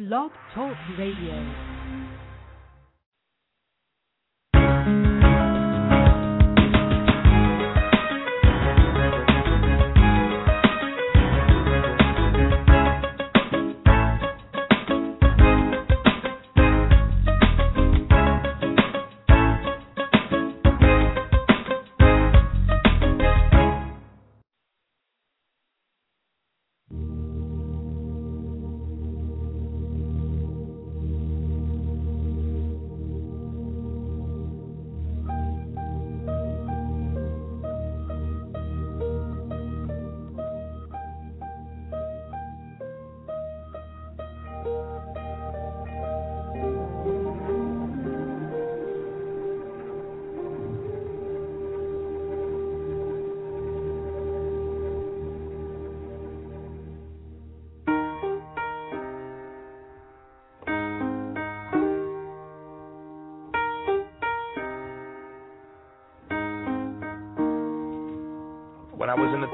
Blog Talk Radio.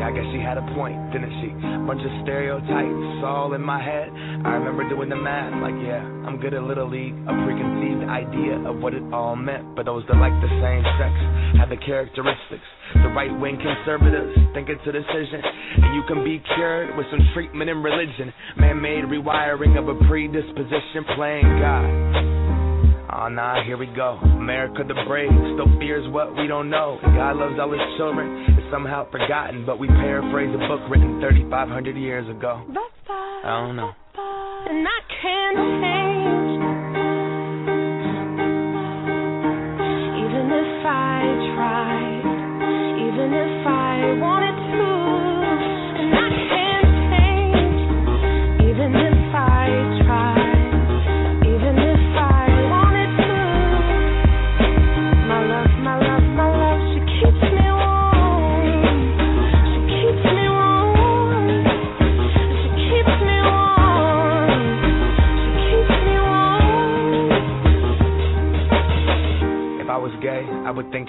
I guess she had a point, didn't she? Bunch of stereotypes all in my head. I remember doing the math, like, yeah, I'm good at Little League. A preconceived idea of what it all meant. But those that like the same sex have the characteristics. The right wing conservatives think it's a decision. And you can be cured with some treatment and religion. Man made rewiring of a predisposition playing God. Oh nah, here we go. America the brave still fears what we don't know. God loves all his children. Somehow forgotten, but we paraphrase a book written 3,500 years ago. I don't know. And I can't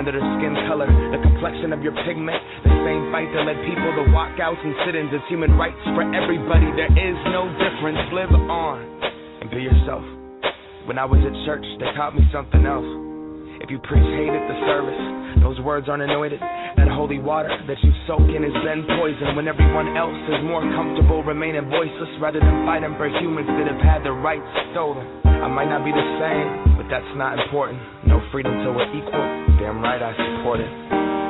Gender to skin color, the complexion of your pigment. The same fight that led people to walkouts and sit-ins. It's human rights for everybody. There is no difference. Live on and be yourself. When I was at church, they taught me something else. If you preach hate at the service, those words aren't anointed. That holy water that you soak in is then poison when everyone else is more comfortable remaining voiceless rather than fighting for humans that have had their rights stolen. I might not be the same, but that's not important. No freedom till we're equal. Damn right I support it.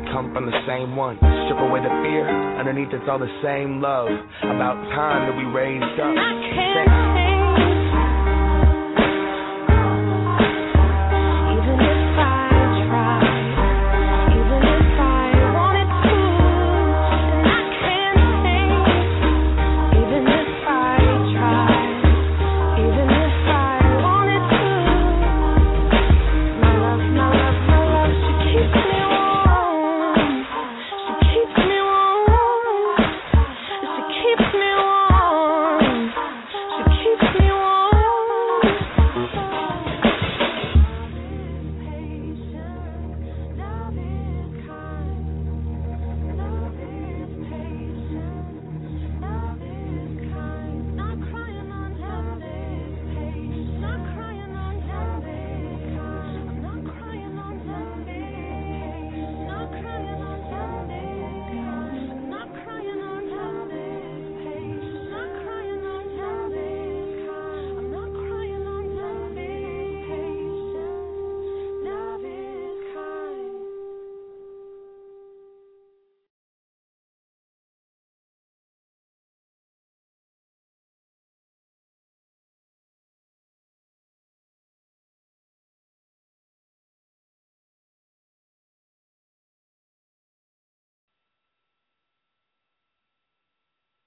come from the same one. Strip away the fear. Underneath it's all the same love. About time that we raised up. I can't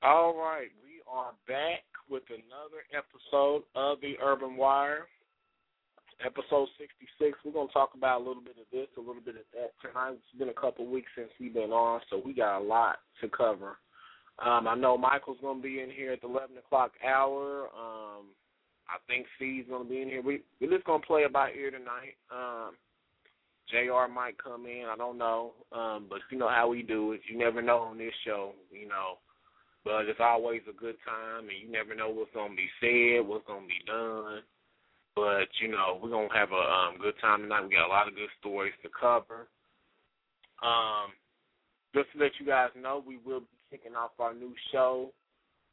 All right, we are back with another episode of the Urban Wire. Episode 66. We're going to talk about a little bit of this, a little bit of that tonight. It's been a couple weeks since we've been on, so we got a lot to cover. Um, I know Michael's going to be in here at the 11 o'clock hour. Um, I think Cie's going to be in here. We, we're just going to play by ear tonight. Um, JR might come in. I don't know. Um, but you know how we do it. You never know on this show, you know but it's always a good time, and you never know what's gonna be said, what's gonna be done. But you know, we're gonna have a um, good time tonight. We got a lot of good stories to cover. Um, just to let you guys know, we will be kicking off our new show.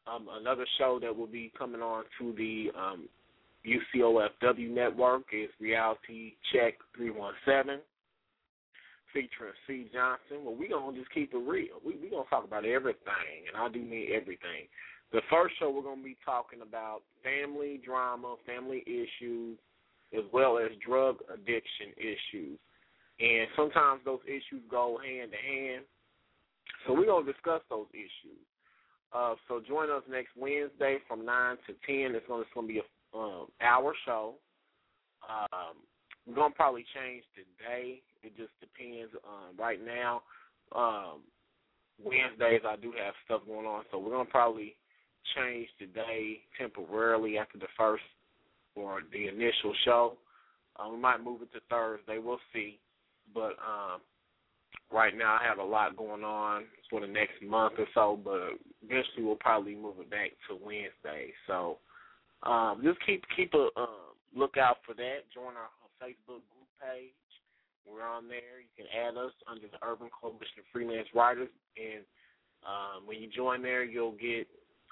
Um, another show that will be coming on to the um, UCOFW network is Reality Check 317 featuring Cie Johnson. Well, we gonna just keep it real. We we gonna talk about everything, and I do mean everything. The first show we're gonna be talking about family drama, family issues, as well as drug addiction issues, and sometimes those issues go hand to hand. So we're gonna discuss those issues. Uh, so join us next Wednesday from nine to ten. It's gonna it's gonna be a um, hour show. Um, we're gonna probably change today. It just depends. Um, right now, um, Wednesdays I do have stuff going on, so we're gonna probably change today temporarily after the first or the initial show. Um, we might move it to Thursday. We'll see. But um, right now I have a lot going on for the next month or so. But eventually we'll probably move it back to Wednesday. So um, just keep keep a uh, lookout for that. Join our Facebook group page. We're on there. You can add us under the Urban Coalition Freelance Writers, and um, when you join there, you'll get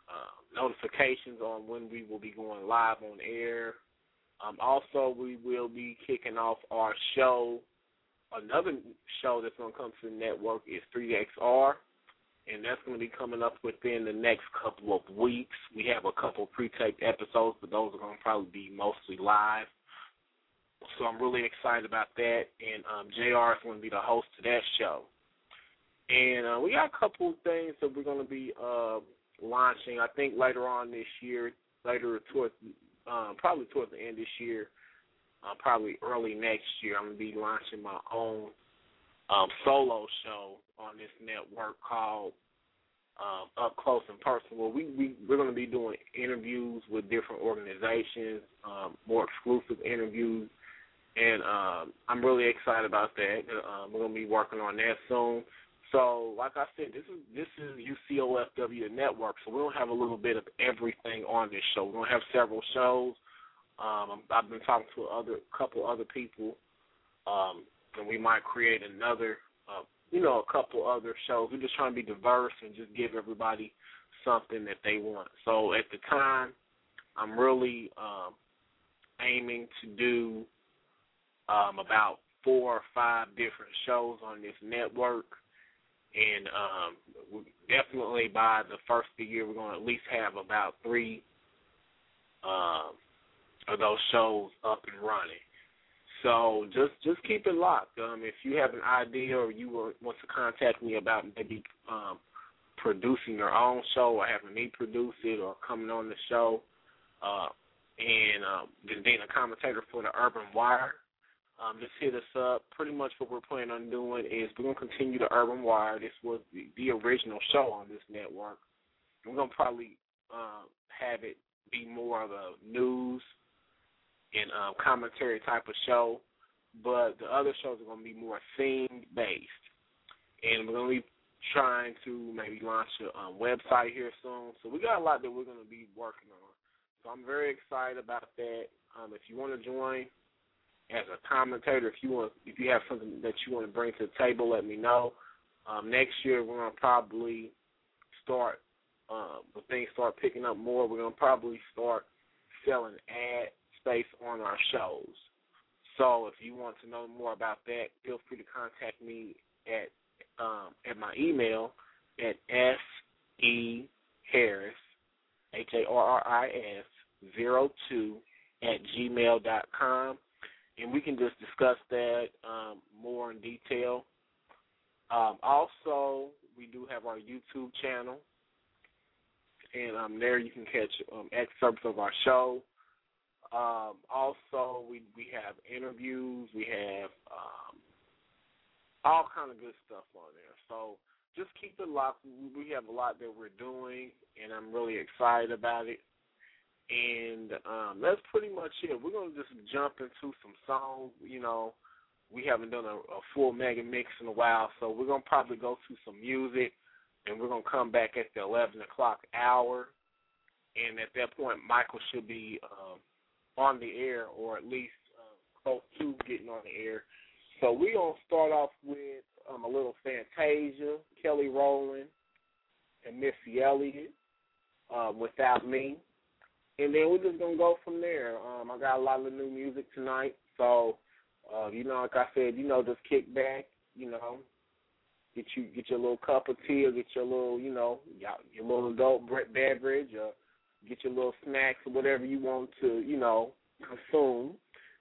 uh, notifications on when we will be going live on air. Um, also, we will be kicking off our show. Another show that's going to come to the network is 3XR, and that's going to be coming up within the next couple of weeks. We have a couple pre-taped episodes, but those are going to probably be mostly live. So I'm really excited about that. And um, JR is going to be the host of that show. And uh, we got a couple of things that we're going to be uh, launching. I think later on this year, later towards um, probably towards the end this year, uh, probably early next year, I'm going to be launching my own um, solo show on this network called um, Up Close and Personal. We, we we're going to be doing interviews with different organizations, um, more exclusive interviews and um, I'm really excited about that. Um, we're gonna be working on that soon. So, like I said, this is this is UCOFW network, so we're gonna have a little bit of everything on this show. We're gonna have several shows. Um, I've been talking to other couple other people, um, and we might create another, uh, you know, a couple other shows. We're just trying to be diverse and just give everybody something that they want. So at the time, I'm really um, aiming to do um, about four or five different shows on this network. And um, definitely by the first of the year, we're going to at least have about three um, of those shows up and running. So just just keep it locked. Um, if you have an idea or you want to contact me about maybe um, producing your own show or having me produce it or coming on the show, uh, and um, just being a commentator for the Urban Wire, um, just hit us up. Pretty much what we're planning on doing is we're going to continue the Urban Wire. This was the, the original show on this network. We're going to probably uh, have it be more of a news and um, commentary type of show, but the other shows are going to be more theme based. And we're going to be trying to maybe launch a um, website here soon. So we got a lot that we're going to be working on. So I'm very excited about that. Um, if you want to join, as a commentator. If you want, if you have something that you want to bring to the table, let me know. Um, next year, we're gonna probably start um, when things start picking up more. We're gonna probably start selling ad space on our shows. So if you want to know more about that, feel free to contact me at um, at my email at s e harris h a r r i s zero two at gmail dot com and we can just discuss that um, more in detail. Um, also, we do have our YouTube channel. and um, there you can catch um, excerpts of our show. Um, also, we we have interviews, we have um, all kind of good stuff on there. So just keep it locked. We have a lot that we're doing, and I'm really excited about it. And um, that's pretty much it. We're gonna just jump into some songs. You know, we haven't done a, a full mega mix in a while, so we're gonna probably go through some music, and we're gonna come back at the 11 o'clock hour. And at that point, Michael should be um, on the air, or at least uh, close to getting on the air. So we're gonna start off with um, a little Fantasia, Kelly Rowland, and Missy Elliott, uh, "Without Me," and then we're just gonna go from there. Um, I got a lot of new music tonight, so uh, you know, like I said, you know, just kick back, you know, get you get your little cup of tea, or get your little, you know, your, your little adult beverage, or get your little snacks or whatever you want to, you know, consume,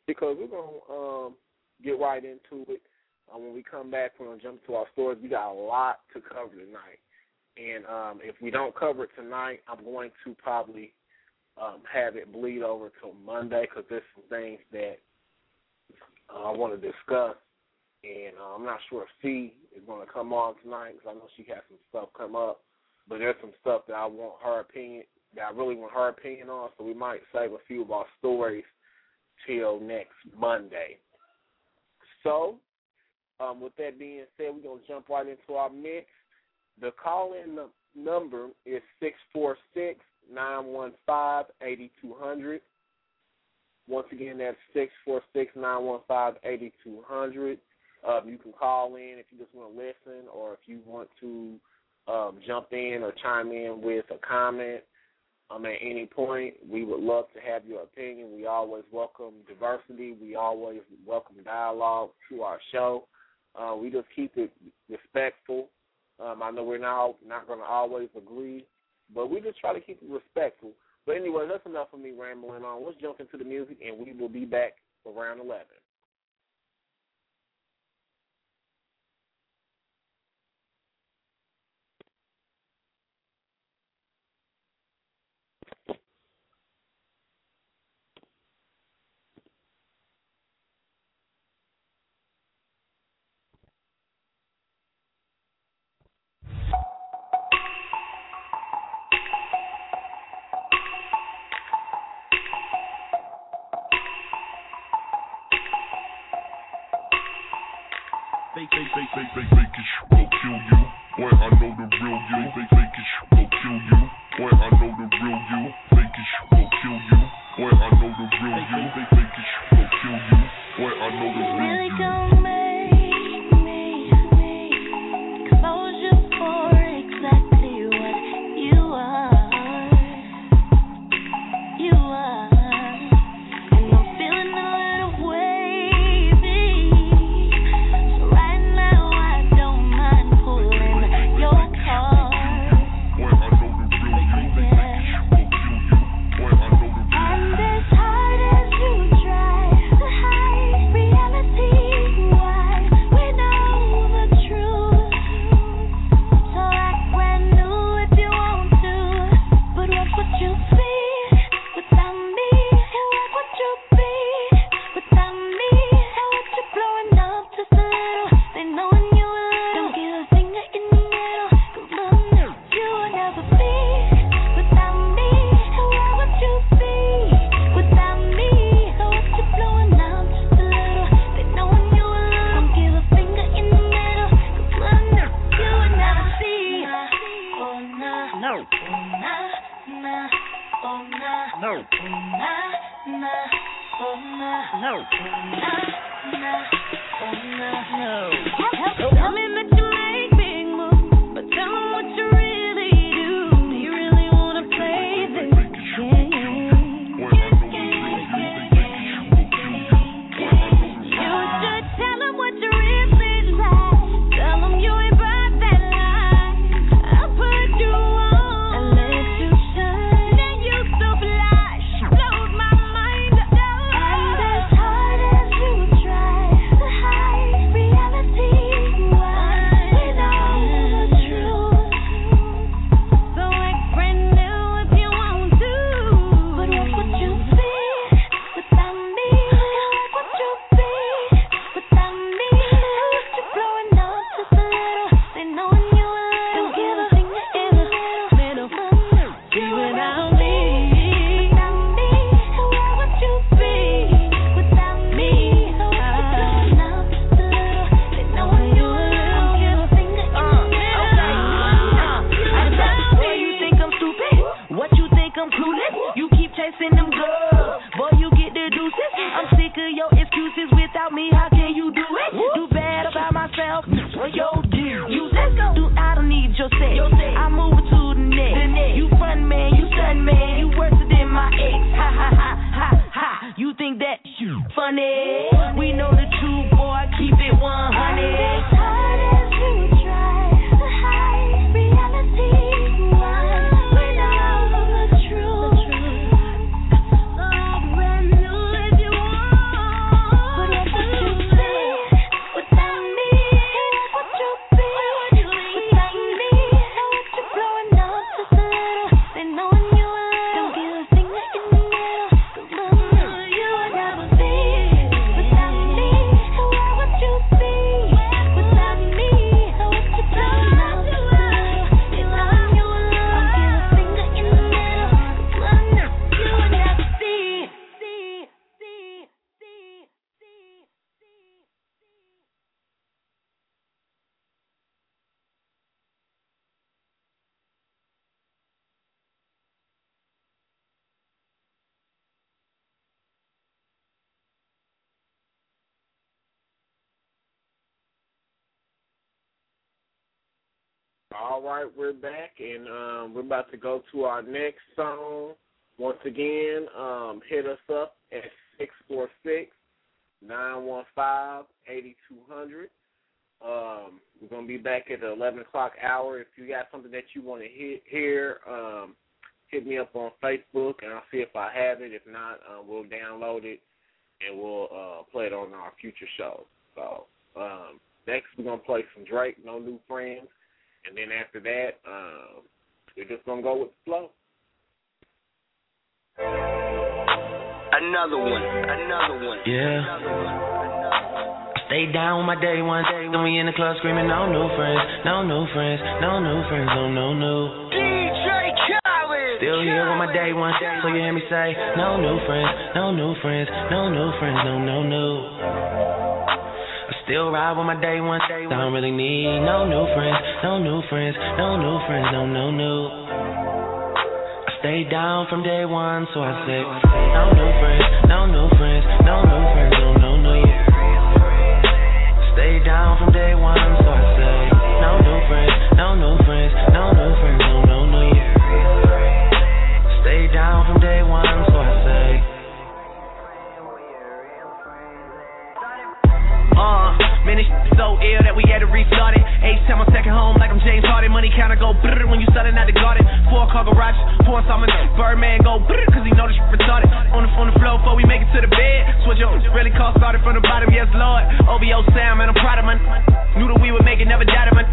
because we're gonna um, get right into it. Uh, when we come back, we're gonna jump to our stories. We got a lot to cover tonight, and um, if we don't cover it tonight, I'm going to probably um, have it bleed over till Monday because there's some things that uh, I want to discuss, and uh, I'm not sure if Cie is going to come on tonight because I know she has some stuff come up, but there's some stuff that I want her opinion that I really want her opinion on, so we might save a few of our stories till next Monday. So, um, with that being said, we're going to jump right into our mix. The call in number is six four six nine one five eighty two hundred. Once again, that's six four six nine one five eighty two hundred. Um, you can call in if you just want to listen, or if you want to um, jump in or chime in with a comment um, at any point. We would love to have your opinion. We always welcome diversity. We always welcome dialogue to our show. Uh, we just keep it respectful. Um, I know we're not not going to always agree, but we just try to keep it respectful. But anyway, that's enough of me rambling on. Let's jump into the music, and we will be back around 11. Fake, fake, fake, fake, fake, fake it, will kill you. Boy, I know the real you. Fake, fake it, will kill you. Boy, I know the real you. Fake sh- will kill you. Boy, I know the real you. Fake, fake it, will kill you. Boy, I know the real you. Our next song. Once again, um, hit us up at 646 915 8200. Um, we're going to be back at the 11 o'clock hour. If you got something that you want to hear, um, hit me up on Facebook, and I'll see if I have it. If not, uh, we'll download it, and we'll uh, play it on our future shows. So um, next, we're going to play some Drake, No New Friends. And then after that, um, we're just going to go with the flow. Another one, another one. Yeah. Stay down with my day one day when we in the club screaming no new friends, no new friends, no new friends, no no new. DJ Khaled. Still here with my day one, so you hear me say no new friends, no new friends, no new friends, no no new. I still ride with my day one, I don't really need no new friends, no new friends, no new friends, no no new. I stay down from day one, so I say no new friends, no new friends, no new friends, no no new. Stay down from day one, so I say no new friends, no new friends, no new friends, no so ill that we had to restart it. H time I'm second home like I'm James Harden. Money counter go brrr when you starting out the garden. Four car garage, four installment. Birdman go brrr cause he know this shit retarded. On the, on the floor before we make it to the bed. Switch up, really call started from the bottom, yes lord. OVO Sam, man, I'm proud of man. Knew that we would make it, never doubted man.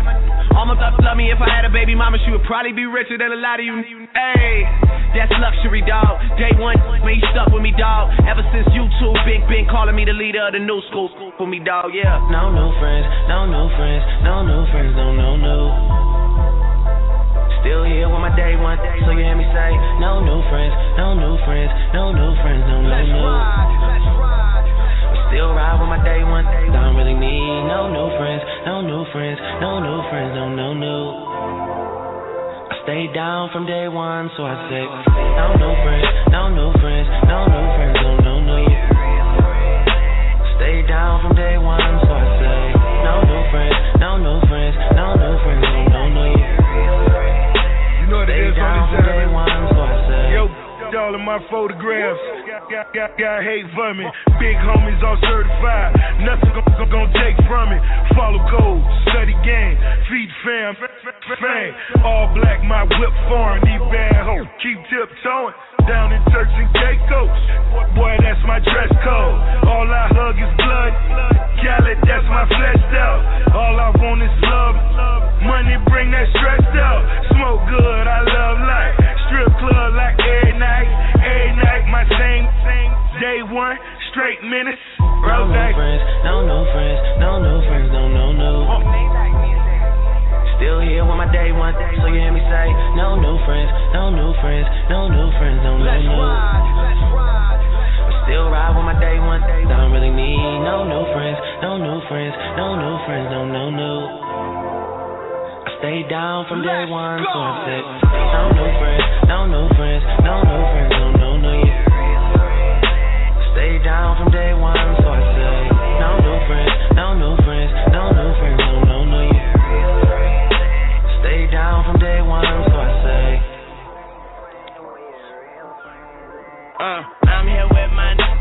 Almost up love me if I had a baby mama, she would probably be richer than a lot of you. Hey, that's luxury, dog. Day one, man, you stuck with me, dog. Ever since YouTube, Big been calling me the leader of the new school. For me, dog, yeah. No new friends, no new friends, no new friends, no no new. Still here with my day one, so you hear me say no new friends, no new friends, no new friends, no no Let's ride, let's ride. I still ride with my day one, don't really need no new friends, no new friends, no new friends, no no new. I stay down from day one, so I say no new friends, no new friends, no new friends, no no new. Stay down from day one, friends, no all of my photographs. Got, got, got, got hate for me. Big homies all certified. Nothing gon' gon' take from it. Follow code, study game, feed fam, f- f- All black, my whip foreign. These bad hoes keep tiptoeing. Down in Turks and Caicos. Boy, that's my dress code. All I hug is blood. Khaled, that's my fleshed out. All I want is love. Money bring that stress out. Smoke good, I love one, straight minutes. No new friends, no new friends, no new friends, no no new. Still here with my day one, so you hear me say no new friends, no new friends, no new friends, no no Let's new. ride, let's ride. I still ride with my day one, I don't really need no new friends, no new friends, no new friends, no no new. I stay down from day one, so I say no new friends, no new friends, no new friends, no Uh, I'm here with my n-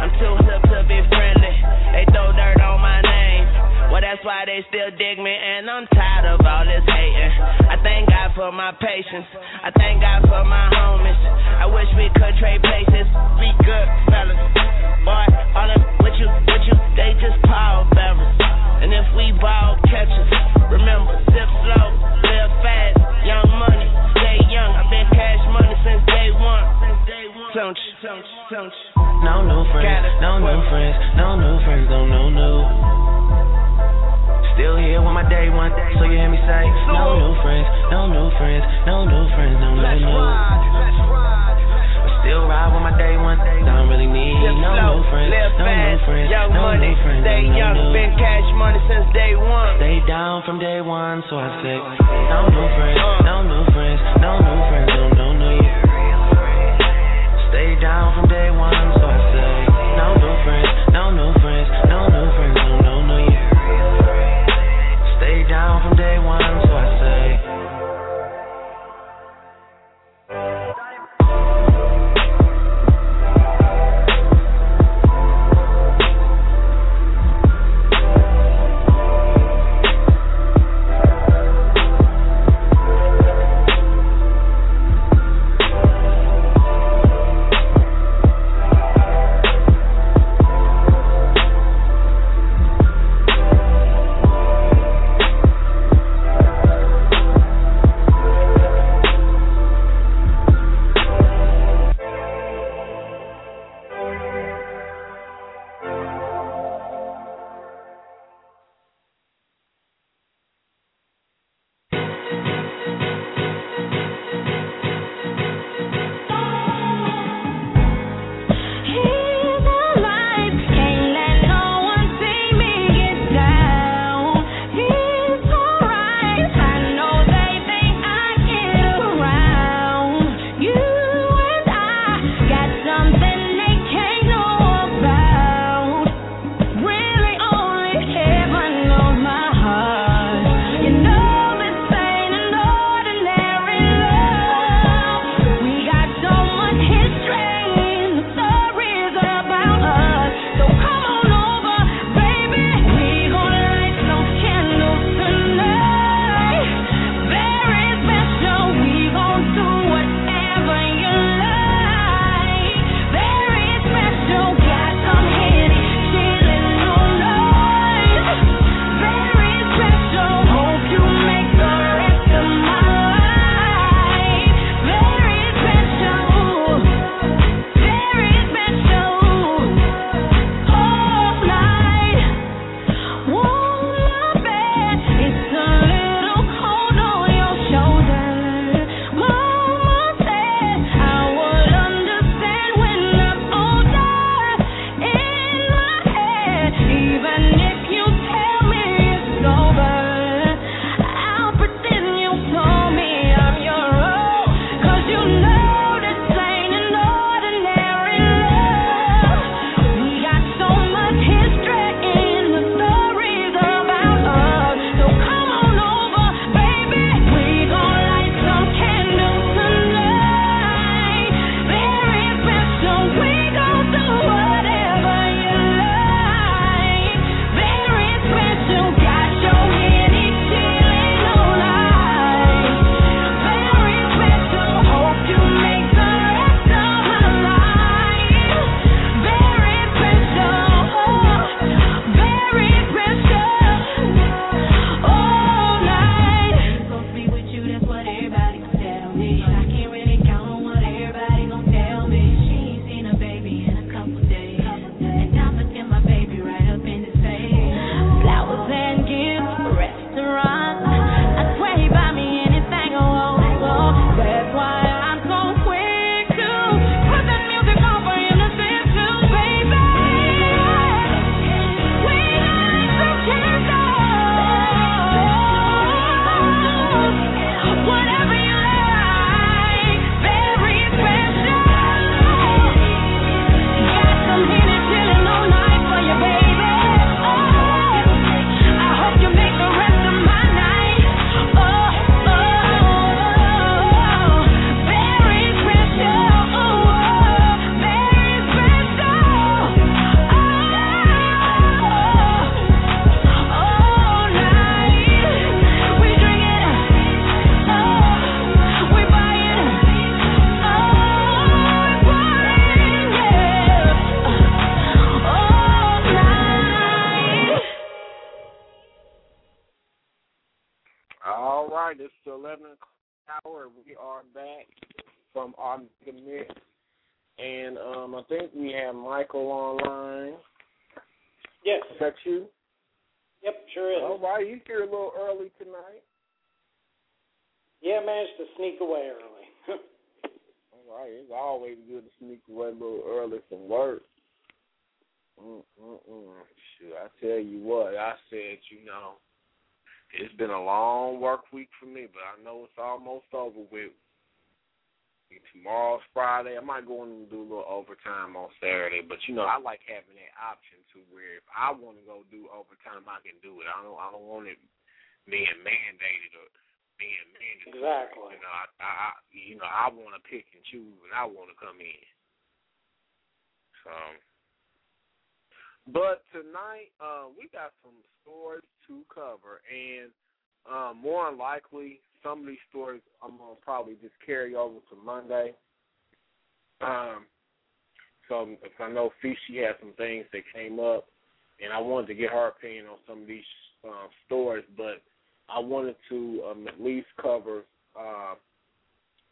I'm too hip to be friendly. They throw dirt on my name. Well, that's why they still dig me, and I'm tired of all this hating. I thank God for my patience. I thank God for my homies. I wish we could trade places. Be good, fellas. Boy, all them with you, with you, they just power bearers. And if we ball catchers, remember, sip slow, live fast, young money, Don't you, don't you, don't you. No new friends, no new friends, no new friends, no no new. Still here with my day one, so you hear me say no new friends, no new friends, no new friends, no new. ride, let's ride. I still ride with my day one, don't really need no new friends, no new friends, young no money, new friends, stay no young. new. Been cash money since day one. Stay down from day one, so I say no new friends, no new friends, no new friends, no no new. One, And um, I think we have Michael online. Yes. Is that you? Yep, sure is. All right, you here a little early tonight. Yeah, managed to sneak away early. All right, it's always good to sneak away a little early from work. Mm-mm-mm. Shoot, I tell you what, I said, you know, it's been a long work week for me, but I know it's almost over with. Tomorrow's Friday. I might go in and do a little overtime on Saturday, but you know I like having that option to where if I want to go do overtime, I can do it. I don't. I don't want it being mandated or being mandatory. Exactly. You know, I, I, I you know I want to pick and choose when I want to come in. So, but tonight uh, we got some stories to cover, and uh, more than likely some of these stories I'm gonna probably just carry over to Monday. Um, so if I know Fishy had some things that came up, and I wanted to get her opinion on some of these uh, stories, but I wanted to um, at least cover uh,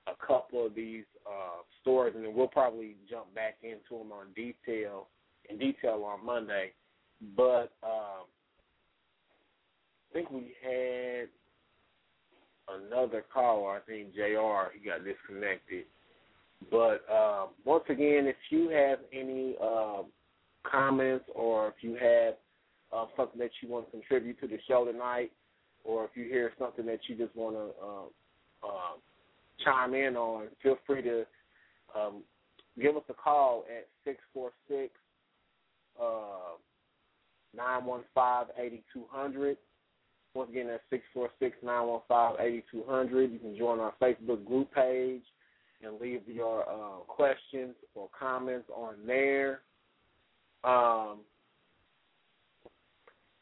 a couple of these uh, stories, and then we'll probably jump back into them on detail in detail on Monday. But um, I think we had another caller, I think JR, he got disconnected. But uh, once again, if you have any uh, comments or if you have uh, something that you want to contribute to the show tonight, or if you hear something that you just want to um, chime in on, feel free to um, give us a call at 646 uh, 915 8200. Once again, that's six four six nine one five eighty two hundred. You can join our Facebook group page and leave your uh, questions or comments on there. Um,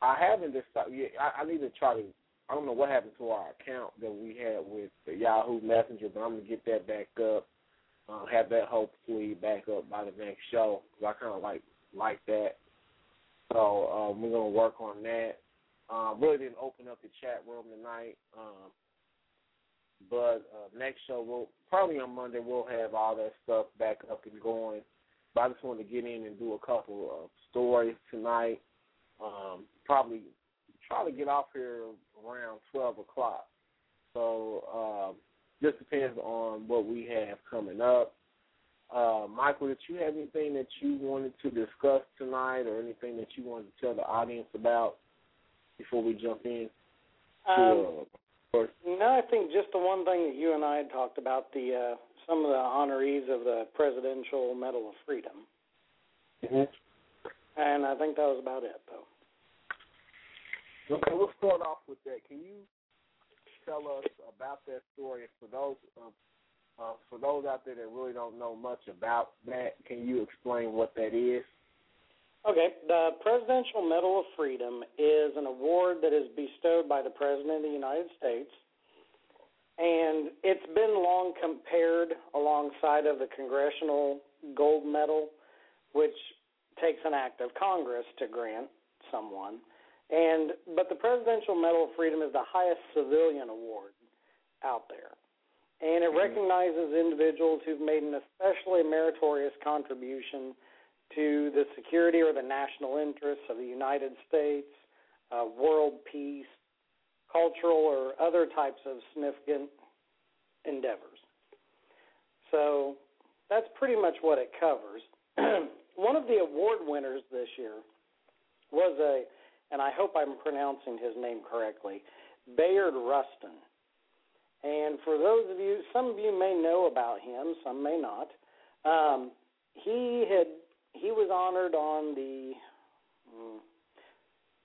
I haven't decided. I, I need to try to. I don't know what happened to our account that we had with the Yahoo Messenger, but I'm gonna get that back up. Uh, have that hopefully back up by the next show. Cause I kind of like like that. So um, we're gonna work on that. Um, really didn't open up the chat room tonight, um, but uh, next show we'll probably on Monday we'll have all that stuff back up and going. But I just wanted to get in and do a couple of stories tonight. Um, probably try to get off here around twelve o'clock. So um, just depends on what we have coming up. Uh, Michael, did you have anything that you wanted to discuss tonight, or anything that you wanted to tell the audience about before we jump in? To, Um, uh, no, I think just the one thing that you and I had talked about the uh, some of the honorees of the Presidential Medal of Freedom, mhm. and I think that was about it, though. Okay, we'll start off with that. Can you tell us about that story? For those uh, for those out there that really don't know much about that, can you explain what that is? Okay, the Presidential Medal of Freedom is an award that is bestowed by the President of the United States, and it's been long compared alongside of the Congressional Gold Medal, which takes an act of Congress to grant someone. And but the Presidential Medal of Freedom is the highest civilian award out there. And it mm-hmm. recognizes individuals who've made an especially meritorious contribution to the security or the national interests of the United States, uh, world peace, cultural or other types of significant endeavors. So that's pretty much what it covers. One of the award winners this year was a, and I hope I'm pronouncing his name correctly, Bayard Rustin. And for those of you, some of you may know about him, some may not. Um, he had he was honored on the mm,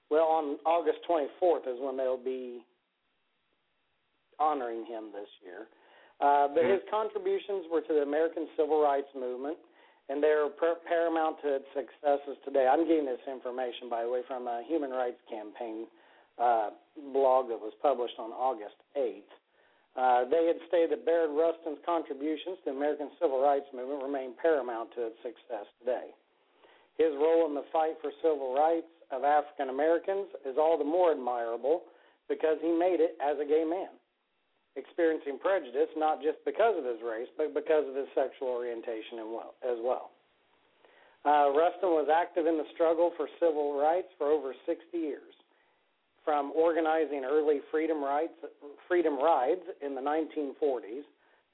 well on August 24th is when they'll be honoring him this year. Uh, but his contributions were to the American Civil Rights Movement, and they're par- paramount to its successes today. I'm getting this information, by the way, from a Human Rights Campaign uh, blog that was published on August 8th. Uh, they had stated that Bayard Rustin's contributions to the American Civil Rights Movement remain paramount to its success today. His role in the fight for civil rights of African Americans is all the more admirable because he made it as a gay man. experiencing prejudice not just because of his race, but because of his sexual orientation as well. Uh, Rustin was active in the struggle for civil rights for over 60 years, from organizing early freedom rights, freedom rides in the 1940s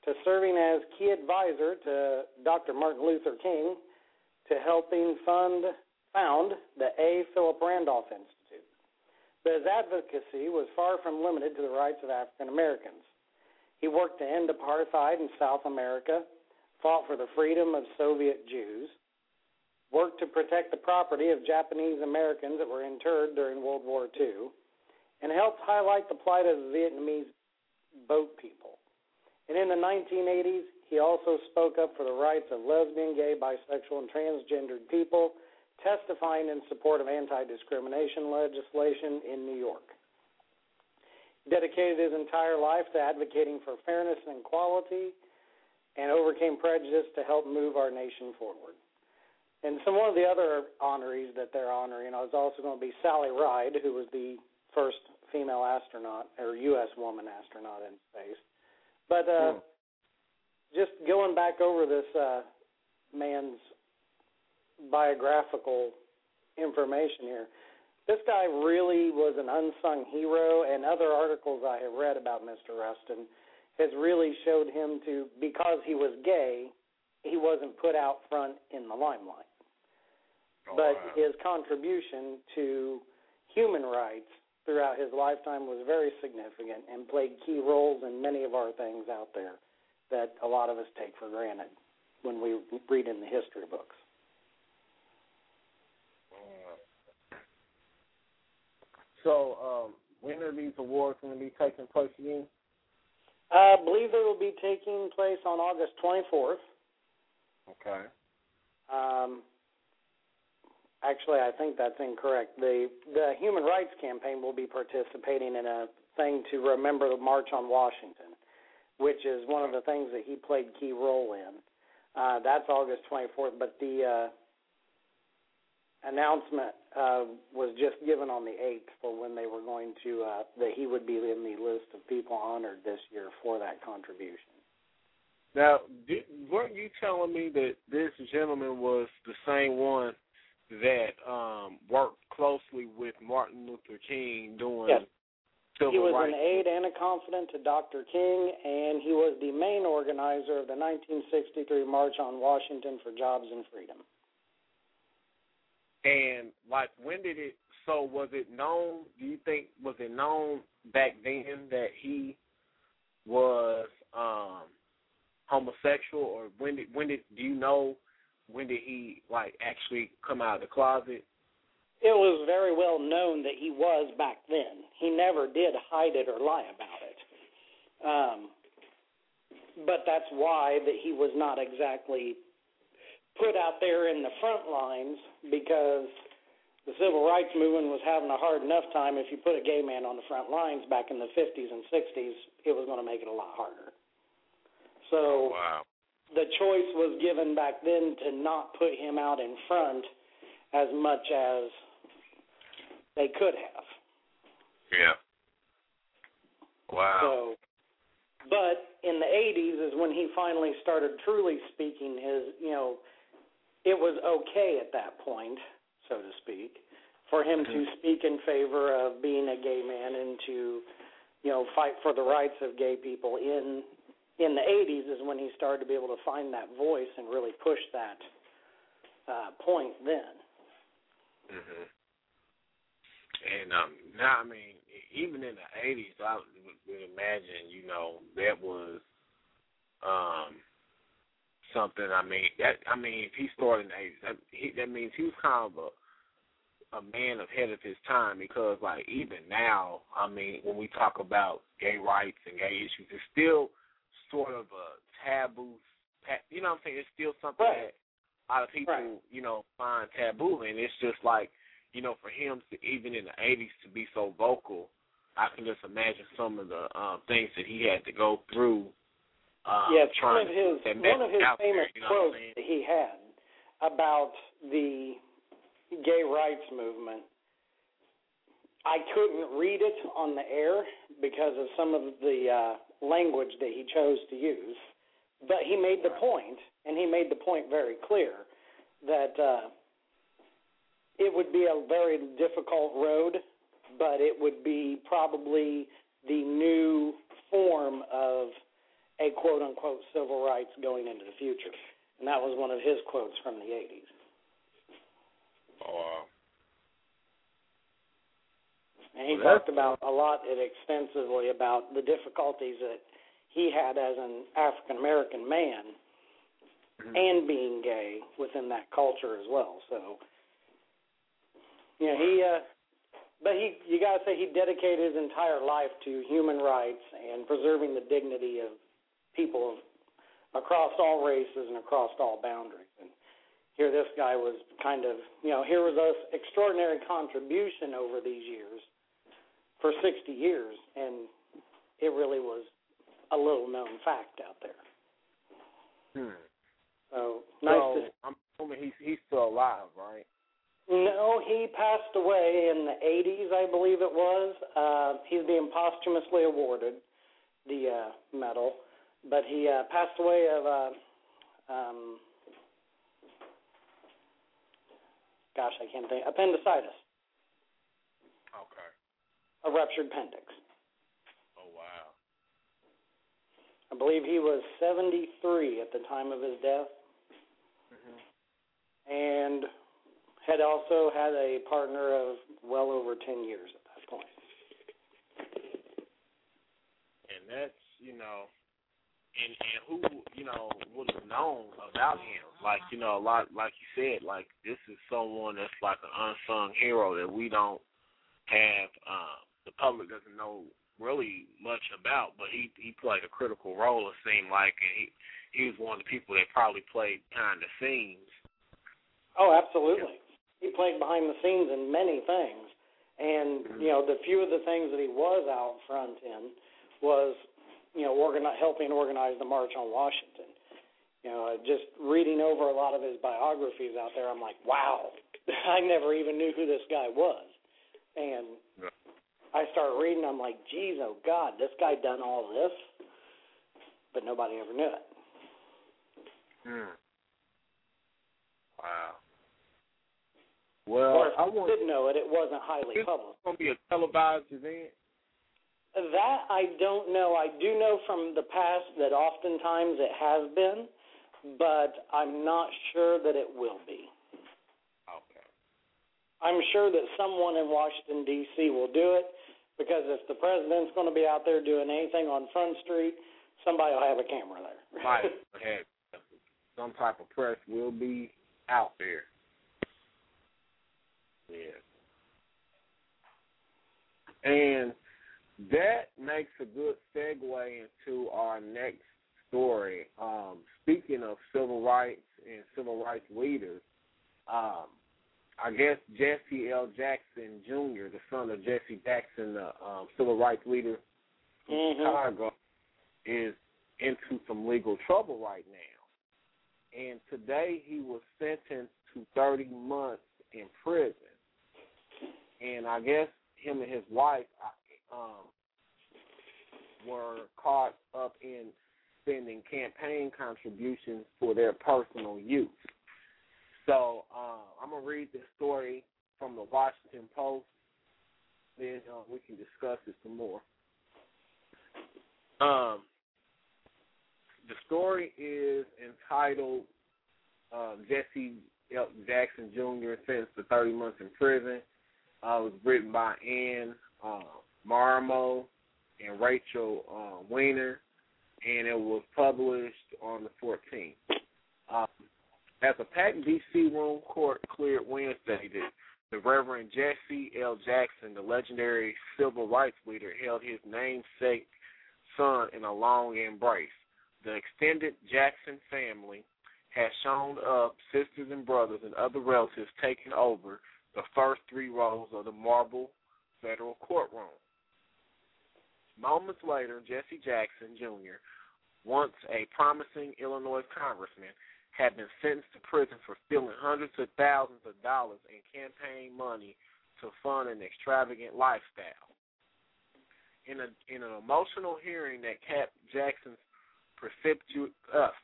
to serving as key advisor to Dr. Martin Luther King to helping fund found the A. Philip Randolph Institute. But his advocacy was far from limited to the rights of African Americans. He worked to end apartheid in South America, fought for the freedom of Soviet Jews, worked to protect the property of Japanese Americans that were interred during World War II, and helped highlight the plight of the Vietnamese boat people. And in the 1980s, he also spoke up for the rights of lesbian, gay, bisexual, and transgendered people, testifying in support of anti discrimination legislation in New York. Dedicated his entire life to advocating for fairness and equality and overcame prejudice to help move our nation forward. And some one of the other honorees that they're honoring is also going to be Sally Ride, who was the first female astronaut or U.S. woman astronaut in space. But uh, Hmm. just going back over this uh, man's biographical information here, this guy really was an unsung hero, and other articles I have read about Mr. Rustin has really showed him to because he was gay, he wasn't put out front in the limelight. Oh, but wow. his contribution to human rights throughout his lifetime was very significant and played key roles in many of our things out there that a lot of us take for granted when we read in the history books. So, um, when are these awards going to be taking place again? I believe they will be taking place on August 24th. Okay. Um, actually, I think that's incorrect. The the Human Rights Campaign will be participating in a thing to remember the March on Washington, which is one of the things that he played key role in. Uh, that's August 24th, but the uh, announcement uh, was just given on the 8th for when they were going to uh, that he would be in the list of people honored this year for that contribution. Now, did, weren't you telling me that this gentleman was the same one that um worked closely with Martin Luther King doing Yes. he was rights? an aide and a confidant to Dr. King, and he was the main organizer of the 1963 March on Washington for Jobs and Freedom. And like, when did it? So was it known? Do you think was it known back then that he was um homosexual, or when did when did do you know when did he like actually come out of the closet? It was very well known that he was back then. He never did hide it or lie about it. Um, but that's why that he was not exactly put out there in the front lines because the civil rights movement was having a hard enough time. If you put a gay man on the front lines back in the 50s and 60s, it was going to make it a lot harder. So wow. The choice was given back then to not put him out in front as much as they could have. Yeah. Wow. So, but in the 80s is when he finally started truly speaking his, you know, it was okay at that point, so to speak, for him to mm-hmm. speak in favor of being a gay man and to, you know, fight for the rights of gay people in in the 80s is when he started to be able to find that voice and really push that uh point then. hmm And um now, I mean, even in the '80s, I would imagine, you know, that was um something. I mean, that I mean, if he started in the '80s, that, he, that means he was kind of a a man ahead of his time because, like, even now, I mean, when we talk about gay rights and gay issues, it's still sort of a taboo. You know what I'm saying? It's still something Right. that a lot of people, Right. you know, find taboo, and it's just like, you know, for him to even in the '80s to be so vocal, I can just imagine some of the um, things that he had to go through. Um, yeah, it's one of his one of his out there, famous you know quotes that he had about the gay rights movement. I couldn't read it on the air because of some of the uh, language that he chose to use. But he made the point, and he made the point very clear that uh, it would be a very difficult road, but it would be probably the new form of a quote unquote civil rights going into the future. And that was one of his quotes from the 80s. Oh, wow. And he Well, talked about a lot and extensively about the difficulties that he had as an African American man and being gay within that culture as well. So, you know, he, uh, but he, you got to say, he dedicated his entire life to human rights and preserving the dignity of people of, across all races and across all boundaries. And here, this guy was kind of, you know, here was this extraordinary contribution over these years for 60 years, and it really was a little known fact out there. Hmm. So nice so, to I'm assuming he's he's still alive, right? No, he passed away in the 80s, I believe it was. Uh, he's being posthumously awarded the uh, medal, but he uh, passed away of, uh, um, gosh, I can't think, appendicitis. A ruptured appendix. Oh wow. I believe he was 73 at the time of his death, and had also had a partner of well over 10 years at that point. And that's you know, and and who you know would have known about him? Like you know, a lot like you said, like this is someone that's like an unsung hero that we don't have. Uh, the public doesn't know really much about, but he he played a critical role. It seemed like, and he he was one of the people that probably played behind the scenes. Oh, absolutely. He played behind the scenes in many things, and mm-hmm. you know the few of the things that he was out front in was you know organi- helping organize the March on Washington. You know, just reading over a lot of his biographies out there, I'm like, wow, I never even knew who this guy was, and Yeah. I start reading, I'm like, geez, oh God, this guy done all this, but nobody ever knew it. Hmm. Wow. or Well, if I want did know it, it wasn't highly this public. is gonna be a televised event. That I don't know. I do know from the past that oftentimes it has been, but I'm not sure that it will be. Okay. I'm sure that someone in Washington D.C. will do it because if the president's going to be out there doing anything on Front Street, somebody will have a camera there. Have some type of press will be out there. Yeah. And that makes a good segue into our next story. Um, speaking of civil rights and civil rights leaders, um, I guess Jesse L. Jackson Jr., the son of Jesse Jackson, the um, civil rights leader from Mhm. Chicago, is into some legal trouble right now. And today he was sentenced to 30 months in prison. And I guess him and his wife um, were caught up in spending campaign contributions for their personal use. So uh, I'm gonna read this story from the Washington Post. Then uh, we can discuss it some more. Um, the story is entitled uh, Jesse L. Jackson Jr. sentenced to 30 months in prison. Uh, it was written by Ann uh, Marimow and Rachel uh, Weiner, and it was published on the 14th. As a packed D.C. room court cleared Wednesday that the Reverend Jesse L. Jackson, the legendary civil rights leader, held his namesake son in a long embrace. The extended Jackson family has shown up, sisters and brothers and other relatives taking over the first three rows of the marble federal courtroom. Moments later, Jesse Jackson Jr., once a promising Illinois congressman, had been sentenced to prison for stealing hundreds of thousands of dollars in campaign money to fund an extravagant lifestyle. In a in an emotional hearing that capped Jackson's precipitous, uh,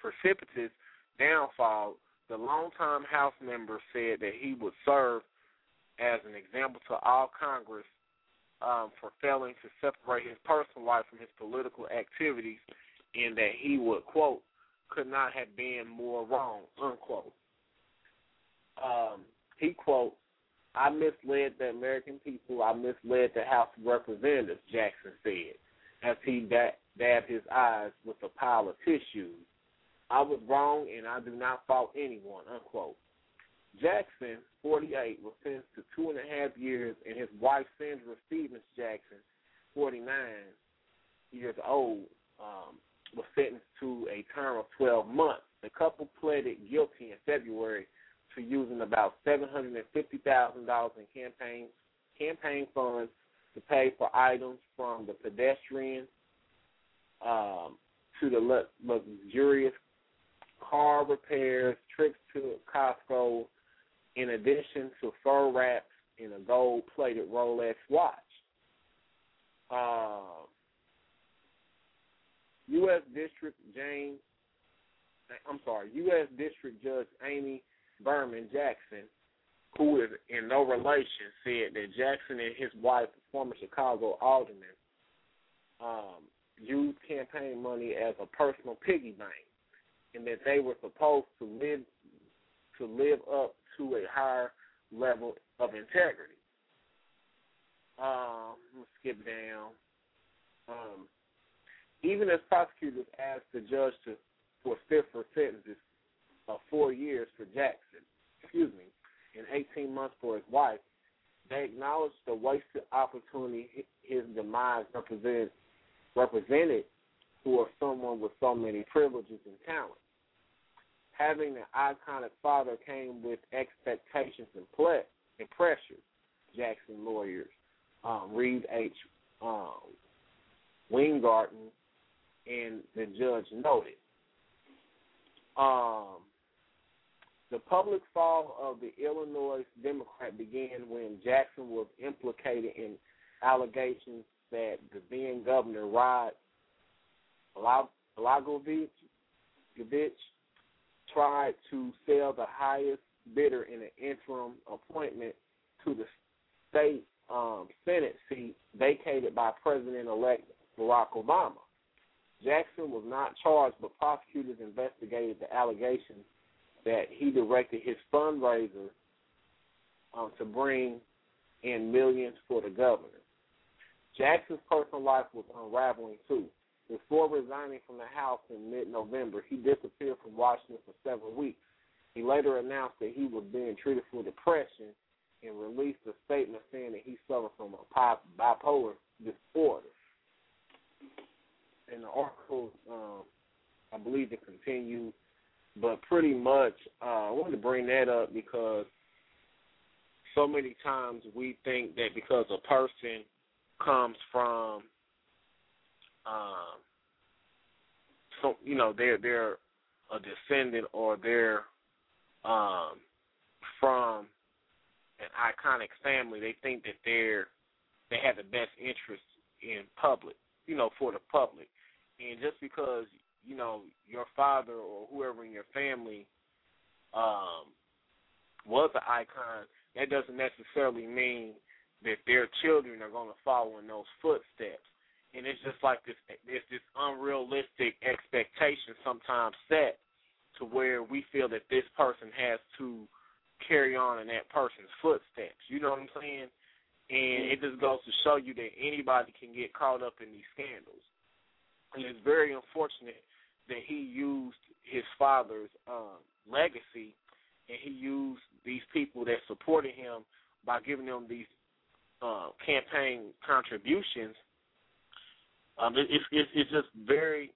precipitous downfall, the longtime House member said that he would serve as an example to all Congress um, for failing to separate his personal life from his political activities, and that he would quote could not have been more wrong unquote. Um, he quote, "I misled the American people. I misled the House of Representatives," Jackson said, as he da- dabbed his eyes with a pile of tissues. I was wrong, and I do not fault anyone. Unquote. Jackson, 48, was sentenced to two and a half years, and his wife, Sandra Stevens Jackson, 49 years old, um, was sentenced to a term of 12 months. The couple pleaded guilty in February to using about $750,000 in campaign campaign funds to pay for items from the pedestrian um, to the luxurious car repairs, trips to Costco, in addition to fur wraps and a gold-plated Rolex watch. Uh, U.S. District James, I'm sorry, U.S. District Judge Amy Berman Jackson, who is in no relation, said that Jackson and his wife, former Chicago alderman, um, used campaign money as a personal piggy bank, and that they were supposed to live to live up to a higher level of integrity. Um, let's skip down. Um, even as prosecutors asked the judge to for stiffer sentences of four years for Jackson, excuse me, and 18 months for his wife, they acknowledged the wasted opportunity his demise represented, represented for someone with so many privileges and talents. Having an iconic father came with expectations and, ple- and pressures, Jackson lawyers um, Reed H. Um, and the judge noted. Um, the public fall of the Illinois Democrat began when Jackson was implicated in allegations that the then governor Rod Blagojevich tried to sell the highest bidder in an interim appointment to the state um, Senate seat vacated by President-elect Barack Obama. Jackson was not charged, but prosecutors investigated the allegations that he directed his fundraiser um, to bring in millions for the governor. Jackson's personal life was unraveling too. Before resigning from the House in mid-November, he disappeared from Washington for several weeks. He later announced that he was being treated for depression and released a statement saying that he suffered from a bipolar disorder. And the article, um, I believe it continues, but pretty much uh, I wanted to bring that up because so many times we think that because a person comes from um, so you know they're they're a descendant or they're um, from an iconic family, they think that they're they have the best interest in public, you know, for the public. And just because you know your father or whoever in your family um, was an icon, that doesn't necessarily mean that their children are going to follow in those footsteps. And it's just like this, it's this unrealistic expectation sometimes set to where we feel that this person has to carry on in that person's footsteps. You know what I'm saying? And it just goes to show you that anybody can get caught up in these scandals. And it's very unfortunate that he used his father's um, legacy and he used these people that supported him by giving them these uh, campaign contributions. Um, it, it's, it's it's just very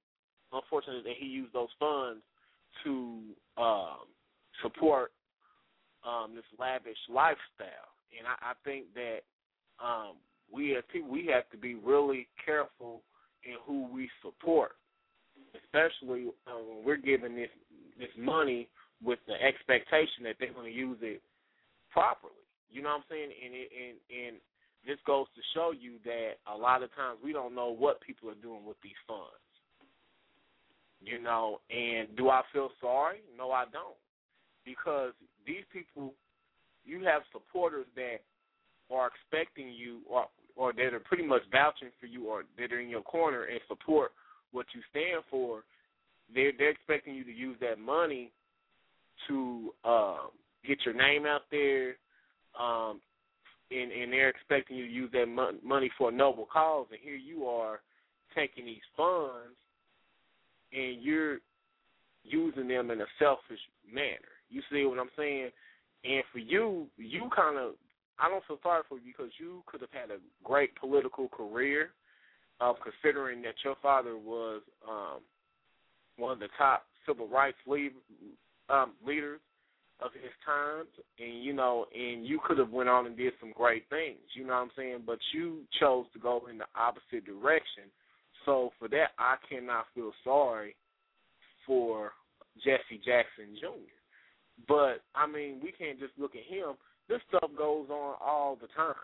unfortunate that he used those funds to um, support um, this lavish lifestyle. And I, I think that um, we as people we have to be really careful in who we support, especially uh, when we're giving this this money with the expectation that they're going to use it properly. You know what I'm saying? And it, and and this goes to show you that a lot of times we don't know what people are doing with these funds. You know, and do I feel sorry? No, I don't. Because these people, you have supporters that are expecting you or or that are pretty much vouching for you or that are in your corner and support what you stand for. They're they're expecting you to use that money to um, get your name out there, um, and and they're expecting you to use that mon- money for a noble cause. And here you are taking these funds and you're using them in a selfish manner. You see what I'm saying? And for you, you kind of, I don't feel sorry for you because you could have had a great political career, of considering that your father was um, one of the top civil rights lead, um, leaders of his times, and you know, and you could have went on and did some great things. You know what I'm saying? But you chose to go in the opposite direction. So for that, I cannot feel sorry for Jesse Jackson Jr. But I mean, we can't just look at him. This stuff goes on all the time.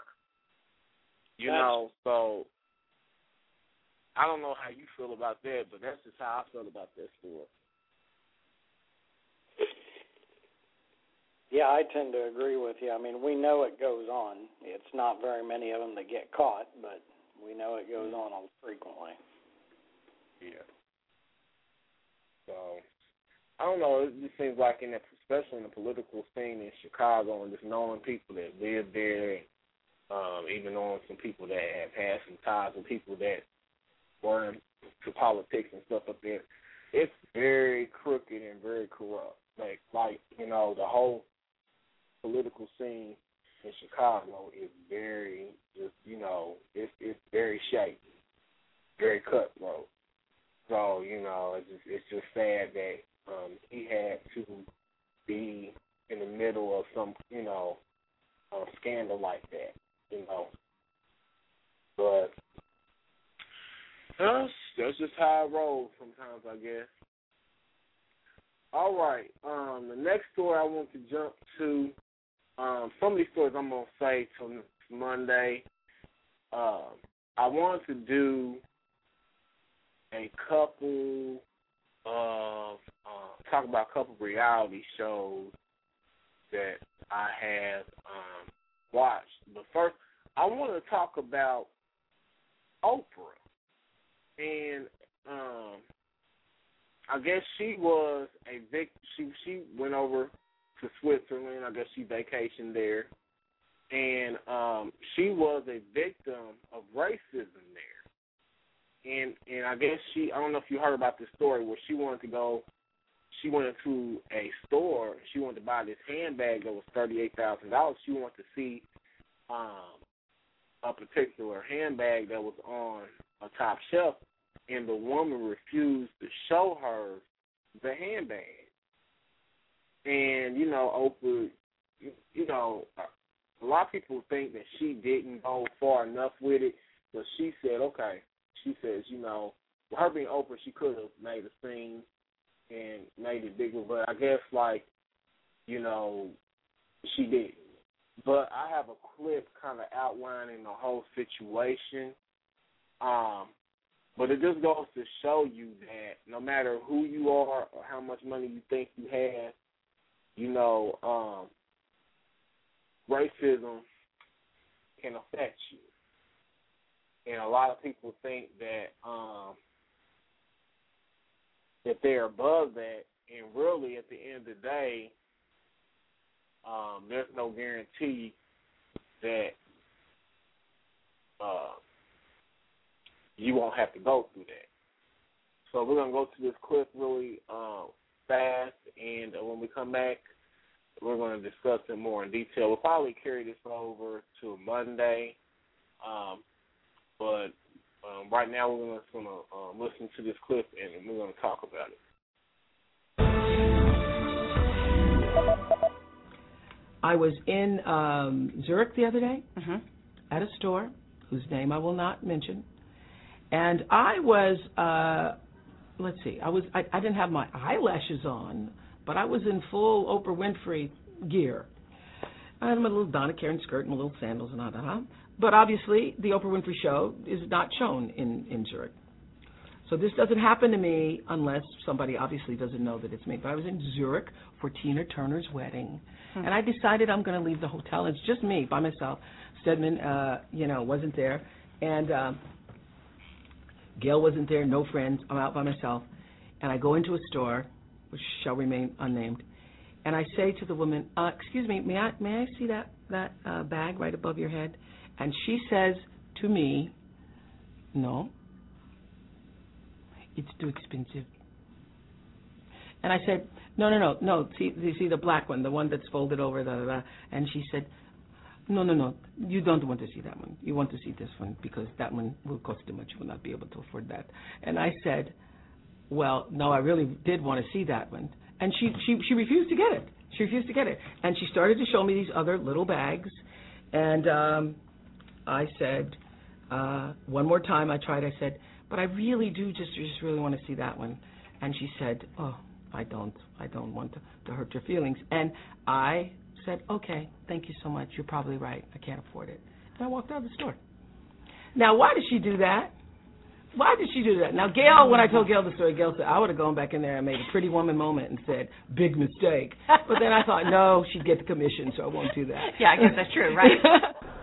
You That's- know, so I don't know how you feel about that, but that's just how I feel about that story. Yeah, I tend to agree with you. I mean, we know it goes on. It's not very many of them that get caught, but we know it goes mm-hmm. on frequently. Yeah. So I don't know. It just seems like in the, especially in the political scene in Chicago, and just knowing people that live there, um, even knowing some people that have had some ties with people that were into politics and stuff up there, it's very crooked and very corrupt. Like, like you know, the whole political scene in Chicago is very, just you know, it's it's very shaky, very cutthroat. So you know, it's just, it's just sad that um, he had to be in the middle of some you know scandal like that. You know, but that's that's just how I roll sometimes, I guess. All right. Um, the next story I want to jump to. Um, some of these stories I'm gonna say till next Monday. Um, I want to do a couple of uh, talk about a couple of reality shows that I have um, watched. But first, I want to talk about Oprah, and um, I guess she was a vic. She she went over to Switzerland. I guess she vacationed there, and um, she was a victim of racism there and and I guess she I don't know if you heard about this story where she wanted to go she went into a store, she wanted to buy this handbag that was thirty eight thousand dollars. She wanted to see um a particular handbag that was on a top shelf and the woman refused to show her the handbag. And, you know, Oprah you, you know, a lot of people think that she didn't go far enough with it, but she said, okay, she says, you know, with her being Oprah, she could have made a scene and made it bigger, but I guess like, you know, she didn't. But I have a clip kind of outlining the whole situation. Um, but it just goes to show you that no matter who you are or how much money you think you have, you know, um, racism can affect you and a lot of people think that um that they're above that and really at the end of the day um there's no guarantee that uh you won't have to go through that. So we're gonna go to this clip really um fast and uh, when we come back we're going to discuss it more in detail. We'll probably carry this over to Monday. Um, but um, right now, we're just going to um, listen to this clip and we're going to talk about it. I was in um, Zurich the other day Mm-hmm. at a store whose name I will not mention, and I was uh, let's see, I was I, I didn't have my eyelashes on, but I was in full Oprah Winfrey gear, I had my little Donna Karan skirt and my little sandals and all that. But obviously, the Oprah Winfrey Show is not shown in in Zurich. So this doesn't happen to me unless somebody obviously doesn't know that it's me. But I was in Zurich for Tina Turner's wedding, Hmm. and I decided I'm going to leave the hotel. It's just me by myself. Stedman, uh, you know, wasn't there, and um, Gayle wasn't there. No friends. I'm out by myself, and I go into a store, which shall remain unnamed, and I say to the woman, uh, "Excuse me, may I may I see that that uh, bag right above your head?" And she says to me, "No." it's too expensive. And I said, no, no, no, no. See, you see the black one, the one that's folded over the. and she said, no, no, no. You don't want to see that one. You want to see this one because that one will cost too much. You will not be able to afford that. And I said, well, no, I really did want to see that one. And she she she refused to get it. She refused to get it. And she started to show me these other little bags. And um I said, uh one more time I tried. I said, but I really do just just really want to see that one. And she said, "Oh, I don't, I don't want to, to hurt your feelings." And I said, "Okay, thank you so much. You're probably right. I can't afford it." And I walked out of the store. Now, why did she do that? Why did she do that? Now, Gayle, when I told Gayle the story, Gayle said I would have gone back in there and made a pretty woman moment and said, "Big mistake." But then I thought, no, she'd get the commission, so I won't do that. Yeah, I guess that's true, right?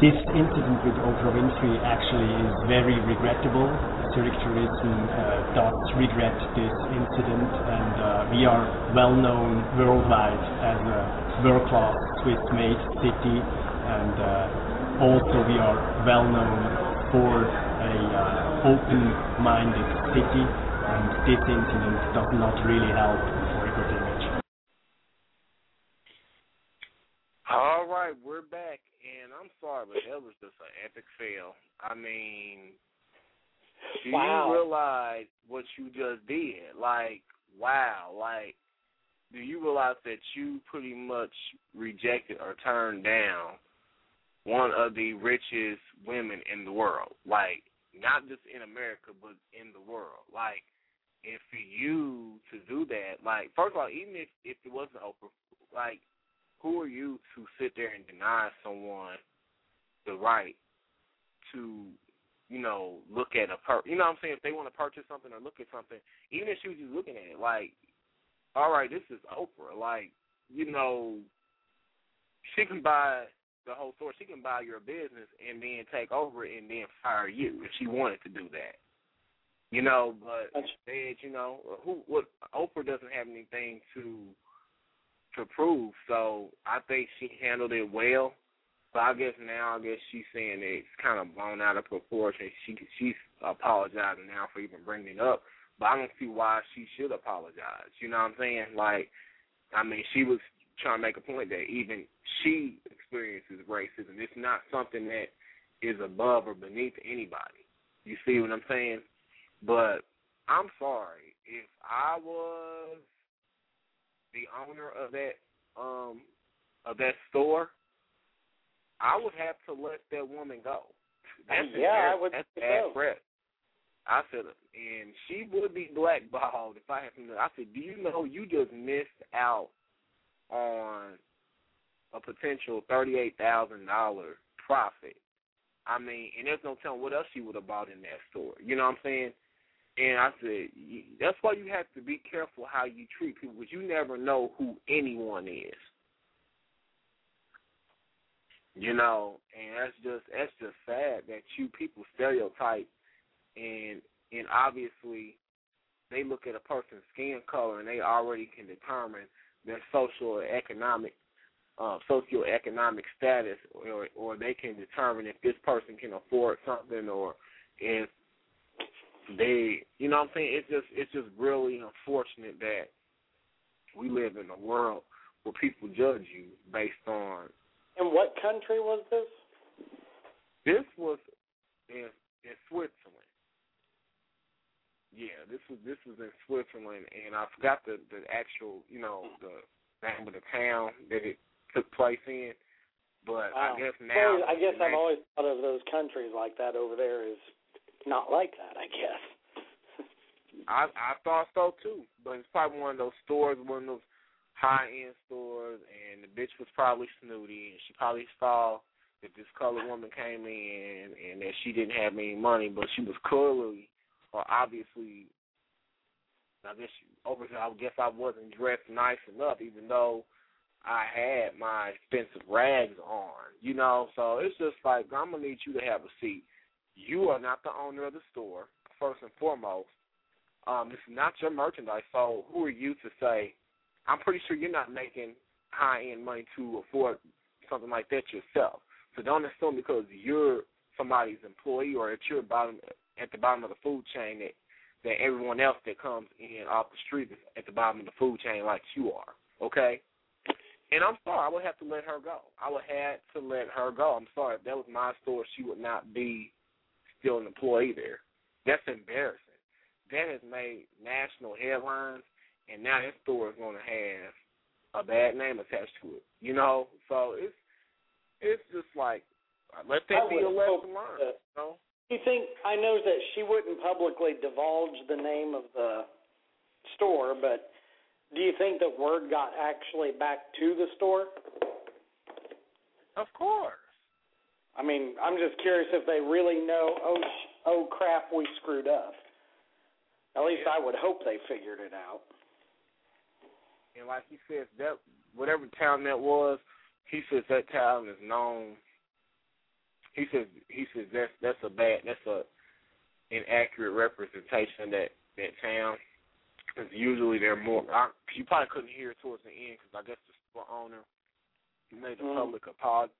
This incident with Oprah Winfrey actually is very regrettable. Zurich Tourism uh, does regret this incident, and uh, we are well known worldwide as a world-class Swiss-made city, and uh, also we are well known for a uh, open-minded city, and this incident does not really help for a good image. All right, we're back, sorry, but that was just an epic fail. I mean, do Wow. you realize what you just did? Like, wow, like, do you realize that you pretty much rejected or turned down one of the richest women in the world? Like, not just in America, but in the world. Like, and for you to do that, like, first of all, even if if it wasn't Oprah, like, who are you to sit there and deny someone the right to, you know, look at a per you know what I'm saying, if they want to purchase something or look at something, even if she was just looking at it, like, all right, this is Oprah, like, you know, she can buy the whole store, she can buy your business and then take over it and then fire you if she wanted to do that. You know, but instead, you know, who what Oprah doesn't have anything to to prove. So I think she handled it well. But I guess now, I guess she's saying it's kind of blown out of proportion. She she's apologizing now for even bringing it up. But I don't see why she should apologize. You know what I'm saying? Like, I mean, she was trying to make a point that even she experiences racism. It's not something that is above or beneath anybody. You see what I'm saying? But I'm sorry if I was the owner of that um of that store, I would have to let that woman go. That's Yeah, I would That's bad press. I said, and she would be blackballed if I had to. I said, do you know you just missed out on a potential thirty-eight thousand dollar profit? I mean, and there's no telling what else she would have bought in that store. You know what I'm saying? And I said, that's why you have to be careful how you treat people, because you never know who anyone is. You know, and that's just that's just sad that you people stereotype, and and obviously they look at a person's skin color and they already can determine their social or economic uh, socioeconomic status, or or they can determine if this person can afford something, or if they, you know, what I'm saying it's just it's just really unfortunate that we live in a world where people judge you based on. And what country was this? This was in in Switzerland. Yeah, this was this was in Switzerland, and I forgot the the actual, you know, the name of the town that it took place in. But Wow. I guess now I guess I've always thought of those countries like that over there is not like that. I guess. I I thought so too, but it's probably one of those stores, one of those high end stores, and the bitch was probably snooty, and she probably saw that this colored woman came in and that she didn't have any money, but she was clearly or obviously, I guess over. I guess I wasn't dressed nice enough, even though I had my expensive rags on. You know, so it's just like I'm gonna need you to have a seat. You are not the owner of the store, first and foremost. Um, it's not your merchandise, so who are you to say? I'm pretty sure you're not making high end money to afford something like that yourself. So don't assume because you're somebody's employee or at your bottom at the bottom of the food chain that that everyone else that comes in off the street is at the bottom of the food chain like you are. Okay? And I'm sorry, I would have to let her go. I would have to let her go. I'm sorry. If that was my store, she would not be still an employee there. That's embarrassing. That has made national headlines and now that store is gonna have a bad name attached to it. You know? So it's it's just like let that I be a lesson learned. that- You know? You think I know that she wouldn't publicly divulge the name of the store, but do you think that word got actually back to the store? Of course. I mean, I'm just curious if they really know. Oh, sh- oh crap, we screwed up. At least I would hope they figured it out. And like he says, that whatever town that was, he says that town is known. He says he says that's that's a bad that's a inaccurate representation of that that town. Because usually they're more. I, you probably couldn't hear it towards the end because I guess the store owner made the Mhm. public apology.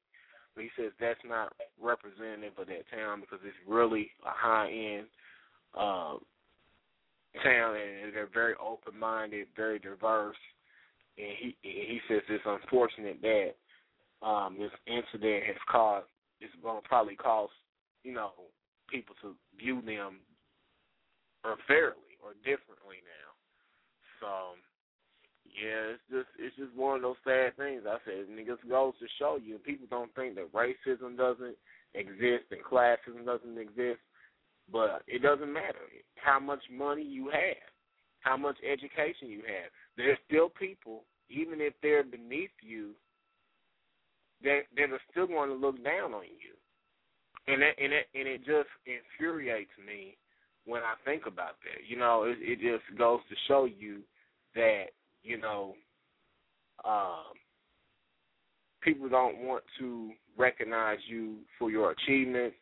But he says that's not representative of that town because it's really a high end uh, town and they're very open minded, very diverse. And he he says it's unfortunate that um, this incident has caused it's going to probably cause you know people to view them unfairly or differently now. So yeah, it's just it's just one of those sad things. I said, just goes to show you, people don't think that racism doesn't exist and classism doesn't exist, but it doesn't matter how much money you have, how much education you have. There's still people, even if they're beneath you, that that are still going to look down on you, and that and it and it just infuriates me when I think about that. You know, it, it just goes to show you that you know um, people don't want to recognize you for your achievements,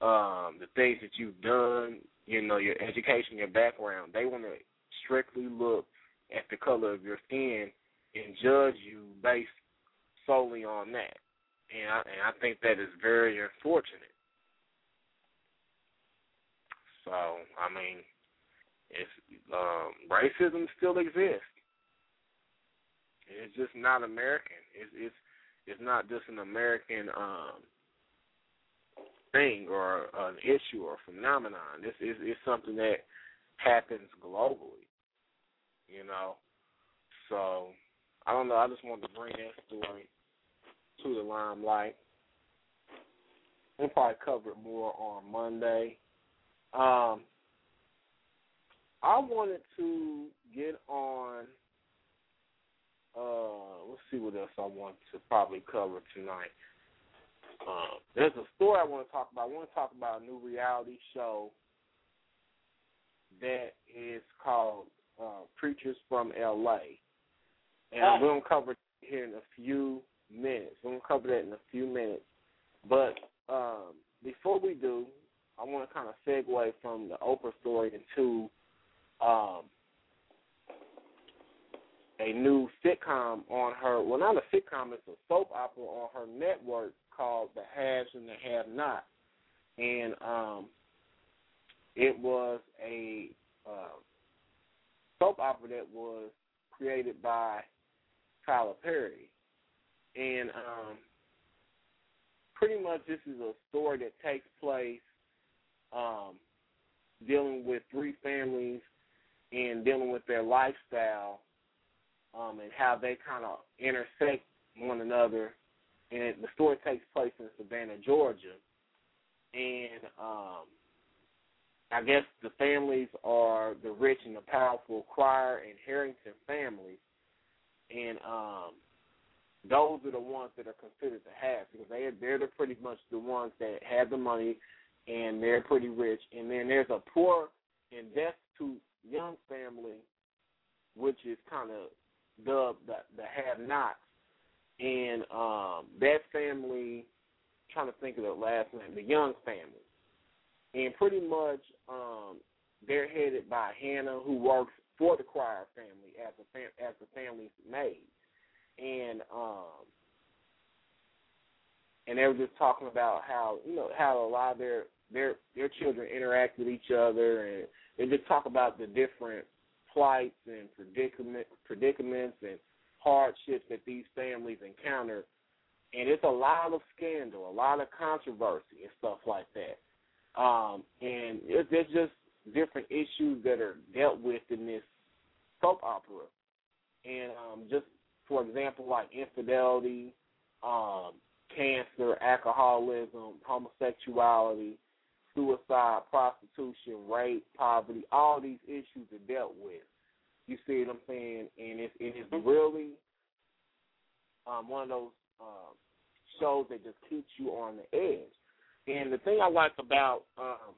um, the things that you've done. You know, your education, your background. They want to strictly look at the color of your skin and judge you based solely on that. And I, and I think that is very unfortunate. So, I mean, it's um, racism still exists. It's just not American. It's it's it's not just an American um, thing or an issue or phenomenon. This is it's something that happens globally. You know, so I don't know. I just wanted to bring that story to the limelight. We'll probably cover it more on Monday. Um, I wanted to get on. Uh, let's see what else I want to probably cover tonight. Uh, there's a story I want to talk about. I want to talk about a new reality show that is called uh, Preachers from L.A. And I'm going to cover it here in a few minutes. Going to cover that in a few minutes. But um, before we do, I want to kind of segue from the Oprah story into um, a new sitcom on her. Well, not a sitcom; it's a soap opera on her network called The Haves and the Have Not, and um, it was a uh, soap opera that was created by Tyler Perry, and um, pretty much this is a story that takes place um, dealing with three families and dealing with their lifestyle um, and how they kind of intersect one another. And it, the story takes place in Savannah, Georgia, and um, I guess the families are the rich and the powerful Cryer and Harrington families, and um, those are the ones that are considered the haves because they they're the pretty much the ones that have the money and they're pretty rich. And then there's a poor and destitute young family, which is kind of dubbed the the have-nots. And um, that family, trying to think of the last name, the Young family, and pretty much um, they're headed by Hannah, who works for the Cryer family as a fam- as the family's maid, and um, and they were just talking about how you know how a lot of their their their children interact with each other, and they just talk about the different plights and predicament predicaments and hardships that these families encounter, and it's a lot of scandal, a lot of controversy and stuff like that. Um, and it, there's just different issues that are dealt with in this soap opera, and um, just for example, like infidelity, um, cancer, alcoholism, homosexuality, suicide, prostitution, rape, poverty, all these issues are dealt with. You see what I'm saying? And it's it is really um, one of those um, shows that just keeps you on the edge. And the thing I like about um,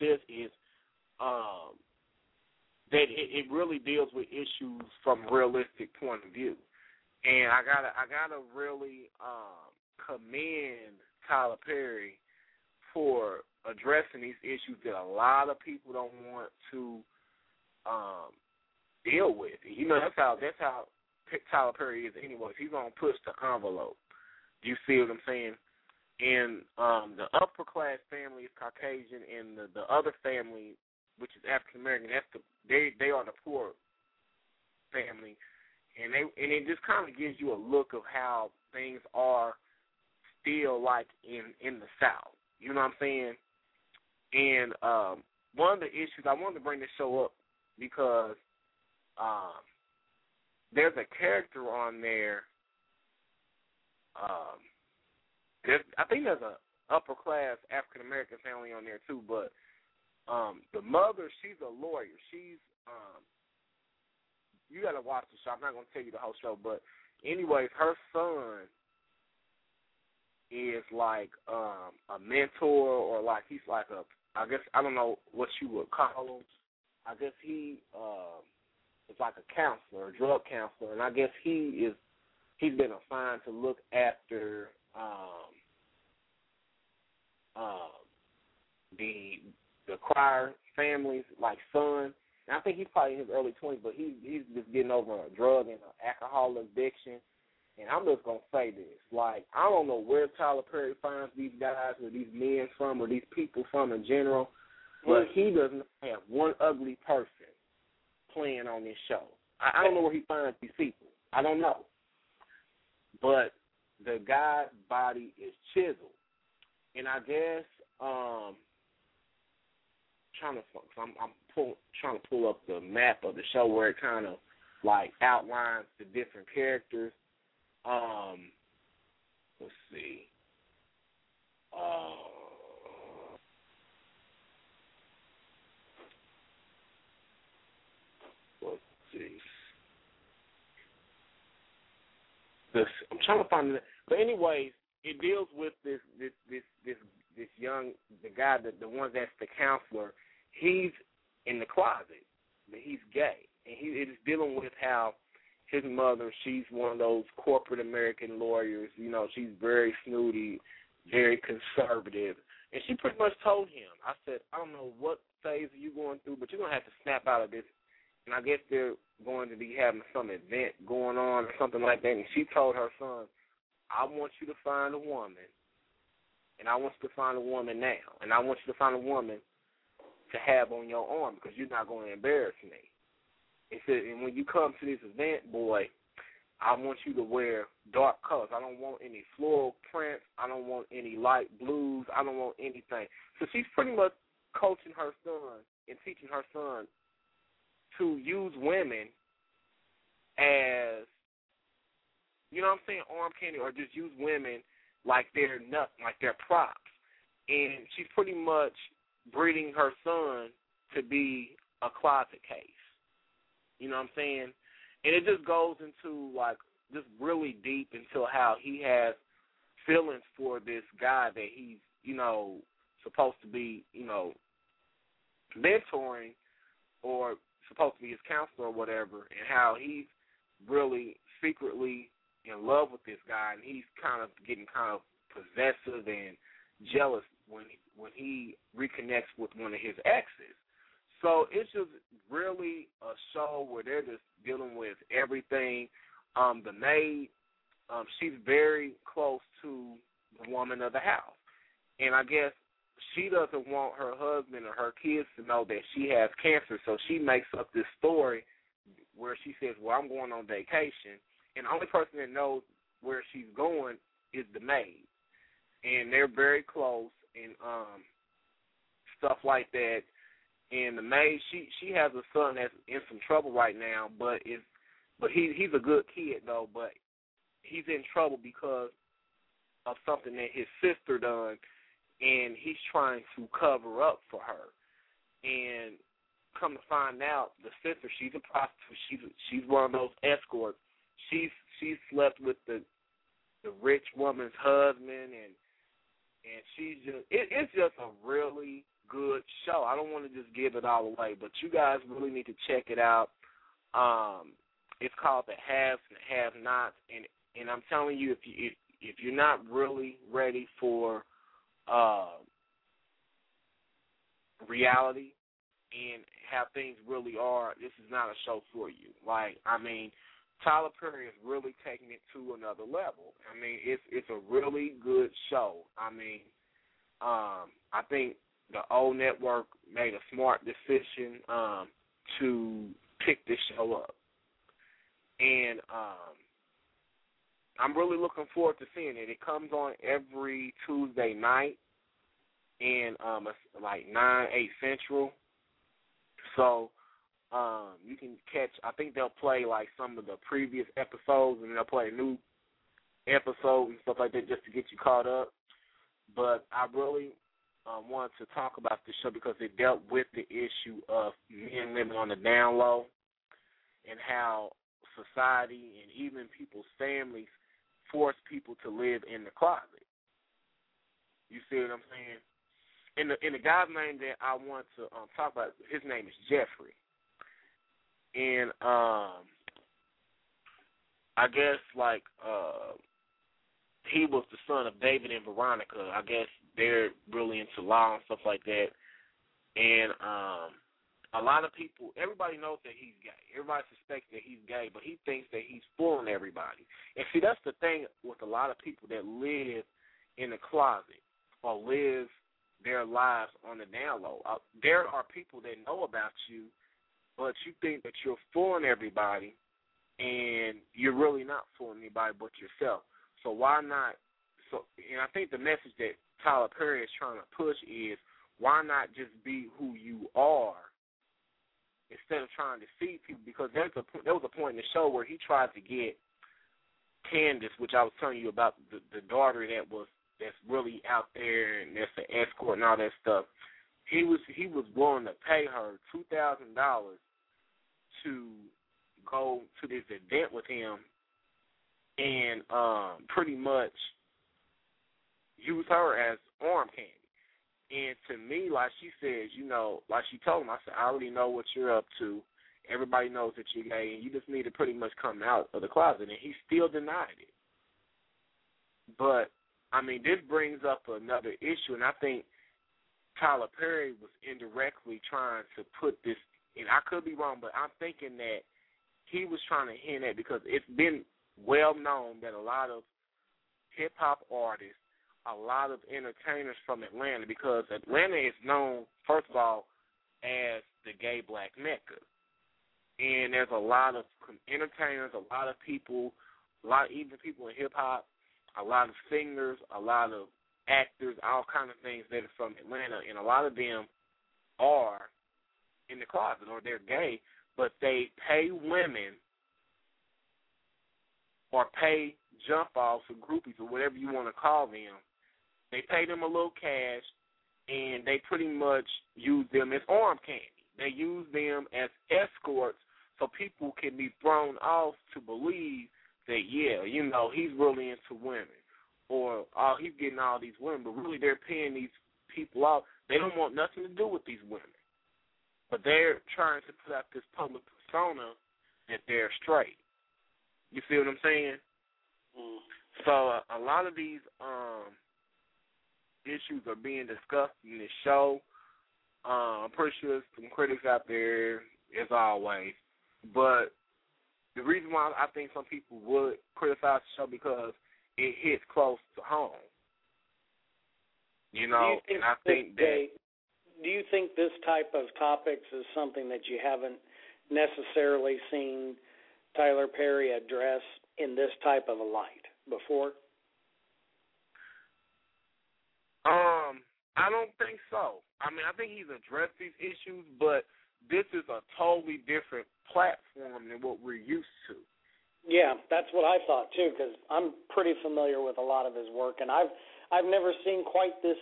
this is um, that it, it really deals with issues from a realistic point of view. And I gotta I gotta really um, commend Tyler Perry for addressing these issues that a lot of people don't want to um, deal with. You know, that's how that's how Tyler Perry is anyway. He's gonna push the envelope. You see what I'm saying? And um, the upper class family is Caucasian, and the the other family, which is African American, that's the they they are the poor family, and they and it just kind of gives you a look of how things are still like in in the South. You know what I'm saying? And um, one of the issues I wanted to bring this show up because um, there's a character on there. Um, I think there's a upper class African American family on there too, but um, the mother, she's a lawyer. She's um, you got to watch the show. I'm not to tell you the whole show, but anyways, her son is like um a mentor or like he's like a I guess I don't know what you would call him. I guess he um is like a counselor, a drug counselor, and I guess he is he's been assigned to look after um um the the Cryer family's like son. And I think he's probably in his early twenties, but he he's just getting over a drug and an alcohol addiction. And I'm just gonna say this: like, I don't know where Tyler Perry finds these guys or these men from or these people from in general, but he doesn't have one ugly person playing on this show. I, I don't know where he finds these people. I don't know, but the guy's body is chiseled, and I guess um trying to I'm I'm pull, trying to pull up the map of the show where it kind of like outlines the different characters. Um, let's see. Uh, let's see. This I'm trying to find but anyways, it deals with this this this this this young the guy that the one that's the counselor. He's in the closet, but he's gay, and he it is dealing with how his mother, she's one of those corporate American lawyers. You know, she's very snooty, very conservative. And she pretty much told him, I said, I don't know what phase are you going through, but you're to have to snap out of this. And I guess they're going to be having some event going on or something like that. And she told her son, I want you to find a woman, and I want you to find a woman now. And I want you to find a woman to have on your arm because you're not going to embarrass me. He said, and when you come to this event, boy, I want you to wear dark colors. I don't want any floral prints. I don't want any light blues. I don't want anything. So she's pretty much coaching her son and teaching her son to use women as, you know what I'm saying, arm candy, or just use women like they're nothing, like they're props. And she's pretty much breeding her son to be a closet case. You know what I'm saying? and it just goes into like just really deep into how he has feelings for this guy that he's you know supposed to be you know mentoring or supposed to be his counselor or whatever, and how he's really secretly in love with this guy, and he's kind of getting kind of possessive and jealous when when he reconnects with one of his exes. So it's just really a show where they're just dealing with everything. Um, the maid, um, she's very close to the woman of the house, and I guess she doesn't want her husband or her kids to know that she has cancer, so she makes up this story where she says, "Well, I'm going on vacation," and the only person that knows where she's going is the maid, and they're very close and um stuff like that. And the maid, she she has a son that's in some trouble right now, but is but he he's a good kid though, but he's in trouble because of something that his sister done and he's trying to cover up for her. And come to find out, the sister, she's a prostitute. She's she's one of those escorts. She's she's slept with the the rich woman's husband, and and she's just it, it's just a really good show. I don't want to just give it all away, but you guys really need to check it out. Um, it's called the Haves and Have-Nots, and and I'm telling you, if you if, if you're not really ready for uh, reality and how things really are, this is not a show for you. Like, I mean, Tyler Perry is really taking it to another level. I mean, it's it's a really good show. I mean, um, I think the OWN network made a smart decision um, to pick this show up, and um, I'm really looking forward to seeing it. It comes on every Tuesday night, and um, like nine eight central. So um, you can catch. I think they'll play like some of the previous episodes, and they'll play a new episode and stuff like that just to get you caught up. But I really um, wanted to talk about this show because it dealt with the issue of men living on the down low and how society and even people's families force people to live in the closet. You see what I'm saying? And the and the guy's name that I want to um, talk about, his name is Jeffrey, and um, I guess like uh, he was the son of David and Veronica. I guess they're really into law and stuff like that, and um, a lot of people, everybody knows that he's gay. Everybody suspects that he's gay, but he thinks that he's fooling everybody. And see, that's the thing with a lot of people that live in the closet or live their lives on the down low. Uh, there are people that know about you, but you think that you're fooling everybody, and you're really not fooling anybody but yourself. So why not? So, and I think the message that Tyler Perry is trying to push is why not just be who you are instead of trying to see people? Because there's a there was a point in the show where he tried to get Candace, which I was telling you about the the daughter that was that's really out there and that's an escort and all that stuff. He was he was willing to pay her two thousand dollars to go to this event with him and um pretty much use her as arm candy. And to me, like she says, you know, like she told him, I said, I already know what you're up to. Everybody knows that you're gay, and you just need to pretty much come out of the closet. And he still denied it. But I mean, this brings up another issue, and I think Tyler Perry was indirectly trying to put this. And I could be wrong, but I'm thinking that he was trying to hint at because it's been well known that a lot of hip hop artists, a lot of entertainers from Atlanta, because Atlanta is known first of all as the gay black mecca, and there's a lot of entertainers, a lot of people, a lot even people in hip hop a lot of singers, a lot of actors, all kind of things that are from Atlanta, and a lot of them are in the closet or they're gay, but they pay women or pay jump offs or groupies or whatever you want to call them. They pay them a little cash, and they pretty much use them as arm candy. They use them as escorts so people can be thrown off to believe that yeah, you know, he's really into women, or oh, he's getting all these women, but really they're paying these people off. They don't want nothing to do with these women, but they're trying to put out this public persona that they're straight. You see what I'm saying? Mm. So uh, a lot of these um issues are being discussed in this show. Uh, I'm pretty sure there's some critics out there, as always. But the reason why I think some people would criticize the show because it hits close to home. You know, you and I think that day- do you think this type of topics is something that you haven't necessarily seen Tyler Perry address in this type of a light before? Um, I don't think so. I mean, I think he's addressed these issues, but this is a totally different platform than what we're used to. Yeah, that's what I thought too. Because I'm pretty familiar with a lot of his work, and I've I've never seen quite this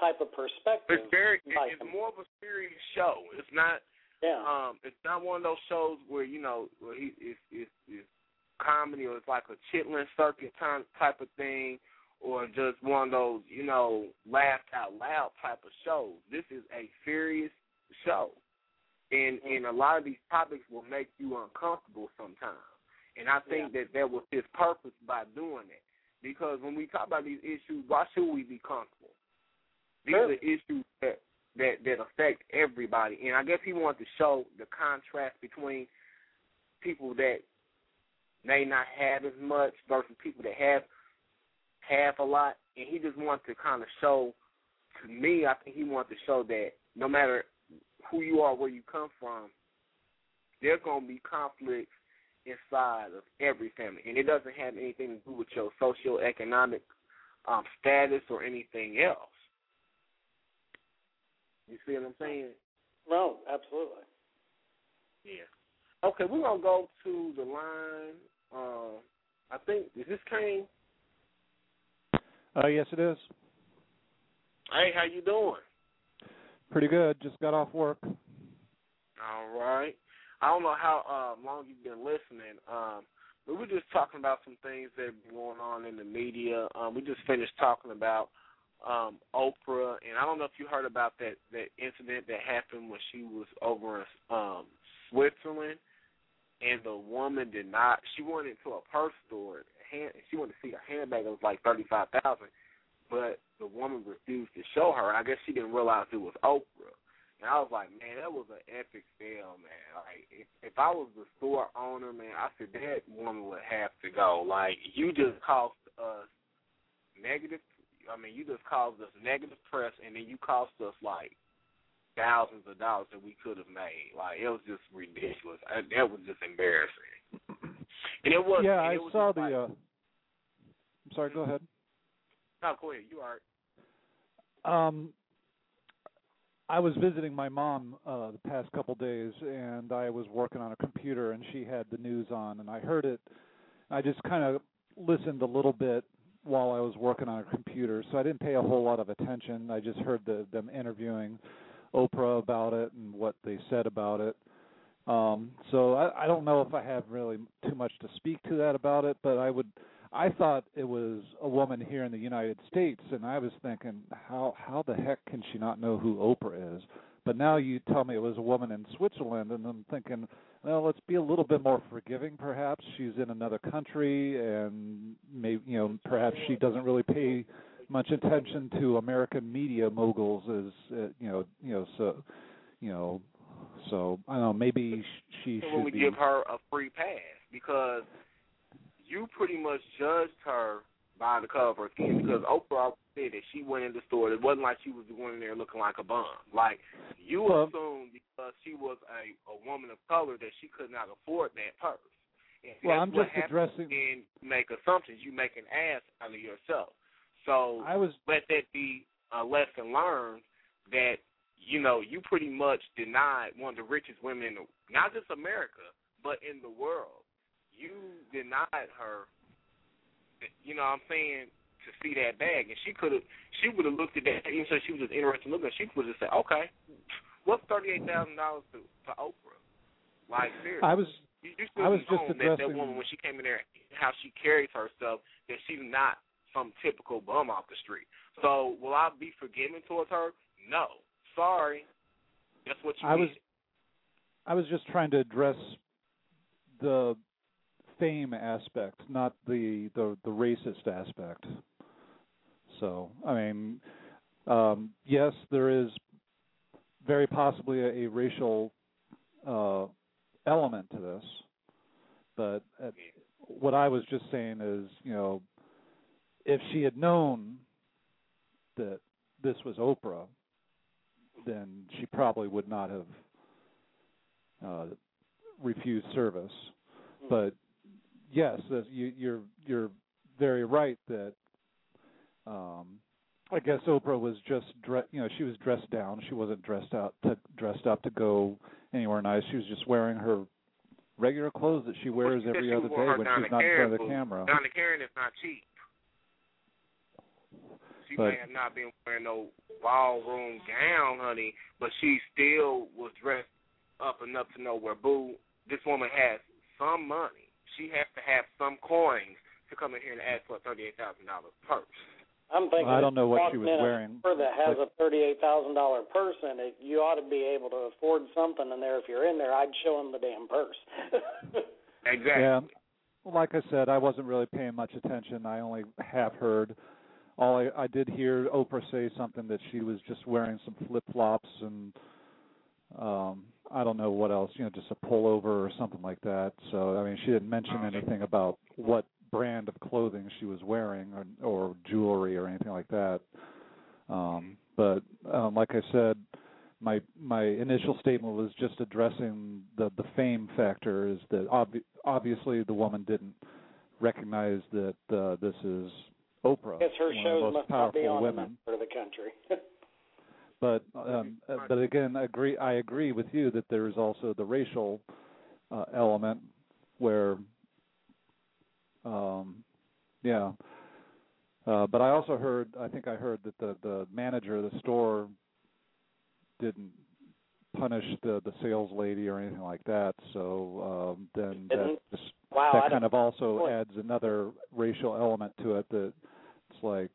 type of perspective. It's very, it's him. more of a serious show. It's not, Yeah. um, it's not one of those shows where you know where he it's it's, it's comedy or it's like a chitlin circuit time type of thing, or just one of those you know laughed out loud type of shows. This is a serious show, and and a lot of these topics will make you uncomfortable sometimes. And I think that that was his purpose by doing it. Because when we talk about these issues, why should we be comfortable? These Sure. are issues that, that that affect everybody. And I guess he wanted to show the contrast between people that may not have as much versus people that have have a lot. And he just wanted to kind of show to me, I think he wanted to show that no matter who you are, where you come from, there's gonna be conflicts inside of every family, and it doesn't have anything to do with your socioeconomic um, status or anything else. You see what I'm saying? No, absolutely. Yeah. Okay, we're gonna go to the line. Uh, I think is this Kane? Uh, yes, it is. Hey, how you doing? Pretty good. Just got off work. All right. I don't know how uh, long you've been listening, um, we're just talking about some things that have been going on in the media. Um, we just finished talking about um, Oprah, and I don't know if you heard about that that incident that happened when she was over in um, Switzerland, and the woman did not. She went into a purse store, hand, she wanted to see a handbag that was like thirty five thousand, but the woman refused to show her. I guess she didn't realize it was Oprah. And I was like, man, that was an epic fail, man. Like, if if I was the store owner, man, I said that woman would have to go. Like, you just cost us negative. I mean, you just caused us negative press, and then you cost us like thousands of dollars that we could have made. Like, it was just ridiculous. I, that was just embarrassing. And it was. yeah, and I it was saw the. Like, uh I'm sorry. Go ahead. no, go ahead. You are. Um, I was visiting my mom uh the past couple days and I was working on a computer and she had the news on and I heard it. I just kind of listened a little bit while I was working on a computer, so I didn't pay a whole lot of attention. I just heard the, them interviewing Oprah about it and what they said about it. Um, so I, I don't know if I have really too much to speak to that about it, but I would. I thought it was a woman here in the United States, and I was thinking, how how the heck can she not know who Oprah is? But now you tell me it was a woman in Switzerland, and I'm thinking, well, let's be a little bit more forgiving. Perhaps she's in another country, and maybe you know, perhaps she doesn't really pay much attention to American media moguls as uh, you know, you know, so you know, so I don't know. Maybe sh- she So when we be. give her a free pass because you pretty much judged her by the cover of her skin because Oprah said that she went in the store. It wasn't like she was going in there looking like a bum. Like you Well- assumed because she was a a woman of color that she could not afford that purse. And Well, I'm just addressing- you make assumptions. You make an ass out of yourself. So I was let that be a lesson learned that you know you pretty much denied one of the richest women in the, not just America but in the world. You denied her. You know what I'm saying to see that bag, and she could have she would have looked at that even though she was just interested in looking. She would have said, okay, what's thirty eight thousand dollars to to Oprah? Like seriously. I was You, you should I was have just that that woman when she came in there, how she carries herself, that she's not some typical bum off the street. So will I be forgiving towards her? No. Sorry. That's what you I was. I was just trying to address the fame aspect, not the the, the racist aspect. So, I mean, um, yes, there is very possibly a, a racial uh, element to this, but uh, what I was just saying is, you know, if she had known that this was Oprah, then she probably would not have uh, refused service. But yes, you, you're you're very right that um, I guess Oprah was just dre- you know she was dressed down. She wasn't dressed out to dressed up to go anywhere nice. She was just wearing her regular clothes that she wears Well, she every said other day when she's not in front of the camera. Donna Karan is not cheap. She But- may have not been wearing no ballroom gown, honey, but she still was dressed up enough to know where boo. This woman has some money. She has to have some coins to come in here and ask for a thirty-eight thousand dollars purse. I'm thinking. Well, I don't know what she was in a wearing, store that has but- a thirty-eight thousand dollar purse in it, you ought to be able to afford something in there. If you're in there, I'd show them the damn purse. Exactly. Yeah. Well, like I said, I wasn't really paying much attention. I only half heard. All I, I did hear Oprah say something that she was just wearing some flip flops and um I don't know what else, you know, just a pullover or something like that. So I mean, she didn't mention anything about what brand of clothing she was wearing or, or jewelry or anything like that. Um but um like I said, my my initial statement was just addressing the the fame factor is that obvi- obviously the woman didn't recognize that uh, this is Oprah, Guess her one of the shows most must not be on in women. part of the country. But um, uh, but again, I agree. I agree with you that there is also the racial uh, element where, um, yeah. Uh, but I also heard. I think I heard that the the manager of the store didn't punish the the sales lady or anything like that. So um, then that just Wow, I that kind of also Boy. adds another racial element to it. That it's like,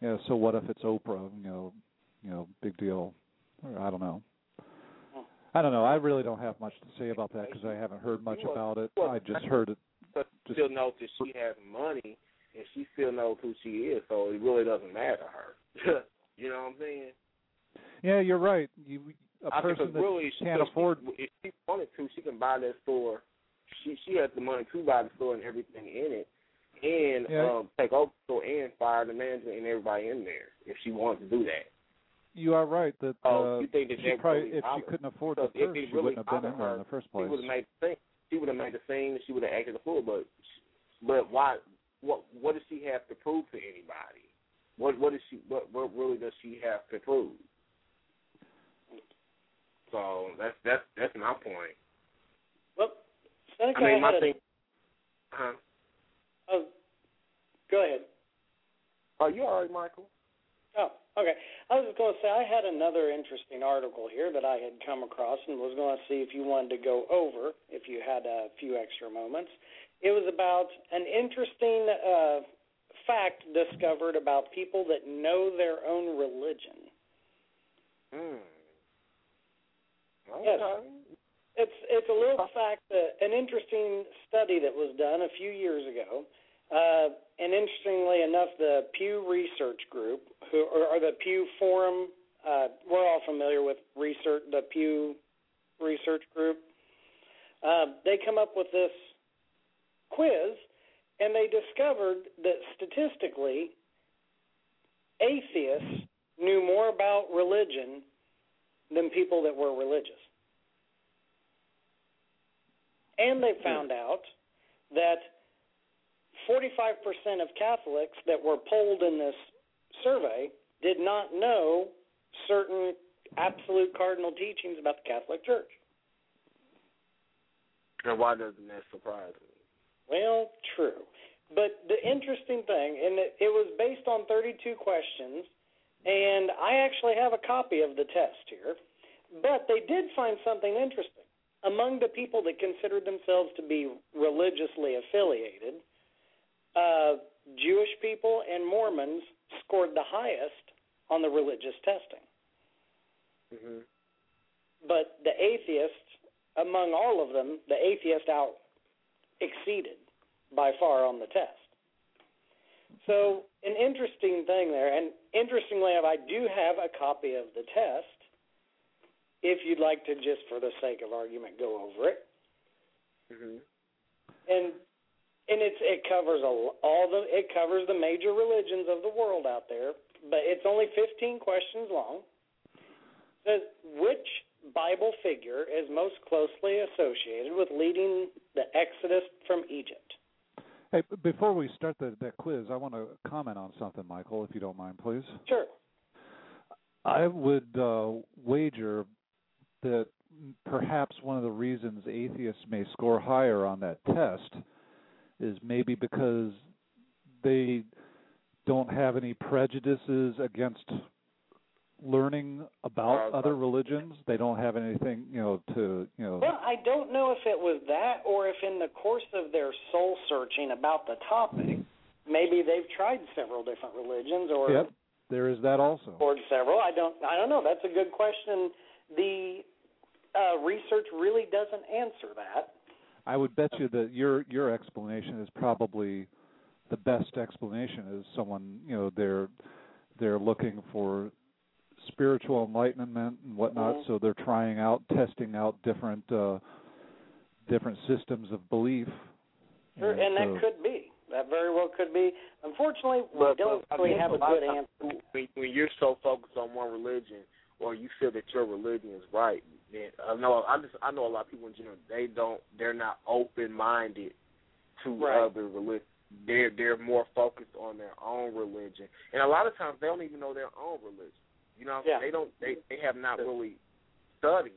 you know, so what if it's Oprah? You know, you know, big deal. I don't know. I don't know. I really don't have much to say about that because I haven't heard much about it. I just heard it. But still knows that she has money, and she still knows who she is, so it really doesn't matter to her. you know what I'm saying? Yeah, you're right. You a I person that really, she, can't afford. If she wanted to, she can buy that store. She she has the money to buy the store and everything in it, and Yeah. um, take over the store and fire the manager and everybody in there if she wanted to do that. You are right that Oh, uh, you think that she probably, really if she couldn't afford the because if it she really wouldn't have been in there in the first place. She place. would have made the thing. She would have made the scene. She would have acted a fool. But but why? What what does she have to prove to anybody? What what does she? What what really does she have to prove? So that's that's that's my point. well, Senica I mean, my had a. Huh? oh, go ahead. Are you all right, Michael? Oh, okay. I was just going to say I had another interesting article here that I had come across and was going to see if you wanted to go over if you had a few extra moments. It was about an interesting uh, fact discovered about people that know their own religion. Hmm. Yes. It's it's a little fact that an interesting study that was done a few years ago, uh, and interestingly enough, the Pew Research Group, who or, the Pew Forum, uh, we're all familiar with research, the Pew Research Group. Uh, they come up with this quiz, and they discovered that statistically, atheists knew more about religion than people that were religious. And they found out that 45% of Catholics that were polled in this survey did not know certain absolute cardinal teachings about the Catholic Church. And why doesn't that surprise me? Well, true. But the interesting thing, and it, it was based on 32 questions, and I actually have a copy of the test here, but they did find something interesting. among the people that considered themselves to be religiously affiliated, uh, Jewish people and Mormons scored the highest on the religious testing. hmm But the atheists, among all of them, the atheist out exceeded by far on the test. So, an interesting thing there, and interestingly enough, I do have a copy of the test. If you'd like to, just for the sake of argument, go over it, hmm and and it's it covers a, all the it covers the major religions of the world out there, but it's only 15 questions long. It says which Bible figure is most closely associated with leading the Exodus from Egypt? Hey, before we start the, that quiz, I want to comment on something, Michael, if you don't mind, please. Sure. I would uh, wager that perhaps one of the reasons atheists may score higher on that test is maybe because they don't have any prejudices against learning about other religions. They don't have anything, you know, to you know. Well, I don't know if it was that or if in the course of their soul searching about the topic, maybe they've tried several different religions or Yep, there is that also. or several. I don't I don't know. That's a good question. The uh, research really doesn't answer that. I would bet you that your your explanation is probably the best explanation. Is someone you know they're they're looking for spiritual enlightenment and whatnot, Mhm. so they're trying out, testing out different uh, different systems of belief. Sure, and so- that could be. That very well could be. Unfortunately, we But, don't but I really have a good answer. When, when you're so focused on one religion, or you feel that your religion is right, then I know I just I know a lot of people in general they don't they're not open minded to Right. other religions. They're they're more focused on their own religion, and a lot of times they don't even know their own religion. You know, Yeah. they don't they they have not really studied.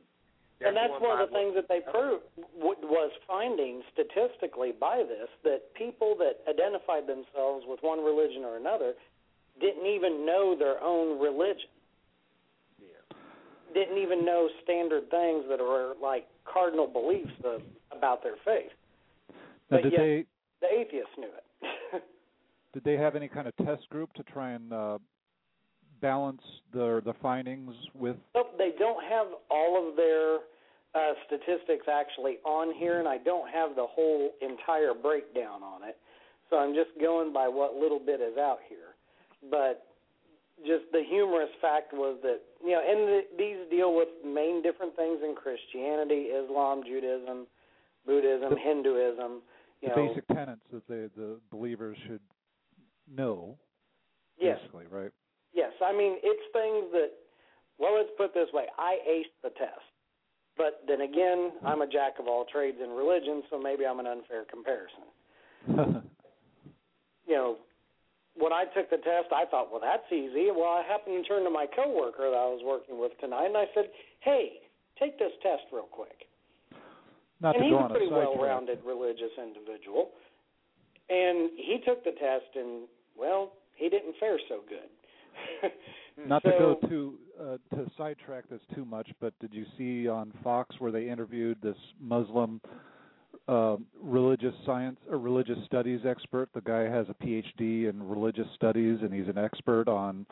They're and that's one of the things that they proved was finding statistically by this that people that identified themselves with one religion or another didn't even know their own religion. Didn't even know standard things that are like cardinal beliefs of, about their faith. Now, But did yet- they The atheists knew it. did they have any kind of test group to try and uh, balance the the findings with? Nope, they don't have all of their uh, statistics actually on here, and I don't have the whole entire breakdown on it. So I'm just going by what little bit is out here. But just the humorous fact was that you know, and the, these deal with main different things in Christianity, Islam, Judaism, Buddhism, Hinduism. You the know, basic tenets that the the believers should know. Yes. Basically, right? Yes, I mean it's things that. Well, let's put it this way: I aced the test, but then again, I'm a jack of all trades in religion, so maybe I'm an unfair comparison. You know, when I took the test, I thought, well, that's easy. Well, I happened to turn to my coworker that I was working with tonight, and I said, "Hey, take this test real quick." Not and to he's go a on a pretty well-rounded religious individual, and he took the test, and well, he didn't fare so good. Not to go So- too uh, to sidetrack this too much, but did you see on Fox where they interviewed this Muslim uh, religious science or religious studies expert? The guy has a PhD in religious studies, and he's an expert on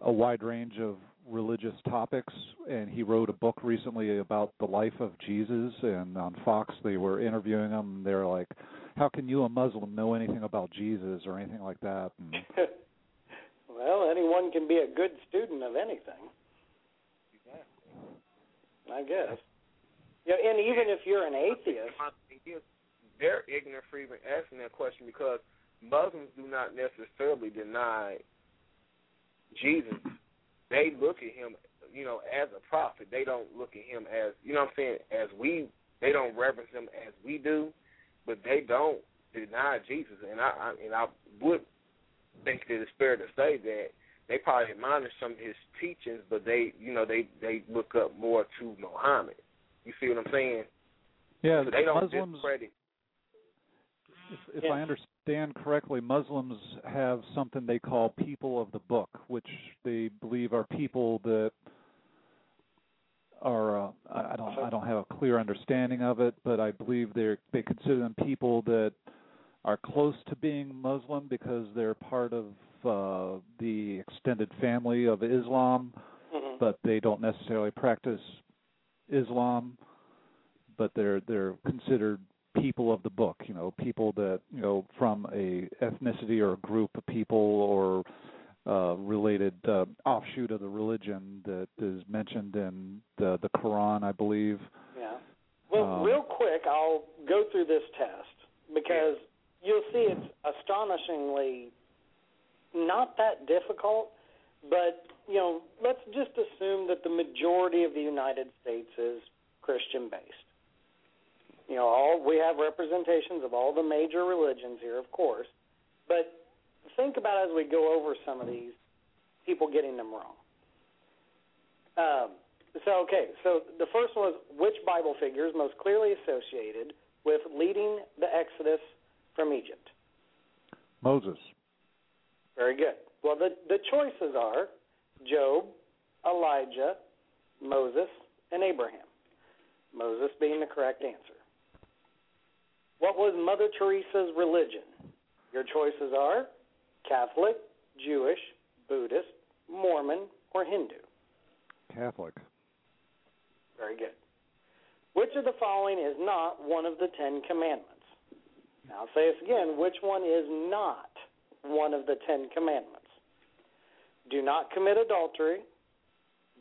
a wide range of religious topics. And he wrote a book recently about the life of Jesus. And on Fox, they were interviewing him. And they're like, "How can you, a Muslim, know anything about Jesus or anything like that?" And well, anyone can be a good student of anything. I guess. Yeah, and even if you're an atheist, they're ignorant for even asking that question because Muslims do not necessarily deny Jesus. They look at him, you know, as a prophet. They don't look at him as, you know, what I'm saying, as we. They don't reverence him as we do, but they don't deny Jesus. And I, I and I would think that it's fair to say that they probably admonish some of his teachings, but they, you know, they they look up more to Muhammad. You see what I'm saying? yeah, so they don't Muslims. discredit. If, if I understand correctly, Muslims have something they call people of the book, which they believe are people that are uh, I I don't I I don't have a clear understanding of it, but I believe they they consider them people that are close to being Muslim because they're part of uh, the extended family of Islam, Mhm. but they don't necessarily practice Islam, but they're they're considered people of the book, you know, people that, you know, from a ethnicity or a group of people or uh related uh, offshoot of the religion that is mentioned in the the Quran, I believe. Yeah. Well, Um, real quick, I'll go through this test because you'll see it's astonishingly not that difficult, but you know, let's just assume that the majority of the United States is Christian based. You know, all we have representations of all the major religions here, of course, but think about as we go over some of these people getting them wrong. Um, so okay, so the first one was which Bible figure is most clearly associated with leading the Exodus from Egypt? Moses. Very good. Well, the the choices are Job, Elijah, Moses, and Abraham. Moses being the correct answer. What was Mother Teresa's religion? Your choices are Catholic, Jewish, Buddhist, Mormon, or Hindu. Catholic. Very good. Which of the following is not one of the Ten Commandments? Now, I'll say this again. Which one is not one of the Ten Commandments? Do not commit adultery.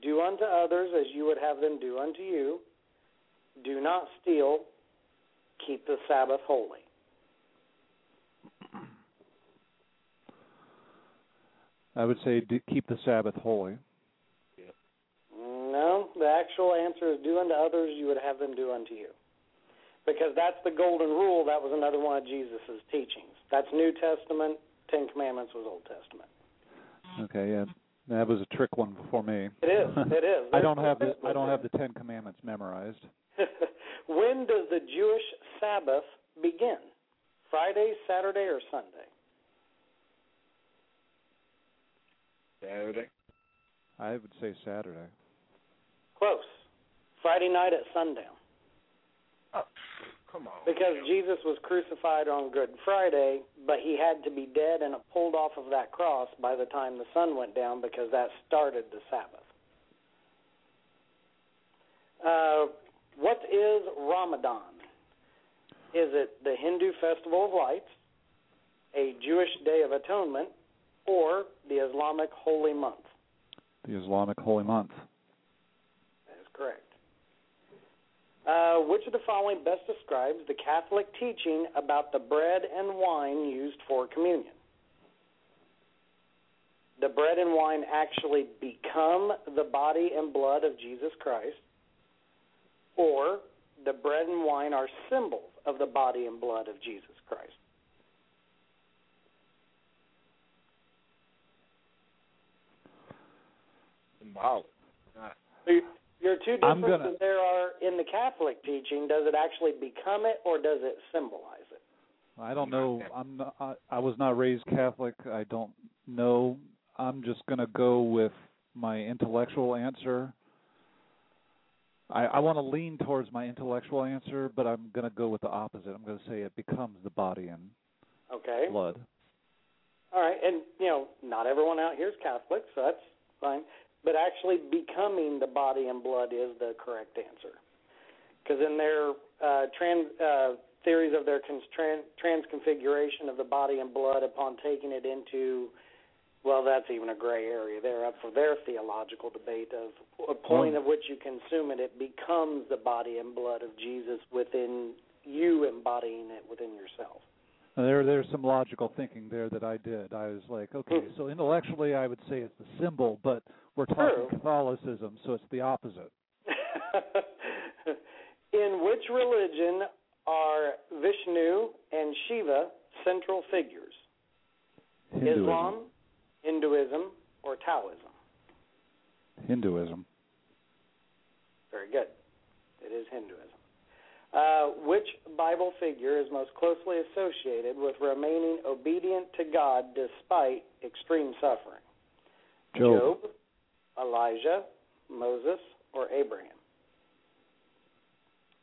Do unto others as you would have them do unto you. Do not steal. Keep the Sabbath holy. I would say keep the Sabbath holy. No, the actual answer is do unto others you would have them do unto you. Because that's the golden rule. That was another one of Jesus' teachings. That's New Testament. Ten Commandments was Old Testament. Okay, yeah. That was a trick one for me. It is. It is. I don't have the I don't have the Ten Commandments memorized. when does the Jewish Sabbath begin? Friday, Saturday, or Sunday? Saturday. I would say Saturday. Close. Friday night at sundown. Oh, come on. Because Jesus was crucified on Good Friday, but he had to be dead and pulled off of that cross by the time the sun went down because that started the Sabbath. Uh, what is Ramadan? Is it the Hindu Festival of Lights, a Jewish Day of Atonement, or the Islamic Holy Month? The Islamic holy month. That is correct. Uh, which of the following best describes the Catholic teaching about the bread and wine used for communion? The bread and wine actually become the body and blood of Jesus Christ, or the bread and wine are symbols of the body and blood of Jesus Christ? Symbolic. Not So Your two differences gonna- there are in the Catholic teaching. Does it actually become it, or does it symbolize it? I don't know. I'm not, I, I was not raised Catholic. I don't know. I'm just going to go with my intellectual answer. I, I want to lean towards my intellectual answer, but I'm going to go with the opposite. I'm going to say it becomes the body and Okay. blood. All right, and you know, not everyone out here is Catholic, so that's fine. But actually, becoming the body and blood is the correct answer, because in their uh, trans uh, theories of their cons- tran- transconfiguration of the body and blood upon taking it into, well, that's even a gray area. They're up for their theological debate of a point of which you consume it, it becomes the body and blood of Jesus within you embodying it within yourself. There, there's some logical thinking there that I did. I was like, okay, Hmm. so intellectually, I would say it's the symbol, but we're talking True. Catholicism, so it's the opposite. In which religion are Vishnu and Shiva central figures? Hinduism. Islam, Hinduism, or Taoism? Hinduism. Very good. It is Hinduism. Uh, which Bible figure is most closely associated with remaining obedient to God despite extreme suffering? Job. Elijah, Moses, or Abraham?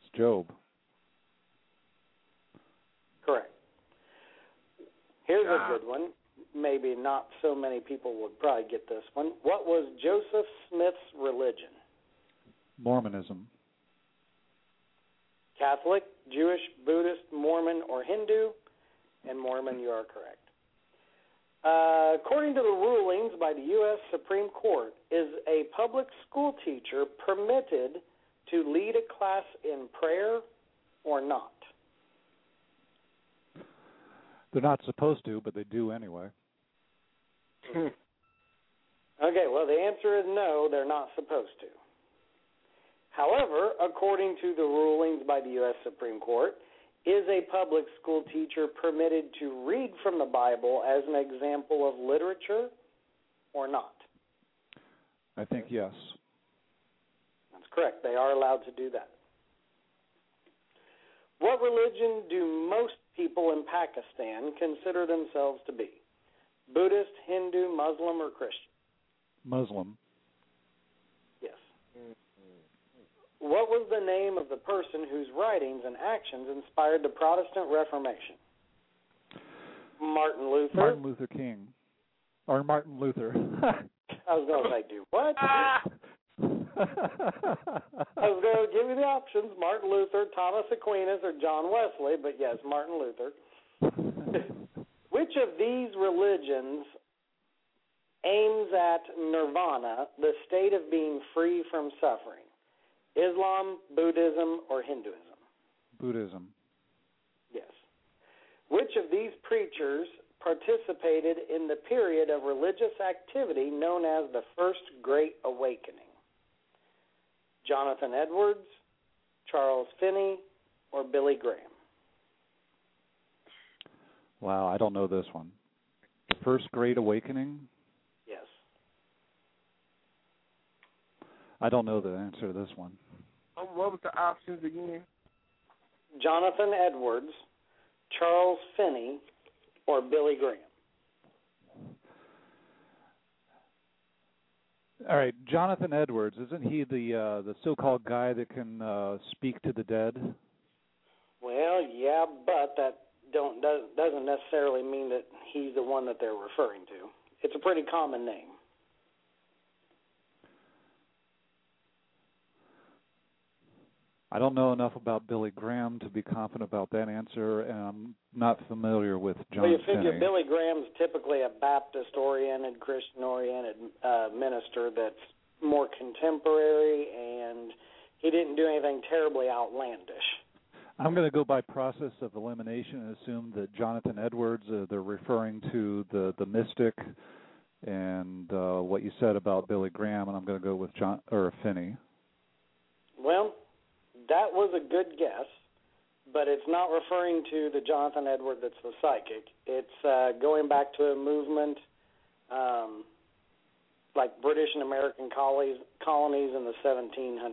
It's Job. Correct. Here's Ah. a good one. Maybe not so many people would probably get this one. What was Joseph Smith's religion? Mormonism. Catholic, Jewish, Buddhist, Mormon, or Hindu? And Mormon, you are correct. Uh, according to the rulings by the U.S. Supreme Court, is a public school teacher permitted to lead a class in prayer or not? They're not supposed to, but they do anyway. Okay, well, the answer is no, they're not supposed to. However, according to the rulings by the U.S. Supreme Court, is a public school teacher permitted to read from the Bible as an example of literature or not? I think yes. That's correct. They are allowed to do that. What religion do most people in Pakistan consider themselves to be? Buddhist, Hindu, Muslim, or Christian? Muslim. Yes. What was the name of the person whose writings and actions inspired the Protestant Reformation? Martin Luther. Martin Luther King. Or Martin Luther. I was going to say, do what? I was going to give you the options: Martin Luther, Thomas Aquinas, or John Wesley. But yes, Martin Luther. Which of these religions aims at nirvana, the state of being free from suffering? Islam, Buddhism, or Hinduism? Buddhism. Yes. Which of these preachers participated in the period of religious activity known as the First Great Awakening? Jonathan Edwards, Charles Finney, or Billy Graham? Wow, I don't know this one. The First Great Awakening? Yes. I don't know the answer to this one. Um, what was the options again? Jonathan Edwards, Charles Finney, or Billy Graham? All right, Jonathan Edwards, isn't he the uh the so-called guy that can uh speak to the dead? Well, yeah, but that don't doesn't necessarily mean that he's the one that they're referring to. It's a pretty common name. I don't know enough about Billy Graham to be confident about that answer, and I'm not familiar with John well, you figure Finney. Billy Graham's typically a Baptist-oriented, Christian-oriented uh, minister that's more contemporary, and he didn't do anything terribly outlandish. I'm going to go by process of elimination and assume that Jonathan Edwards, uh, they're referring to the the mystic, and uh, what you said about Billy Graham, and I'm going to go with John or Finney. Well, that was a good guess, but it's not referring to the Jonathan Edward that's the psychic. It's uh, going back to a movement um, like British and American colonies, colonies in the 1700s.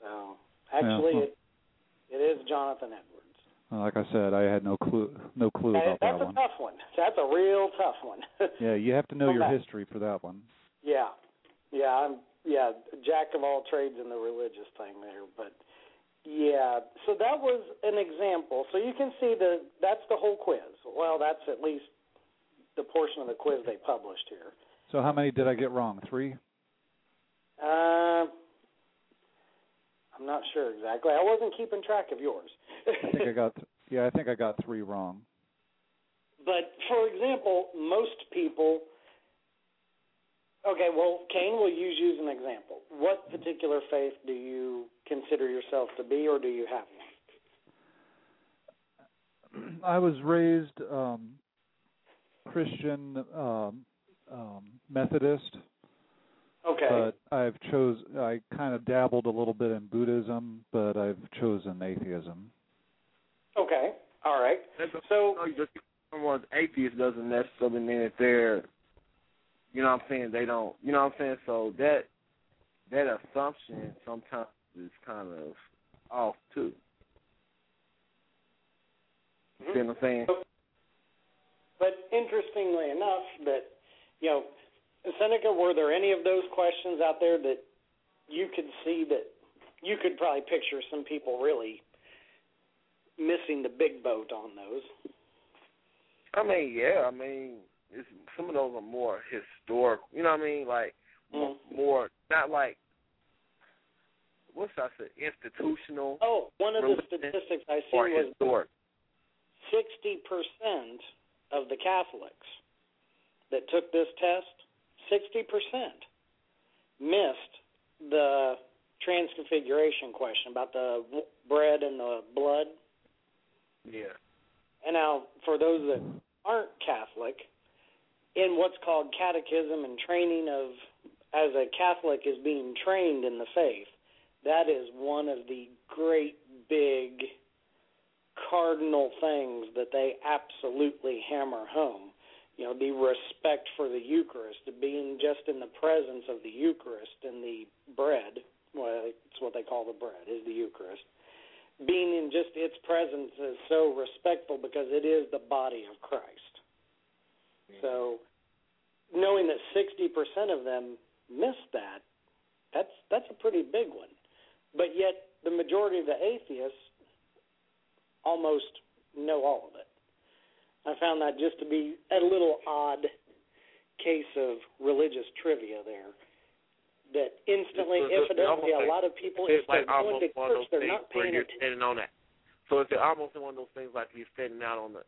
So actually, Yeah, it, it is Jonathan Edwards. Like I said, I had no clue no clue And about that's that a one. tough one. That's a real tough one. Yeah, you have to know Come your back. history for that one. Yeah, yeah, I'm yeah jack of all trades in the religious thing there, but yeah. So that was an example. So you can see the that's the whole quiz. Well, that's at least the portion of the quiz they published here. So how many did I get wrong? Three. Uh, I'm not sure exactly. I wasn't keeping track of yours. I think I got yeah, I think I got three wrong. But for example, most people. Okay, well, Kane, we'll use you as an example. What particular faith do you consider yourself to be, or do you have one? I was raised um Christian um um Methodist. Okay. But I've chose I kind of dabbled a little bit in Buddhism, but I've chosen atheism. Okay. All right. So just someone's atheist doesn't necessarily mean that they're you know what I'm saying, they don't you know what I'm saying? So that that assumption sometimes is kind of off too. You see what I'm saying? But interestingly enough, that you know, Senica, were there any of those questions out there that you could see that you could probably picture some people really missing the big boat on those. I mean, yeah, I mean, it's, some of those are more historical. You know what I mean? Like mm-hmm. more, more not like what's I say institutional. Oh, one of the statistics I see was historic. sixty percent of the Catholics that took this test, sixty percent missed the transconfiguration question about the bread and the blood. Yeah. And now, for those that aren't Catholic, in what's called catechism and training of, as a Catholic is being trained in the faith, that is one of the great big cardinal things that they absolutely hammer home. You know, the respect for the Eucharist, being just in the presence of the Eucharist and the bread, well, it's what they call the bread, is the Eucharist being in just its presence is so respectful because it is the body of Christ. So knowing that sixty percent of them missed that, that's that's a pretty big one. But yet the majority of the atheists almost know all of it. I found that just to be a little odd case of religious trivia there. That instantly, It's- evidently, a lot of people, if they're like going to church, they're not paying attention. on that. So it's almost one of those things like you're standing out on the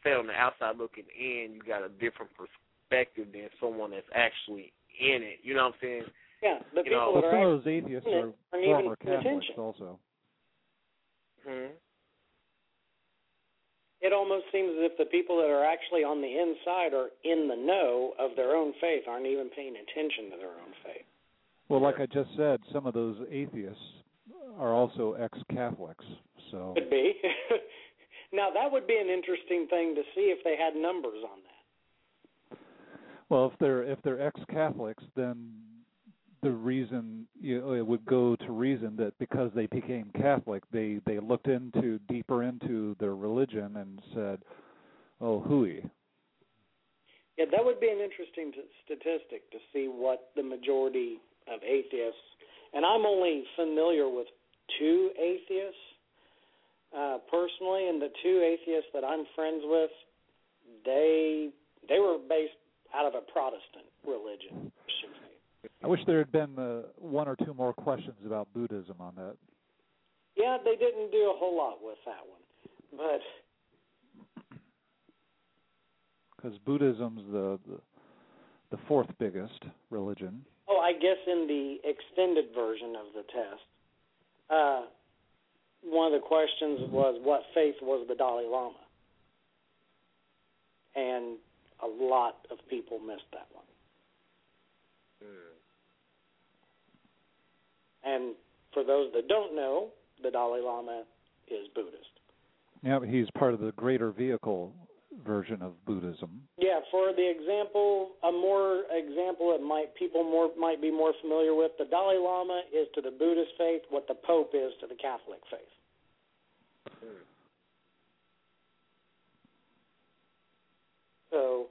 stand on the outside looking in. You got a different perspective than someone that's actually in it. You know what I'm saying? Yeah, the You people know- Well, that some of those atheists are former Catholics attention. also. Hmm. It almost seems as if the people that are actually on the inside are in the know of their own faith aren't even paying attention to their own faith. Well, like I just said, some of those atheists are also ex-Catholics. So Could be. now that would be an interesting thing to see if they had numbers on that. Well, if they're if they're ex-Catholics, then the reason you know, it would go to reason that because they became Catholic, they they looked into deeper into their religion and said, "Oh, hooey." Yeah, that would be an interesting t- statistic to see what the majority of atheists, and I'm only familiar with two atheists uh, personally, and the two atheists that I'm friends with, they they were based out of a Protestant religion. I wish there had been uh, one or two more questions about Buddhism on that. Yeah, they didn't do a whole lot with that one, but because Buddhism's the, the the fourth biggest religion. Oh, I guess in the extended version of the test, uh, one of the questions was what faith was the Dalai Lama? And a lot of people missed that one. Hmm. And for those that don't know, the Dalai Lama is Buddhist. Yeah, but he's part of the greater vehicle version of Buddhism. Yeah, for the example, a more example that might people more might be more familiar with, the Dalai Lama is to the Buddhist faith what the Pope is to the Catholic faith. So,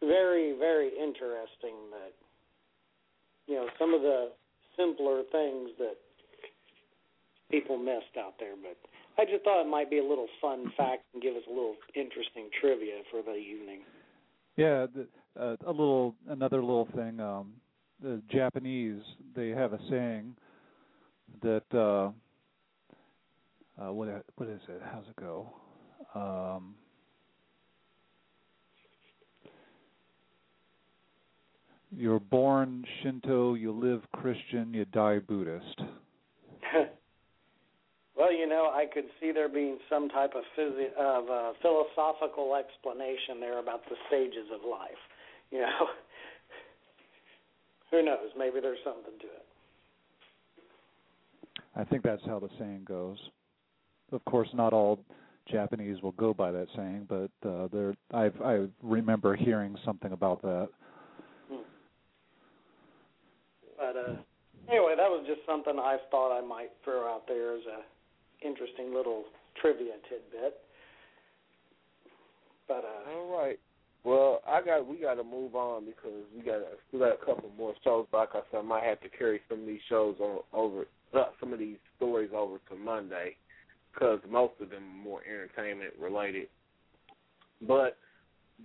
very, very interesting that you know some of the simpler things that people missed out there, but I just thought it might be a little fun fact and give us a little interesting trivia for the evening. Yeah, the, uh, a little another little thing. Um, the Japanese they have a saying that uh, uh, what what is it? How's it go? Um, you're born Shinto, you live Christian, you die Buddhist. well, you know, I could see there being some type of physi- of uh, philosophical explanation there about the stages of life. You know, who knows? Maybe there's something to it. I think that's how the saying goes. Of course, not all Japanese will go by that saying, but uh, there, I've, I remember hearing something about that. But uh, anyway, that was just something I thought I might throw out there as a interesting little trivia tidbit. But uh, All right. Well, I got we got to move on because we got still got a couple more shows. Like I said, I might have to carry some of these shows on over uh, some of these stories over to Monday because most of them are more entertainment related. But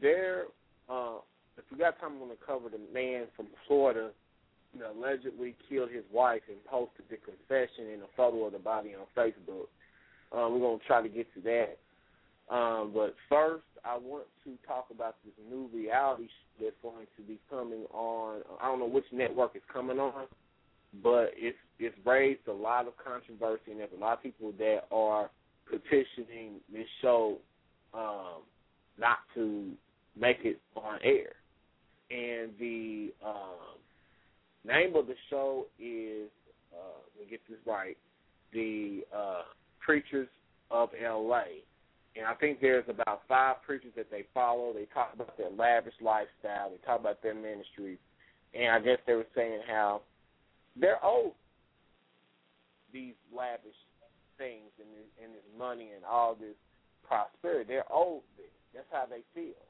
there, uh, if we got time, I'm going to cover the man from Florida allegedly killed his wife and posted the confession and a photo of the body on Facebook. Um, we're going to try to get to that. Um, but first, I want to talk about this new reality that's going to be coming on. I don't know which network it's coming on, but it's it's raised a lot of controversy, and there's a lot of people that are petitioning this show um, not to make it on air. And the um, name of the show is, uh, let me get this right, the uh, Preachers of L.A. And I think there's about five preachers that they follow. They talk about their lavish lifestyle. They talk about their ministries. And I guess they were saying how they're owed these lavish things and this, and this money and all this prosperity. They're owed this. That's how they feel.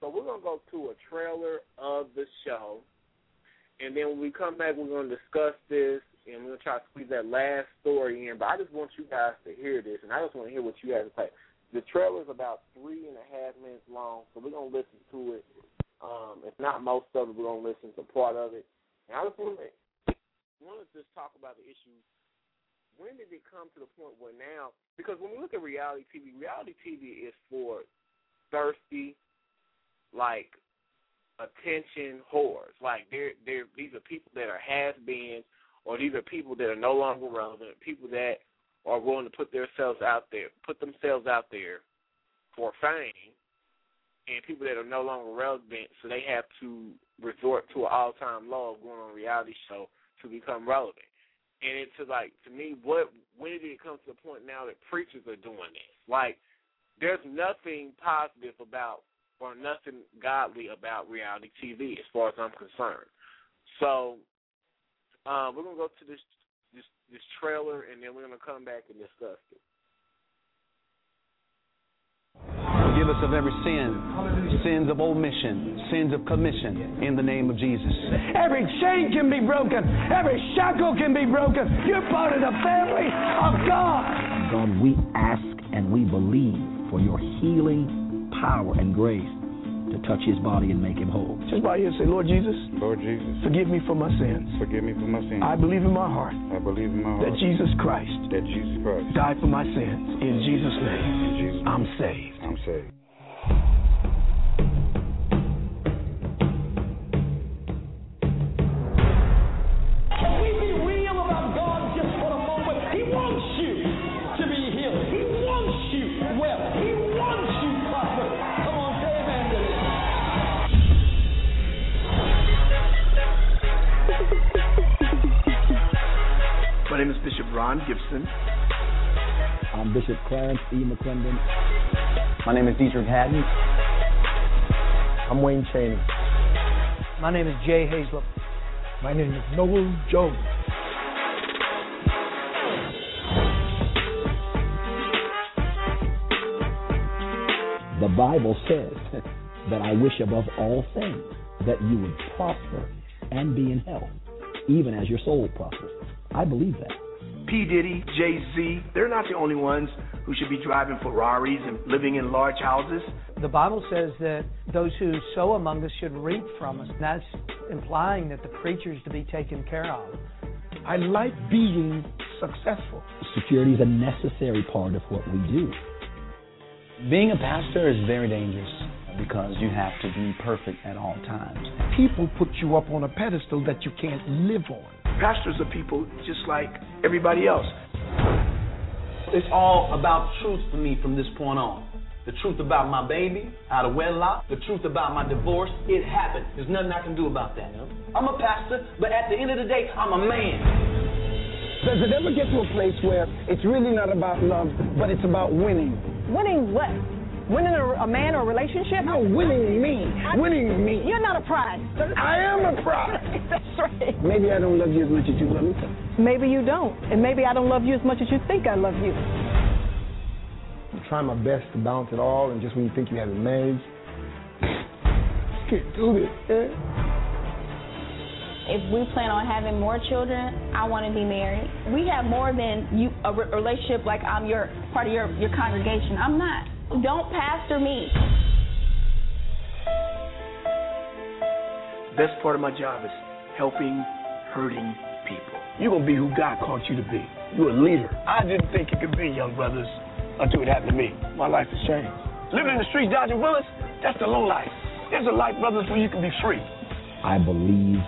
So we're going to go to a trailer of the show. And then when we come back, we're going to discuss this and we're going to try to squeeze that last story in. But I just want you guys to hear this, and I just want to hear what you guys say. The trailer is about three and a half minutes long, so we're going to listen to it. Um, if not most of it, we're going to listen to part of it. And I just want to, want to just talk about the issue. When did it come to the point where now, because when we look at reality TV, reality TV is for thirsty, like attention whores. Like they're they're these are people that are has beens or these are people that are no longer relevant, people that are willing to put themselves out there, put themselves out there for fame, and people that are no longer relevant, so they have to resort to an all-time low of going on a reality show to become relevant. And it's like to me, what when did it come to the point now that preachers are doing this? Like, there's nothing positive about or nothing godly about reality TV as far as I'm concerned. So um, we're gonna go to this this this trailer and then we're gonna come back and discuss it. Forgive us of every sin, sins of omission, sins of commission, in the name of Jesus. Every chain can be broken. Every shackle can be broken. You're part of the family of God. God, we ask and we believe for your healing power and grace to touch his body and make him whole. Just bow here and say, Lord Jesus, Lord Jesus, forgive me for my sins. forgive me for my sins. I believe in my heart I believe in my heart. that Jesus Christ that Jesus Christ died for my sins. In Jesus' name, in Jesus' I'm saved. I'm saved. Bishop Ron Gibson. I'm Bishop Clarence E. McClendon. My name is Deitrick Haddon. I'm Wayne Chaney. My name is Jay Haizlip. My name is Noel Jones. The Bible says that I wish above all things that you would prosper and be in health, even as your soul prospers. I believe that. P. Diddy, Jay Z, they're not the only ones who should be driving Ferraris and living in large houses. The Bible says that those who sow among us should reap from us. And That's implying that the preacher is to be taken care of. I like being successful. Security is a necessary part of what we do. Being a pastor is very dangerous because you have to be perfect at all times. People put you up on a pedestal that you can't live on. Pastors are people just like everybody else. It's all about truth for me from this point on. The truth about my baby out of wedlock, the truth about my divorce, it happened. There's nothing I can do about that. I'm a pastor, but at the end of the day, I'm a man. Does it ever get to a place where it's really not about love, but it's about winning? Winning what? Winning a, a man or a relationship? No, winning me. winning me. You're not a prize. I am a prize. That's right. Maybe I don't love you as much as you love me. Maybe you don't. And maybe I don't love you as much as you think I love you. I'm trying my best to balance it all, and just when you think you have it managed, can't do this, man. If we plan on having more children, I want to be married. We have more than you a re- relationship like I'm your part of your your congregation. I'm not. Don't pastor me. Best part of my job is helping hurting people. You're gonna be who God called you to be. You're a leader. I didn't think it could be, young brothers, until it happened to me. My life has changed. Living in the streets, dodging bullets, that's the low life. There's a life, brothers, where you can be free. I believe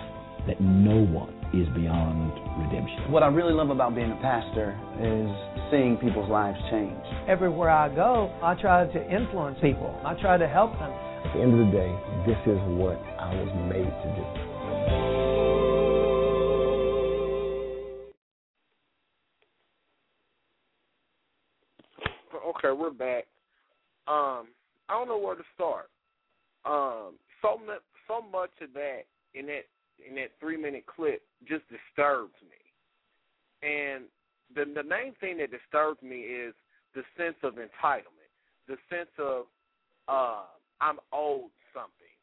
that no one is beyond redemption. What I really love about being a pastor is seeing people's lives change. Everywhere I go, I try to influence people. I try to help them. At the end of the day, this is what I was made to do. Okay, we're back. Um, I don't know where to start. Um, so much, so much of that in that in that three minute clip just disturbs me. And the the main thing that disturbs me is the sense of entitlement, the sense of uh, I'm owed something,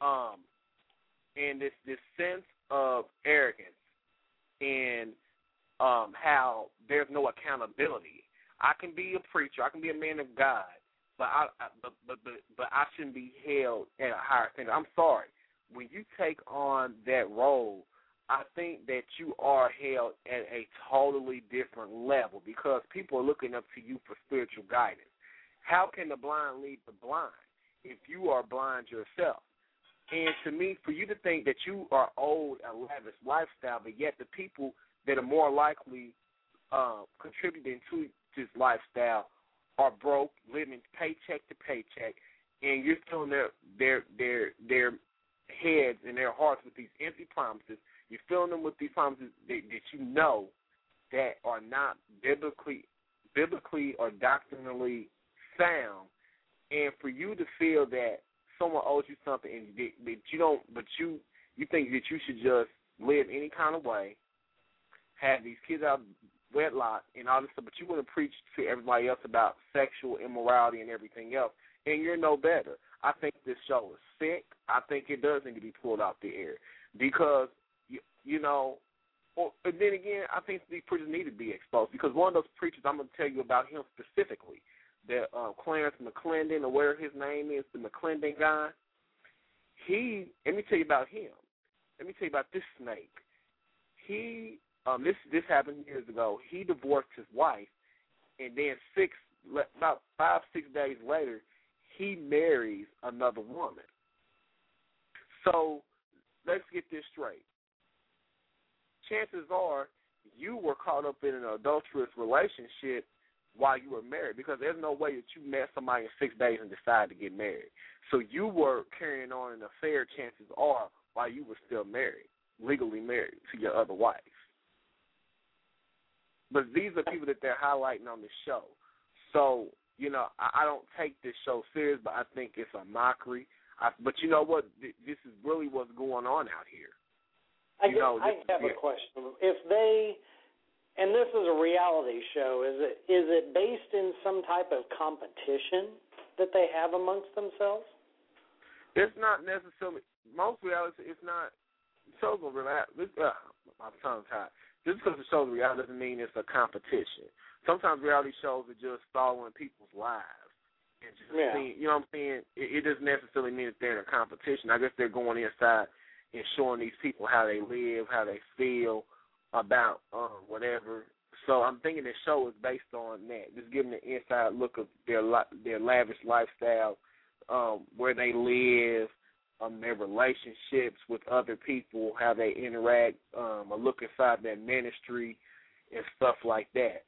um, and this this sense of arrogance and um, how there's no accountability. I can be a preacher, I can be a man of God, but I, I but, but but but I shouldn't be held at a higher standard. I'm sorry. When you take on that role, I think that you are held at a totally different level because people are looking up to you for spiritual guidance. How can the blind lead the blind if you are blind yourself? And to me, for you to think that you are owed a lavish lifestyle, but yet the people that are more likely uh, contributing to this lifestyle are broke, living paycheck to paycheck, and you're filling their their their their heads and their hearts with these empty promises. You're filling them with these promises that, that you know that are not biblically biblically or doctrinally sound, and for you to feel that someone owes you something and that, you don't, but you you think that you should just live any kind of way, have these kids out wedlock and all this stuff, but you want to preach to everybody else about sexual immorality and everything else, and you're no better. I think this show is sick. I think it does need to be pulled off the air because you, you know. Well, and then again, I think these preachers need to be exposed because one of those preachers I'm going to tell you about him specifically, that uh, Clarence McClendon or whatever his name is, the McClendon guy. He, let me tell you about him. Let me tell you about this snake. He, um, this this happened years ago. He divorced his wife, and then six, about five six days later, he marries another woman. So let's get this straight. Chances are you were caught up in an adulterous relationship while you were married because there's no way that you met somebody in six days and decided to get married. So you were carrying on an affair, chances are, while you were still married, legally married to your other wife. But these are people that they're highlighting on the show. So you know, I, I don't take this show serious, but I think it's a mockery. I, but you know what? Th- This is really what's going on out here. I, You know, I have yeah. a question. If they, and this is a reality show, is it is it based in some type of competition that they have amongst themselves? It's not necessarily most reality. It's not shows are reality. This, uh, my tongue's tied. Just because the show's reality doesn't mean it's a competition. Sometimes reality shows are just following people's lives and just Yeah. seeing. You know what I'm saying? It, it doesn't necessarily mean that they're in a competition. I guess they're going inside and showing these people how they live, how they feel about um, whatever. So I'm thinking the show is based on that, just giving an inside look of their li- their lavish lifestyle, um, where they live, um, their relationships with other people, how they interact, um, a look inside their ministry, and stuff like that.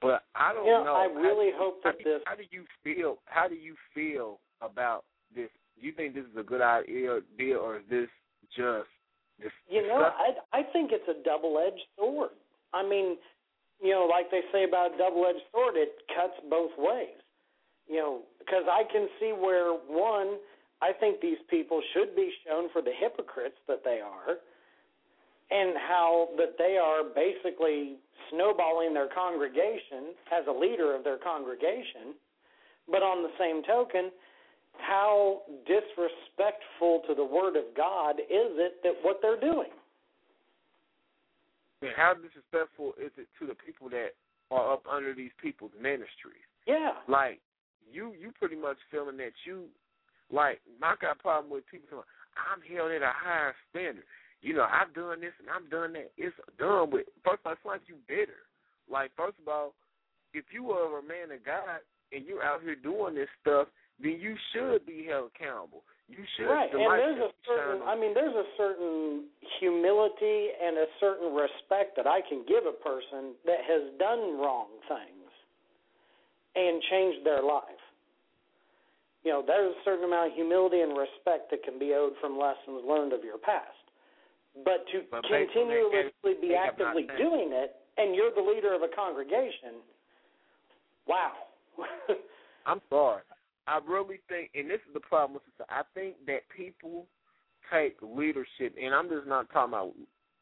But I don't You know, know. I really how, hope that do, this- How do you feel? How do you feel about this? Do you think this is a good idea, deal, or is this just this? You know, I I think it's a double-edged sword. I mean, you know, like they say about a double-edged sword, it cuts both ways. You know, because I can see where one, I think these people should be shown for the hypocrites that they are, and how that they are basically snowballing their congregation as a leader of their congregation. But on the same token, how disrespectful to the Word of God is it that what they're doing? And how disrespectful is it to the people that are up under these people's ministries? Yeah. Like you, you pretty much feeling that you, like, I got a problem with people saying I'm held at a higher standard. You know, I've done this and I've done that. It's done with. First of all, it's like you bitter. Like, first of all, if you are a man of God and you're out here doing this stuff, then you should be held accountable. You should. Right, and there's a certain. I mean, there's a certain humility and a certain respect that I can give a person that has done wrong things and changed their life. You know, there's a certain amount of humility and respect that can be owed from lessons learned of your past. But to But based on that, continuously be they have not actively doing it, and you're the leader of a congregation, wow. I'm sorry. I really think, and this is the problem with. I think that people take leadership, and I'm just not talking about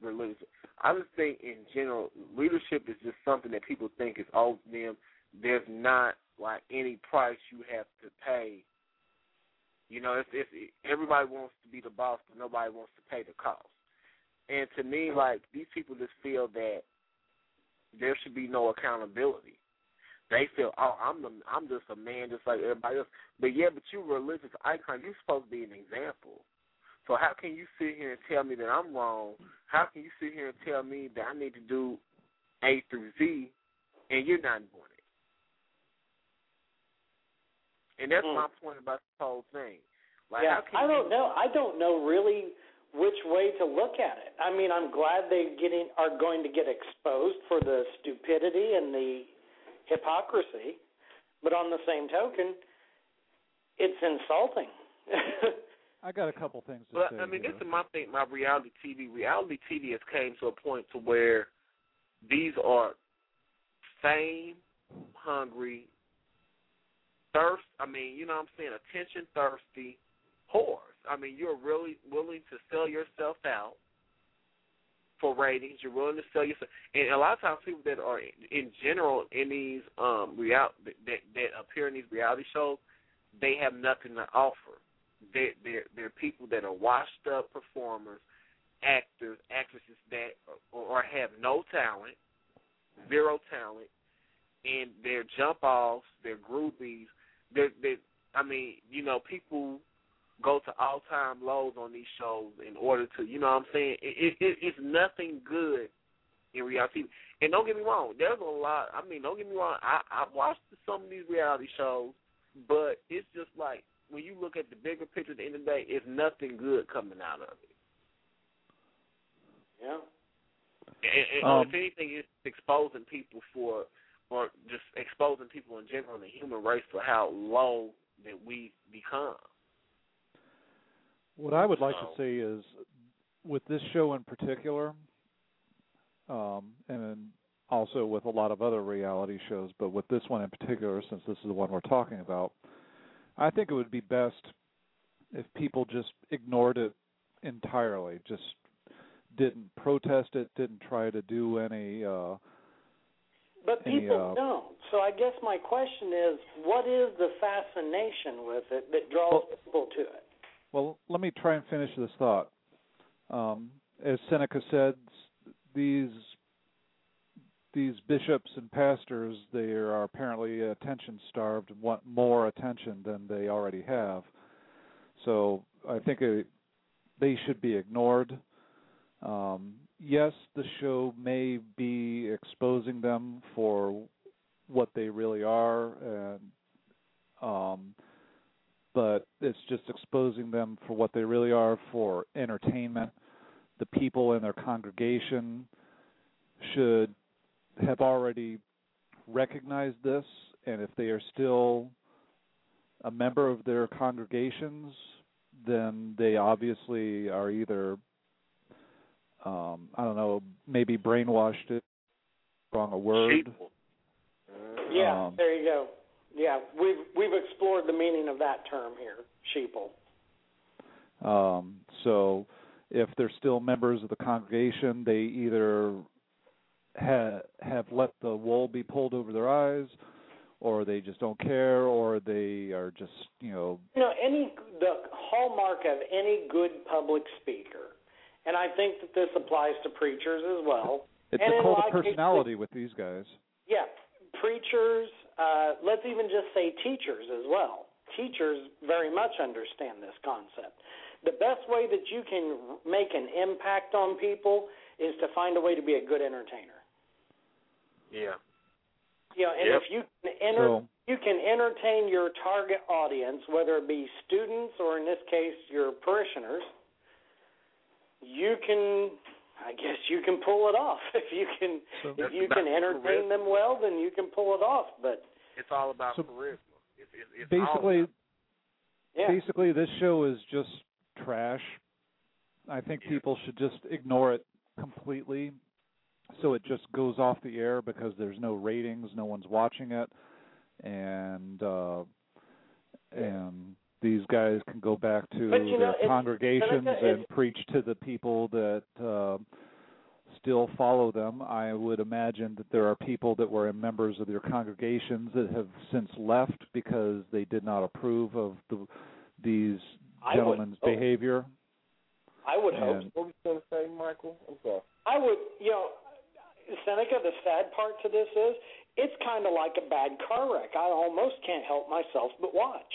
religion. I just think in general, leadership is just something that people think is owed them. There's not like any price you have to pay. You know, if if everybody wants to be the boss, but nobody wants to pay the cost. And to me, like these people just feel that there should be no accountability. They feel, oh, I'm the, I'm just a man, just like everybody else. But yeah, but you're religious icon. You're supposed to be an example. So how can you sit here and tell me that I'm wrong? How can you sit here and tell me that I need to do A through Z, and you're not doing it? And that's mm. my point about the whole thing. Like, yeah, I don't you, know. I don't know really which way to look at it. I mean, I'm glad they getting are going to get exposed for the stupidity and the hypocrisy, but on the same token, it's insulting. I got a couple things to But say. I mean, here. this is my thing. My reality TV, reality TV has came to a point to where these are fame hungry, thirst. I mean, you know what I'm saying? Attention thirsty whores. I mean, you're really willing to sell yourself out for ratings. You're willing to sell yourself, and a lot of times people that are in general in these um real that that appear in these reality shows, they have nothing to offer. They they're they're people that are washed up performers, actors, actresses that or, or have no talent, zero talent, and they're jump offs, they're groupies. They're they I mean, you know, people go to all time lows on these shows in order to, you know what I'm saying? It, it, it it's nothing good in reality. And don't get me wrong, there's a lot. I mean, don't get me wrong. I I've watched some of these reality shows, but it's just like when you look at the bigger picture at the end of the day, it's nothing good coming out of it. yeah. And, and Um, if anything, it's exposing people for, or just exposing people in general, the human race for how low that we become. What I would like So- to say is, with this show in particular, um, and also with a lot of other reality shows, but with this one in particular, since this is the one we're talking about, I think it would be best if people just ignored it entirely, just didn't protest it, didn't try to do any. Uh, But any, people uh, don't. So I guess my question is, what is the fascination with it that draws people to it? Well, let me try and finish this thought. Um, as Senica said, these these bishops and pastors they are apparently attention starved and want more attention than they already have. So I think it, they should be ignored. Um, yes, the show may be exposing them for what they really are, and um, but it's just exposing them for what they really are for entertainment. The people in their congregation should have already recognized this, and if they are still a member of their congregations, then they obviously are either, um, I don't know, maybe brainwashed. It wrong a word. Sheeple. Yeah, Um, there you go. Yeah, we've we've explored the meaning of that term here, sheeple. Um, so if they're still members of the congregation, they either ha- have let the wool be pulled over their eyes, or they just don't care, or they are just you know You know, any the hallmark of any good public speaker, and I think that this applies to preachers as well. it's and a cult of of cases- personality with these guys. Yeah, preachers. Uh, let's even just say teachers as well. Teachers very much understand this concept. The best way that you can make an impact on people is to find a way to be a good entertainer. Yeah. You know, and Yep. if you can enter, So- you can entertain your target audience, whether it be students or in this case your parishioners, you can. I guess you can pull it off if you can. So- if you can entertain charisma. them well, then you can pull it off. But It's all about So, charisma. It's, it's, it's basically all, yeah, basically this show is just trash. I think people should just ignore it completely so it just goes off the air because there's no ratings, no one's watching it and uh and these guys can go back to But know, their it's- congregations and preach to the people that uh still follow them. I would imagine that there are people that were members of their congregations that have since left because they did not approve of the these I would gentlemen's hope. behavior. I would hope. And- What was you going to say, Michael? I'm sorry. I would, you know, Senica. The sad part to this is it's kind of like a bad car wreck. I almost can't help myself but watch.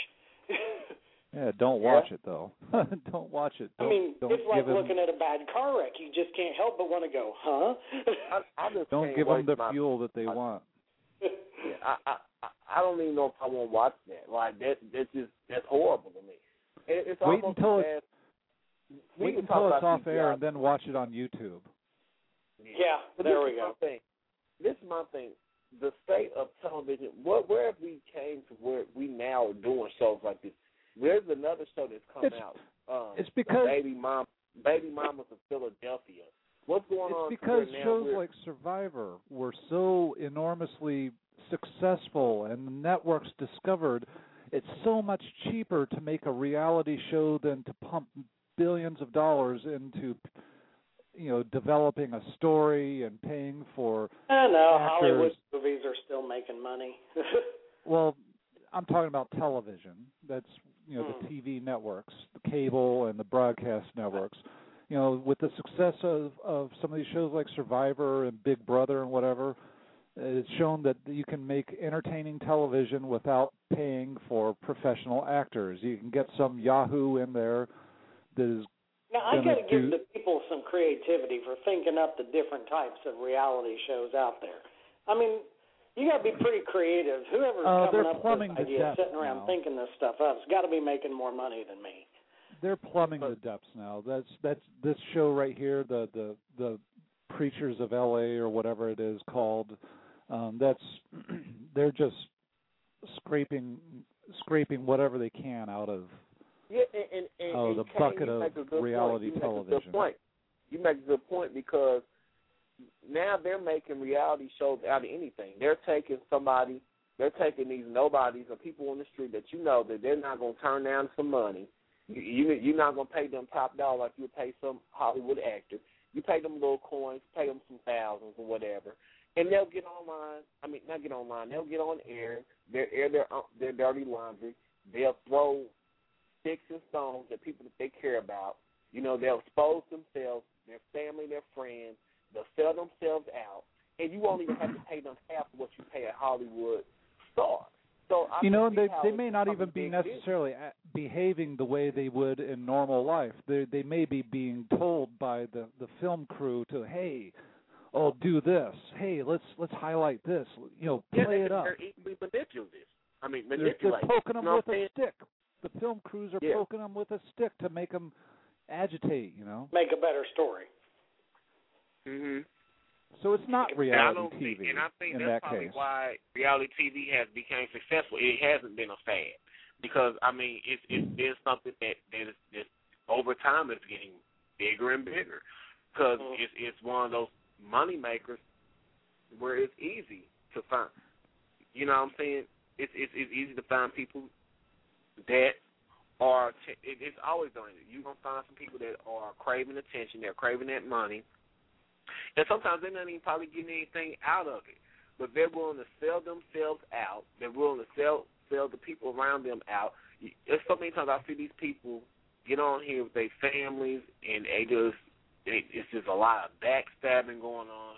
Yeah, don't Yeah. watch it though. don't watch it. I Don't, mean, don't it's like give 'em- looking at a bad car wreck. You just can't help but want to go, huh? I, I just don't give them the my- fuel that they want. Yeah, I, I I- I don't even know if I want to watch that. Like that, that's just that's horrible to me. It, it's Wait until as it's- bad- we Wait can until it's off air guys. and then watch it on YouTube. Yeah, But there we go. My thing. This is my thing. The state of television. What where have we came to where we now are doing shows like this? There's another show that's come It's- out. Um, it's because- baby mom, baby mamas of Philadelphia. What's going on? It's because shows like Survivor were so enormously successful and the networks discovered it's so much cheaper to make a reality show than to pump billions of dollars into you know developing a story and paying for I know actors. Hollywood movies are still making money. Well, I'm talking about television. That's you know Hmm. the TV networks, the cable and the broadcast networks. You know, with the success of of some of these shows like Survivor and Big Brother and whatever, it's shown that you can make entertaining television without paying for professional actors. You can get some Yahoo in there that is now I got to give the people some creativity for thinking up the different types of reality shows out there. I mean, you got to be pretty creative. Whoever's Uh, coming up with this idea, sitting around now. thinking this stuff up, has got to be making more money than me. they're plumbing the depths now. That's that's this show right here, the the the preachers of L.A. or whatever it is called. Um, that's they're just scraping scraping whatever they can out of. Yeah, and, and, and Oh, and the Kane, bucket of make a good reality point. Television. Make a good point. You make a good point because now they're making reality shows out of anything. They're taking somebody, they're taking these nobodies or people on the street that you know that they're not going to turn down some money. You, you you're not going to pay them top dollar like you would pay some Hollywood actor. You pay them little coins, pay them some thousands or whatever, and they'll get online. I mean, not get online. They'll get on air. They'll air their their dirty laundry. They'll throw sticks and stones at people that they care about. You know, they'll expose themselves, their family, their friends. They'll sell themselves out, and you won't even have to pay them half of what you pay a Hollywood star. So I You know, they they may not even be business. necessarily a- behaving the way they would in normal life. They they may be being told by the the film crew to hey, oh do this. Hey, let's let's highlight this. You know, Yeah, play they, it up. They're easily manipulative. I mean, They're, manipulate. they're poking them you know with a stick. The film crews are Yeah. poking them with a stick to make them agitate. You know, Make a better story. Mm-hmm. so it's not reality don't TV think, and I think in that's that probably case. why reality TV has become successful. It hasn't been a fad because I mean it's it's been something that that is that over time is getting bigger and bigger because Mm-hmm. it's it's one of those money makers where it's easy to find. You know what I'm saying? It's it's it's easy to find people that are. T- it, it's always doing it. You're gonna find some people that are craving attention. They're craving that money, and sometimes they're not even probably getting anything out of it. but they're willing to sell themselves out. They're willing to sell sell the people around them out. There's so many times I see these people get on here with their families, and they just they, it's just a lot of backstabbing going on.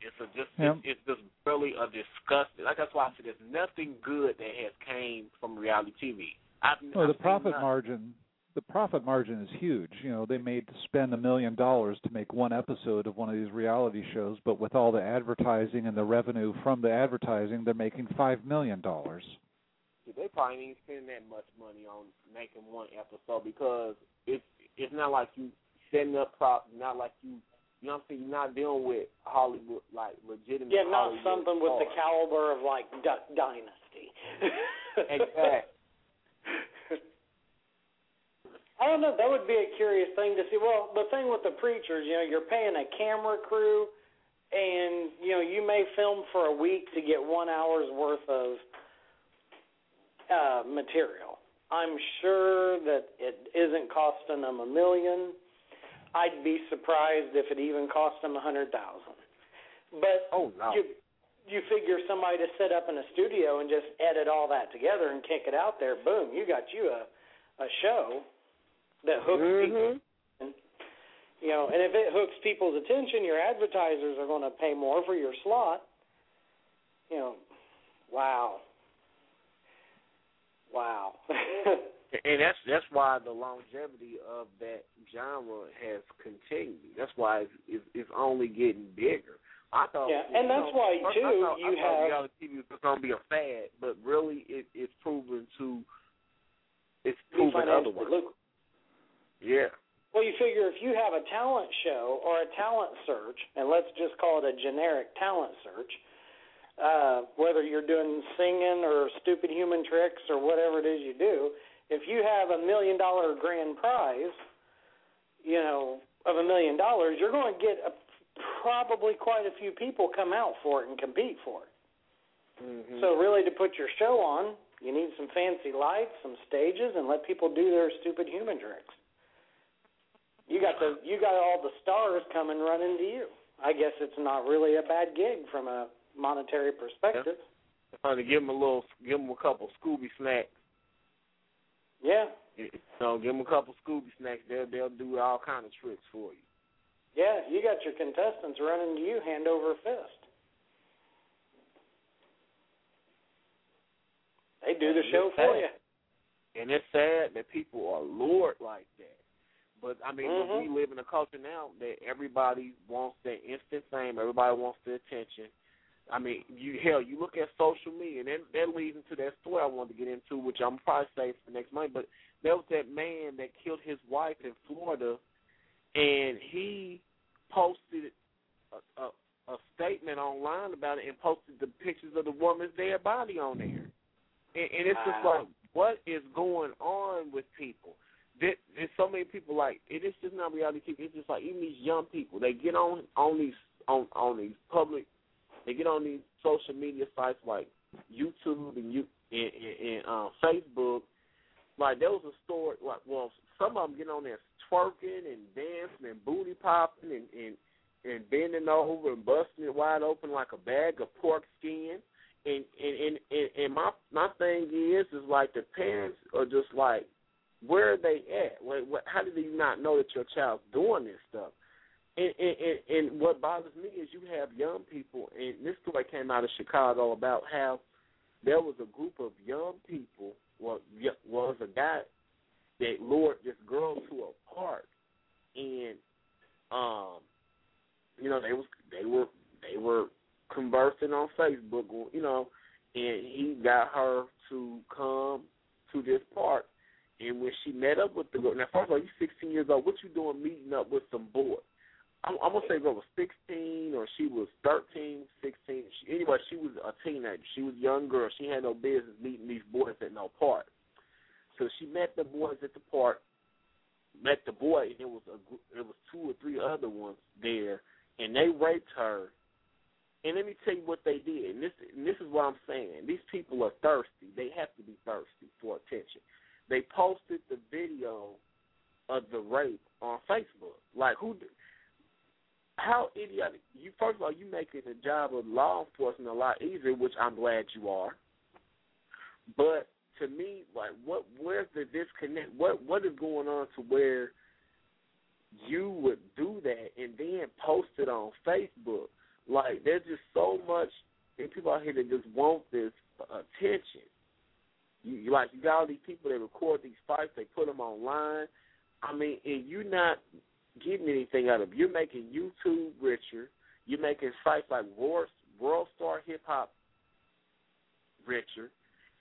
It's a just Yep. it's, it's just really a disgusting. Like that's why I said there's nothing good that has came from reality TV. I've, Well, I've the profit nothing. margin, the profit margin is huge. You know, they made spend a million dollars to make one episode of one of these reality shows, but with all the advertising and the revenue from the advertising, they're making five million dollars. They probably ain't spend that much money on making one episode because it's it's not like you setting up prop. Not like you. You know what I'm saying? You're not dealing with Hollywood like legitimate. Yeah, not Hollywood something with the caliber of like Duck Dynasty. exactly. I don't know. That would be a curious thing to see. Well, the thing with the preachers, you know, you're paying a camera crew, and you know, you may film for a week to get one hour's worth of uh, material. I'm sure that it isn't costing them a million. I'd be surprised if it even cost them a hundred thousand. But oh no. you you figure somebody to sit up in a studio and just edit all that together and kick it out there, boom, you got you a a show that hooks mm-hmm. people. And, you know, and if it hooks people's attention, your advertisers are going to pay more for your slot. You know, wow, wow. And that's that's why the longevity of that genre has continued. That's why it's, it's, it's only getting bigger. I thought, Yeah, and that's know, why, first I too, thought, you I thought have- reality TV was going to be a fad, but really it, it's proven to it's proven financially otherwise. lucrative. Yeah. Well, you figure if you have a talent show or a talent search, and let's just call it a generic talent search, uh, whether you're doing singing or stupid human tricks or whatever it is you do, if you have a million dollar grand prize, you know, of a million dollars, you're going to get a, probably quite a few people come out for it and compete for it. Mm-hmm. So really, to put your show on, you need some fancy lights, some stages, and let people do their stupid human tricks. You got the you got all the stars coming running to you. I guess it's not really a bad gig from a monetary perspective. Trying to give them a little, give them a couple Scooby snacks. Yeah, know, give them a couple Scooby snacks. They'll they'll do all kind of tricks for you. yeah, you got your contestants running to you hand over fist. They do the show for you. And it's sad that people are lured like that. But I mean, Mhm. we live in a culture now that everybody wants that instant fame. Everybody wants the attention. I mean, you hell, you look at social media, and that, that leads into that story I wanted to get into, which I'm probably saving for next month. But there was that man that killed his wife in Florida, and he posted a, a, a statement online about it and posted the pictures of the woman's dead body on there. And, and it's just like, what is going on with people? There, there's so many people like it is just not reality TV. It's just like even these young people, they get on on these on on these public, they get on these social media sites like YouTube and you and, and, and uh, Facebook. Like there was a story, like well, some of them get on there twerking and dancing and booty popping and and and bending over and busting it wide open like a bag of pork skin. And and and, and my my thing is is like the parents are just like, where are they at? Like, what, how do you not know that your child's doing this stuff? And, and and and what bothers me is you have young people, and this story came out of Chicago about how there was a group of young people. Well, was a guy that lured this girl to a park, and um, you know they was they were they were conversing on Facebook, you know, and he got her to come to this park. And when she met up with the girl, now first of all, you 16 years old. What you doing meeting up with some boy? I'm, I'm gonna say girl was 16 or she was 13, 16. She, anyway, she was a teenager. She was a young girl. She had no business meeting these boys at no park. So she met the boys at the park. Met the boy, and it was a it was two or three other ones there, and they raped her and let me tell you what they did. And this and this is what I'm saying. These people are thirsty. They have to be thirsty for attention. They posted the video of the rape on Facebook. Like who? how idiotic you first of all you making the job of law enforcement a lot easier, which I'm glad you are. But to me, like what where's the disconnect? What what is going on to where you would do that and then post it on Facebook? Like there's just so much and people out here that just want this attention. You, you like you got all these people that record these fights, they put them online. I mean, and you're not getting anything out of it. You're making YouTube richer. You're making sites like World, World Star Hip Hop richer.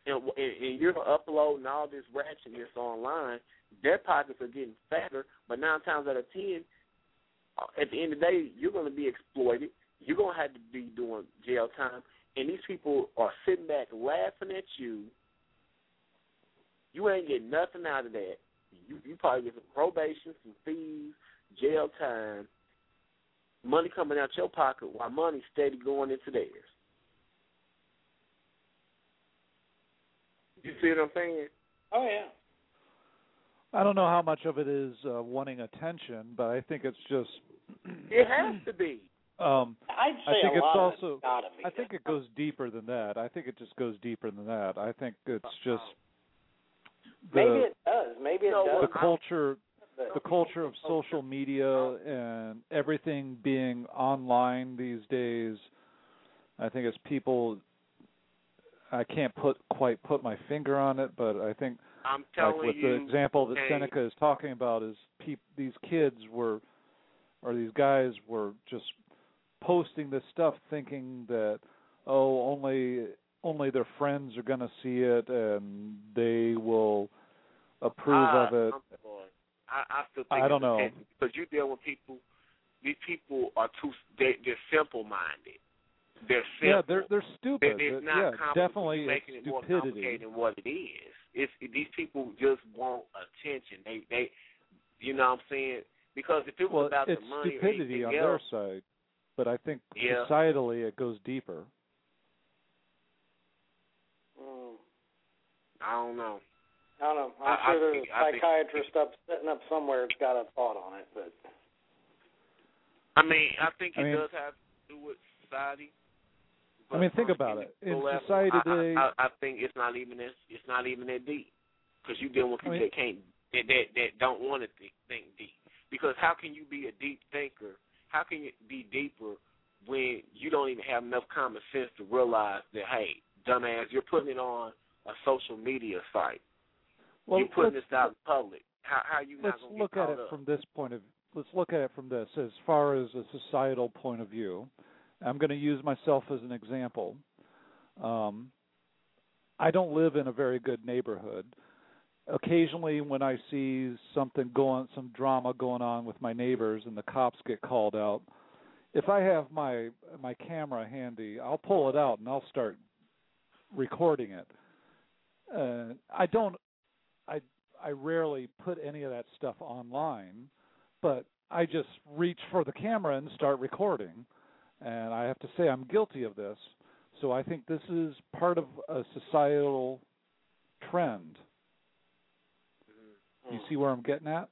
And, and, and you're uploading all this ratchetness online. Their pockets are getting fatter, but nine times out of ten, uh, at the end of the day, you're going to be exploited. You're going to have to be doing jail time. And these people are sitting back laughing at you. You ain't getting nothing out of that. You you probably get some probation, some fees, jail time, money coming out your pocket while money steady going into theirs. You see what I'm saying? Oh yeah. I don't know how much of it is uh, wanting attention, but I think it's just. it has to be. Um, I'd say I think a it's lot also. of it's gotta be. I think it goes deeper than that. I think it just goes deeper than that. I think it's just. The, Maybe it does. Maybe it does. the culture the culture of social media and everything being online these days i think as people i can't put quite put my finger on it but i think I'm like with you, the example that hey, Senica is talking about is peop- these kids were or these guys were just posting this stuff thinking that oh only only their friends are going to see it and they will approve I, of it. I, I still I don't know. because you deal with people. These people are too. They, they're simple minded. They're simple. yeah they're they're stupid it's but not yeah definitely making it's it more complicated than what it is. It's these people just want attention. They they, you know what I'm saying? Because if it was well about it's the money or stupidity on their side but i think Yeah. societally it goes deeper Mm. I don't know. I don't know. I'm I- I sure there's think- a I think- psychiatrist up sitting up somewhere that's got a thought on it, but I mean, I think it I mean- does have to do with society. I mean, think about it. In level, society today- I, I, I think it's not even as it's not even that deep because you dealing with I people mean- that can't that that, that don't want to think, think deep. Because how can you be a deep thinker? How can you be deeper when you don't even have enough common sense to realize that hey, dumbass, you're putting it on a social media site. well you're putting this out in public. How how you not let's gonna look at it up? from this point of let's look at it from this as far as a societal point of view i'm going to use myself as an example um i don't live in a very good neighborhood occasionally when i see something going some drama going on with my neighbors and the cops get called out if i have my my camera handy i'll pull it out and i'll start recording it. Uh i don't i i rarely put any of that stuff online but i just reach for the camera and start recording. And i have to say i'm guilty of this. So i think this is part of a societal trend. You see where i'm getting at?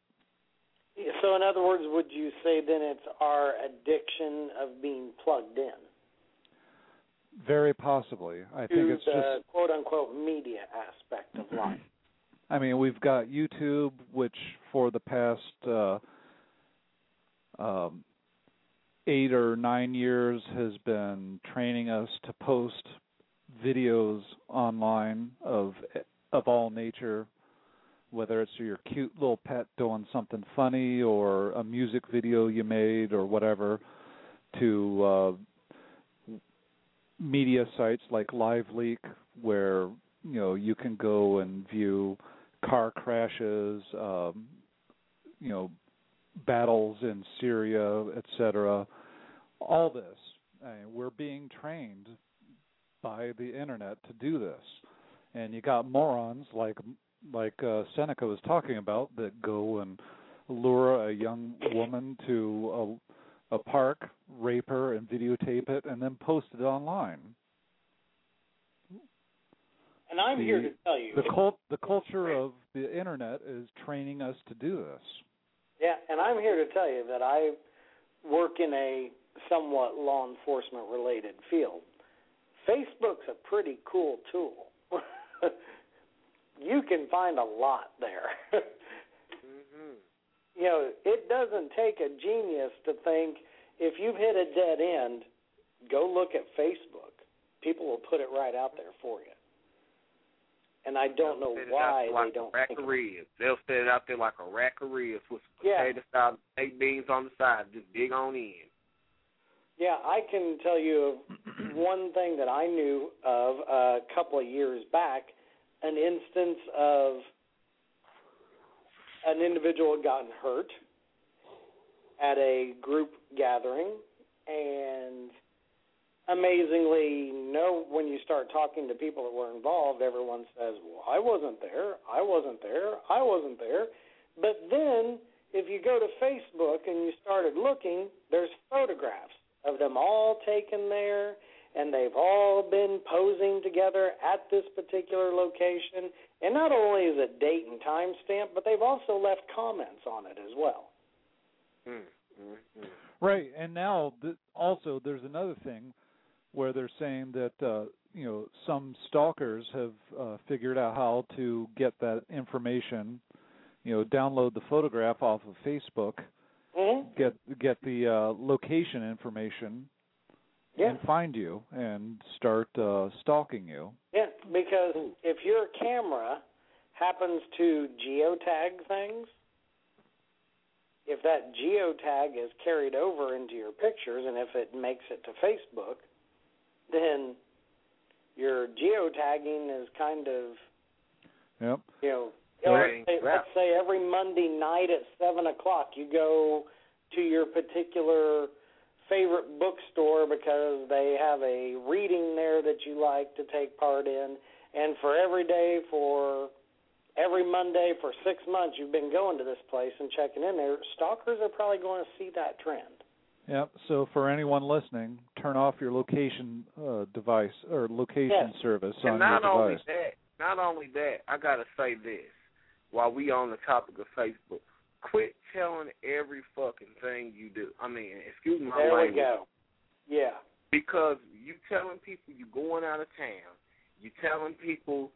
So in other words, would you say then it's our addiction of being plugged in very possibly i to think it's the just quote unquote media aspect of life? I mean, we've got YouTube, which for the past uh, um, eight or nine years has been training us to post videos online of of all nature, whether it's your cute little pet doing something funny or a music video you made or whatever, to uh, media sites like LiveLeak, where you know you can go and view car crashes, um, you know, battles in Syria, etc. All this, I mean, we're being trained by the internet to do this, and you got morons like like uh, Senica was talking about that go and lure a young woman to a, a park, rape her, and videotape it, and then post it online. And I'm the, here to tell you. the cult the culture of the internet is training us to do this. Yeah, and I'm here to tell you that I work in a somewhat law enforcement related field. Facebook's a pretty cool tool. you can find a lot there. you know, it doesn't take a genius to think if you've hit a dead end, go look at Facebook. People will put it right out there for you. And I don't know why like they don't rack think of of ribs. They'll set it out there like a rack of ribs with some Yeah. potato salad, baked beans on the side. Just dig on in. Yeah, I can tell you one thing that I knew of a couple of years back, an instance of an individual had gotten hurt at a group gathering and amazingly no when you start talking to people that were involved everyone says well i wasn't there. I wasn't there. I wasn't there. But then if you go to facebook and you started looking there's photographs of them all taken there and they've all been posing together at this particular location and not only is it date and time stamp but they've also left comments on it as well Mm, mm, mm. Right, and now th- also there's another thing where they're saying that uh, you know some stalkers have uh, figured out how to get that information. You know, download the photograph off of Facebook, mm-hmm. get get the uh, location information, Yeah. and find you and start uh, stalking you. Yeah, because if your camera happens to geotag things, if that geotag is carried over into your pictures and if it makes it to Facebook, then your geotagging is kind of, Yep. you know, Right. let's, say, let's say every Monday night at 7 o'clock you go to your particular favorite bookstore because they have a reading there that you like to take part in, and for every day for every Monday for six months you've been going to this place and checking in there, stalkers are probably going to see that trend. Yep. So for anyone listening, turn off your location uh, device or location Yes. service And on not your only device. that, not only that, I gotta say this while we on the topic of Facebook. Quit telling every fucking thing you do. I mean, excuse my there we go. Yeah. Because you telling people you're going out of town, you telling people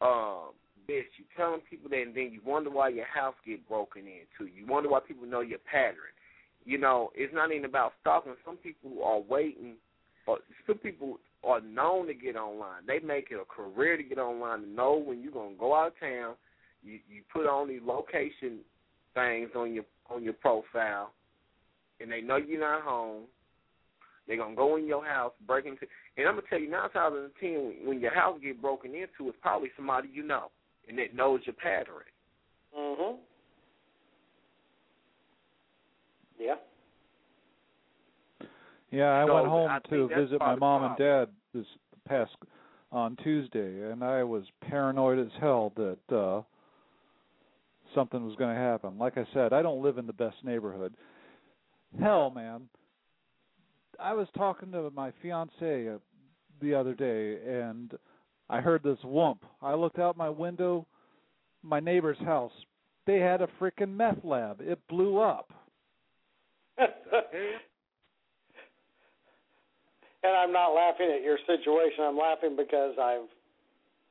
um this, you telling people that and then you wonder why your house get broken into. You wonder why people know your pattern. You know, it's not even about stalking. Some people are waiting or some people are known to get online. They make it a career to get online to know when you're gonna go out of town. You you put on these location things on your on your profile and they know you're not home. They're gonna go in your house, break into, and I'm gonna tell you nine times out of ten, when, when your house get broken into, it's probably somebody you know and that knows your pattern. Mhm. Yeah. Yeah, I So, went home I to visit my part of the mom and dad this past on Tuesday, and I was paranoid as hell that uh something was going to happen. Like I said, I don't live in the best neighborhood. Hell, man. I was talking to my fiance uh, the other day, and I heard this whoomp. I looked out my window, my neighbor's house. They had a freaking meth lab. It blew up. And I'm not laughing at your situation. I'm laughing because I've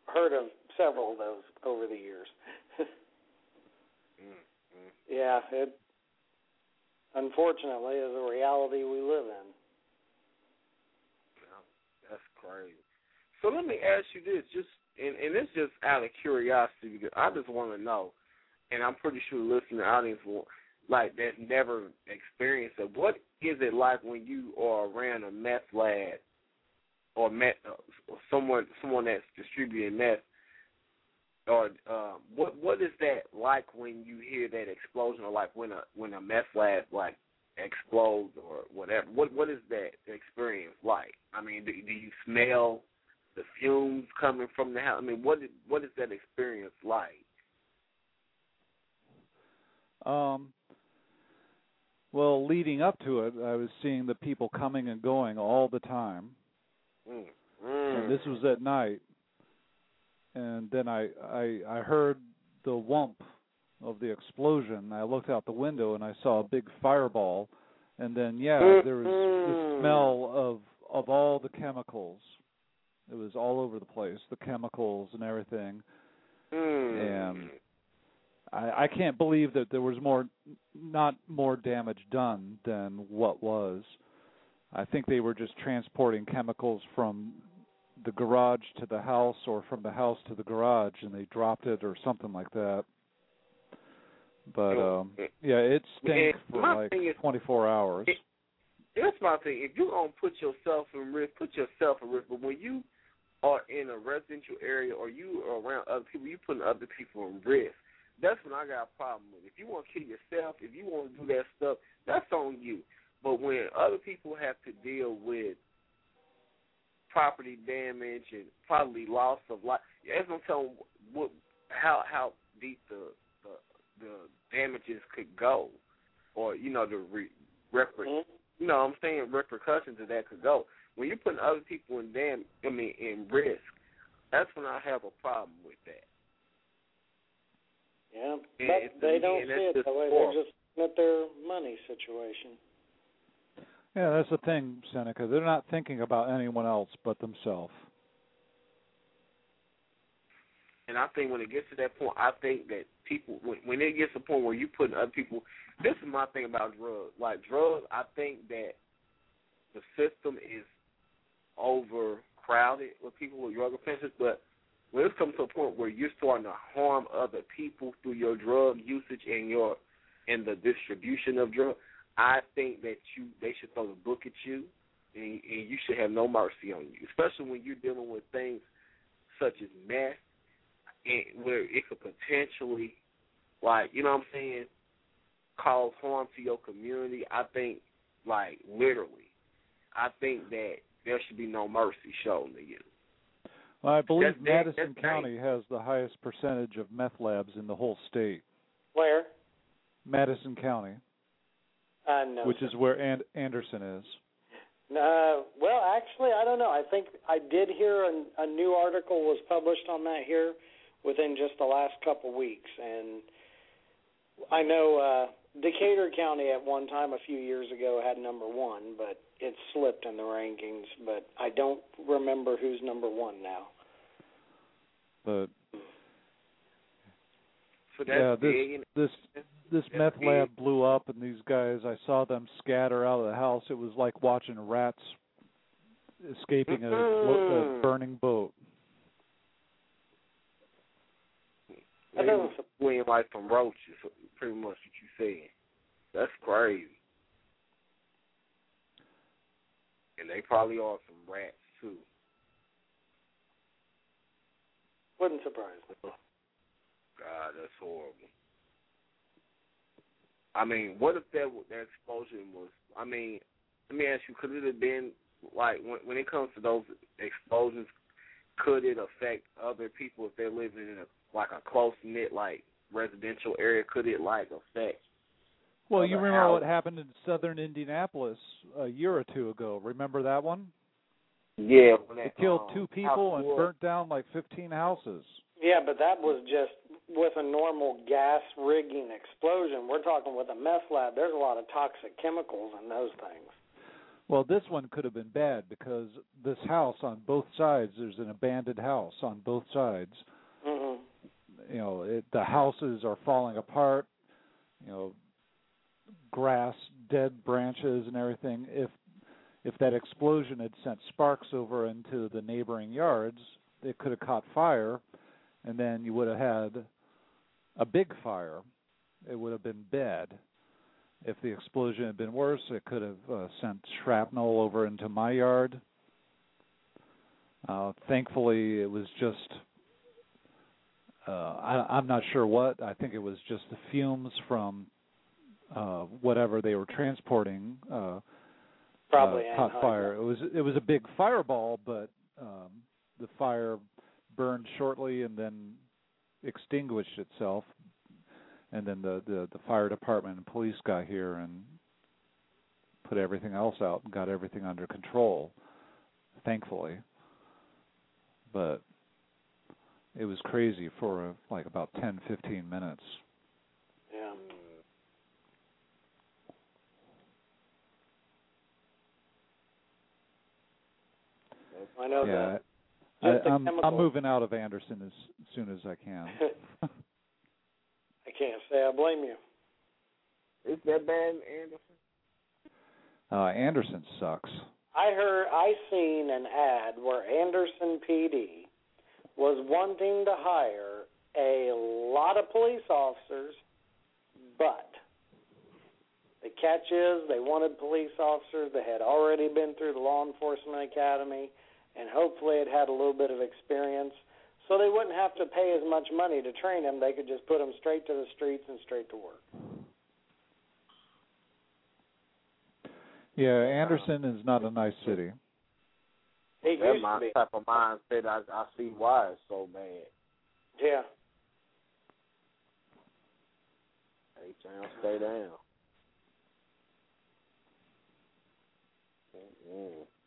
heard of several of those over the years. Yeah, it unfortunately is a reality we live in. That's crazy. So let me ask you this, just and, and it's just out of curiosity because I just want to know, and I'm pretty sure listening audience will like that never experienced it. What is it like when you are around a meth lab or meth uh, or someone someone that's distributing meth? Or uh, what what is that like when you hear that explosion, or like when a when a meth lab like explodes or whatever? What what is that experience like? I mean, do, do you smell the fumes coming from the house? I mean, what is, what is that experience like? Um, well, leading up to it, I was seeing the people coming and going all the time, Mm. and this was at night. And then I I I heard the whump of the explosion. I looked out the window and I saw a big fireball, And then yeah, there was Mm-hmm. the smell of of all the chemicals. It was all over the place, the chemicals and everything. Mm. And I I can't believe that there was more not more damage done than what was. I think they were just transporting chemicals from the garage to the house or from the house to the garage and they dropped it or something like that. But oh, um eh, yeah, it stank And for like thing is- 24 hours. Eh, that's my thing. If you're gonna put yourself in risk, put yourself in risk. But when you are in a residential area or you are around other people, you putting other people in risk. That's when I got a problem with. If you want to kill yourself, if you want to do that stuff, that's on you. But when other people have to deal with property damage and probably loss of life, that's no telling what how how deep the the, the damages could go, or you know the re, reper, mm-hmm. you know what I'm saying repercussions of that could go. When you're putting other people in dam, I mean in risk, that's when I have a problem with that. Yeah, but they and don't see it that way. They're just at their money situation. Yeah, that's the thing, Senica. They're not thinking about anyone else but themselves. And I think when it gets to that point, I think that people, when, when it gets to the point where you putting other people, this is my thing about drugs. Like drugs, I think that the system is overcrowded with people with drug offenses. But when it comes to a point where you're starting to harm other people through your drug usage and your and the distribution of drugs, I think that you they should throw the book at you, and, and you should have no mercy on you, especially when you're dealing with things such as meth and where it could potentially, like, you know what I'm saying, cause harm to your community. I think, like, literally, I think that there should be no mercy shown to you. Well, I believe That's- Madison that's County has the highest percentage of meth labs in the whole state. Where? Madison County, Uh, no. which is where and- Anderson is. Uh, well, actually, I don't know. I think I did hear a, a new article was published on that here within just the last couple weeks, and I know uh, Decatur County at one time a few years ago had number one, but it slipped in the rankings. But I don't remember who's number one now. But So that's yeah, this big. this this that's meth big. lab blew up, and these guys, I saw them scatter out of the house. It was like watching rats escaping a, lo- a Mhm. burning boat. They was fleeing like from roaches, pretty much what you saying. That's crazy. And they probably are some rats too. Wouldn't surprise me. God, that's horrible. I mean, what if that that explosion was? I mean, let me ask you: Could it have been like when when it comes to those explosions? Could it affect other people if they're living in a like a close knit like residential area? Could it like affect? Well, you remember what happened in southern Indianapolis a year or two ago? Remember that one? Yeah, when It killed um, two people and burnt down like 15 houses. Yeah, but that was just with a normal gas rigging explosion. We're talking with a meth lab. There's a lot of toxic chemicals in those things. Well, this one could have been bad because this house on both sides, there's an abandoned house on both sides. hmm You know, it, the houses are falling apart. You know, grass, dead branches, and everything. If if that explosion had sent sparks over into the neighboring yards, it could have caught fire, and then you would have had a big fire. It would have been bad. If the explosion had been worse, it could have uh, sent shrapnel over into my yard. Uh, thankfully, it was just. Uh, I, I'm not sure what. I think it was just the fumes from uh, whatever they were transporting. Uh, Probably uh, caught fire. It was it was a big fireball, but um, the fire burned shortly and then extinguished itself. And then the, the, the fire department and police got here and put everything else out and got everything under control, thankfully. But it was crazy for like about 10, 15 minutes. Yeah. I know yeah. that. I, Just a I'm. I'm moving out of Anderson as soon as I can. I can't say I blame you. Is that bad, Anderson? uh, Anderson sucks. I heard I seen an ad where Anderson PD was wanting to hire a lot of police officers, but the catch is they wanted police officers that had already been through the law enforcement academy and hopefully had had a little bit of experience so they wouldn't have to pay as much money to train them. They could just put them straight to the streets and straight to work. Yeah, Anderson is not a nice city. It That's used my to be. type of mindset. I I see why it's so bad. Yeah. Hey, town, stay down. Mm-mm.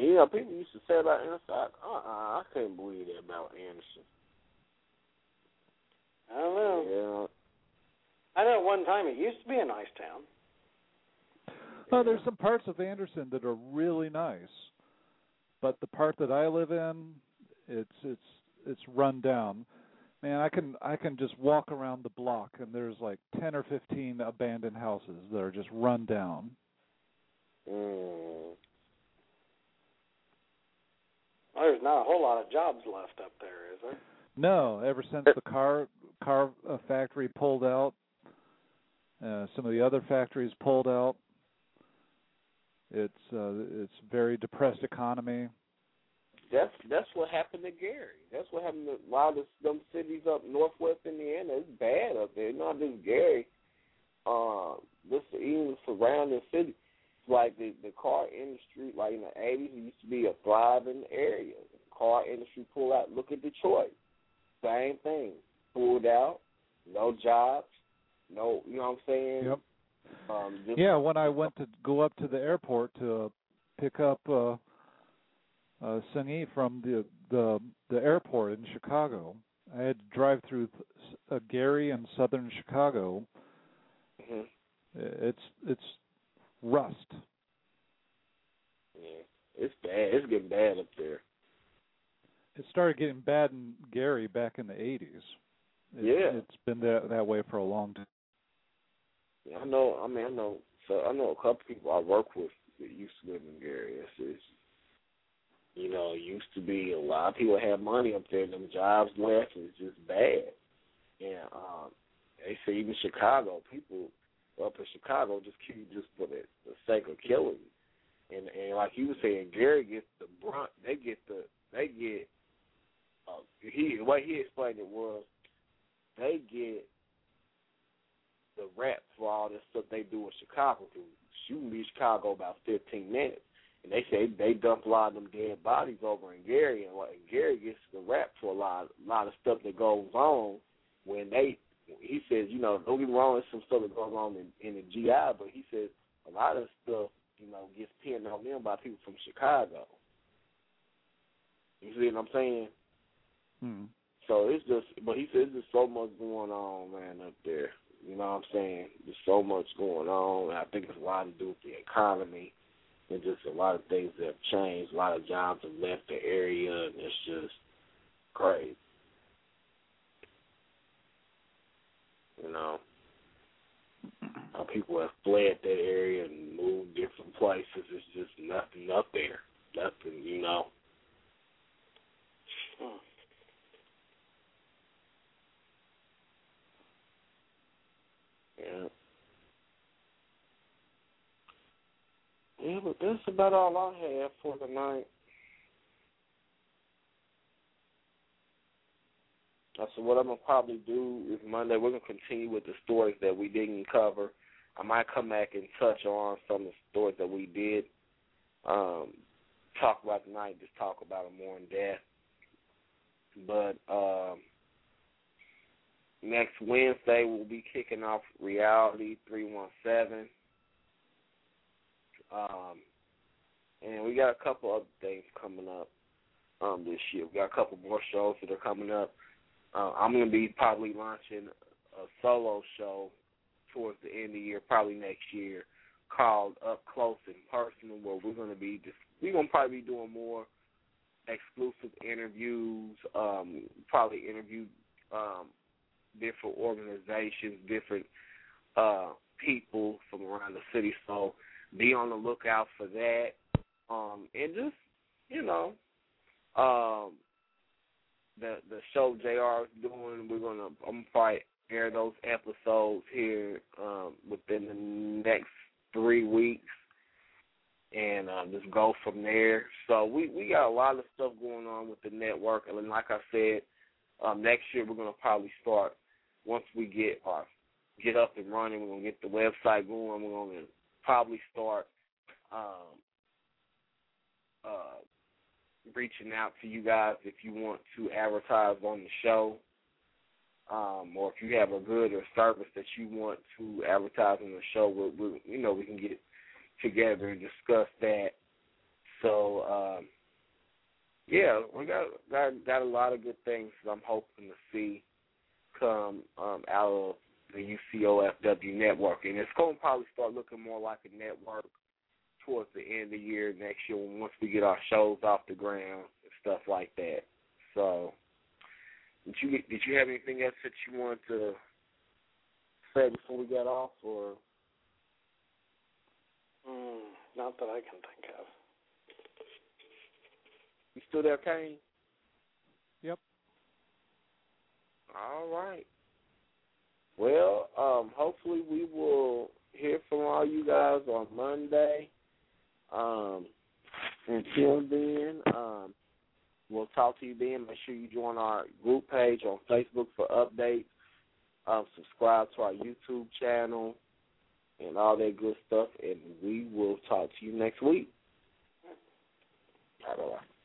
And, you know, people used to say about Anderson. Uh, uh I couldn't believe that about Anderson. I don't know. Yeah. I know at one time it used to be a nice town. Well, there's some parts of Anderson that are really nice, but the part that I live in, it's it's it's run down. Man, I can I can just walk around the block and there's like ten or fifteen abandoned houses that are just run down. Mm. Well, there's not a whole lot of jobs left up there, is there? No, ever since the car car uh, factory pulled out, uh, some of the other factories pulled out. It's uh, it's very depressed economy. That's that's what happened to Gary. That's what happened to a lot of them cities up northwest Indiana. It's bad up there. Not just Gary. Uh, this even surrounding cities. Like the the car industry, like in the eighties, it used to be a thriving area. The car industry pulled out. Look at Detroit. Same thing. Pulled out. No jobs. No, you know what I'm saying? Yep. Um, just, Yeah, when I went to go up to the airport to pick up uh uh Sunny from the the the airport in Chicago, I had to drive through uh, Gary and southern Chicago. Mhm. It's it's rust. Yeah, it's Getting bad up there. It started getting bad in Gary back in the 80s. It, Yeah. it's been that that way for a long time. Yeah, I know. I mean, I know. So I know a couple people I work with that used to live in Gary. It's, it's you know, it used to be a lot of people had money up there. Them jobs left. It's just bad. And um, they say even Chicago people up in Chicago just kill you just for the, the sake of killing you. And and like you were saying, Gary gets the brunt. They get the they get. Uh, he the way he explained it was they get the rap for all this stuff they do in Chicago. Cause shooting leave Chicago about 15 minutes. And they say they dump a lot of them dead bodies over in Gary, and, and Gary gets the rap for a lot, a lot of stuff that goes on when they. He says, you know, don't get me wrong, there's some stuff that goes on in, in the GI, but he says a lot of stuff, you know, gets pinned on them by people from Chicago. You see what I'm saying? Hmm. So it's just, but he says there's so much going on, man, up there. You know what I'm saying? There's so much going on. And I think it's a lot to do with the economy and just a lot of things that have changed. A lot of jobs have left the area, and it's just crazy. You know, how people have fled that area and moved different places. It's just nothing up there. Nothing, you know. Yeah. Yeah, but that's about all I have for tonight. Uh, So what I'm gonna probably do is Monday we're gonna continue with the stories that we didn't cover. I might come back and touch on some of the stories that we did um, talk about tonight. Just talk about them more in depth. But um, next Wednesday we'll be kicking off Reality three one seven. Um, and we got a couple other things coming up um, this year. We got a couple more shows that are coming up. Uh, I'm going to be probably launching a solo show towards the end of the year, probably next year, called Up Close and Personal, where we're going to be just we're going to probably be doing more exclusive interviews. Um, probably interview um, different organizations, different uh, people from around the city. So be on the lookout for that. Um, and just you know, um, the the show JR is doing. We're gonna I'm going probably air those episodes here um, within the next three weeks, and um, just go from there. So we we got a lot of stuff going on with the network, and like I said, um, next year we're gonna probably start once we get our get up and running. We're gonna get the website going. We're gonna probably start um, uh, reaching out to you guys if you want to advertise on the show, um, or if you have a good or service that you want to advertise on the show. We, we you know we can get together and discuss that. So um, yeah, we got got got a lot of good things I'm hoping to see come um, out of the UCOFW network, and it's going to probably start looking more like a network towards the end of the year next year once we get our shows off the ground and stuff like that. So, did you did you have anything else that you wanted to say before we got off, or? Mm, not that I can think of. You still there, Kane? Yep. All right. Well, um, hopefully we will hear from all you guys on Monday. Um, until then, um, we'll talk to you then. Make sure you join our group page on Facebook for updates. Um, subscribe to our YouTube channel and all that good stuff. And we will talk to you next week. Bye bye.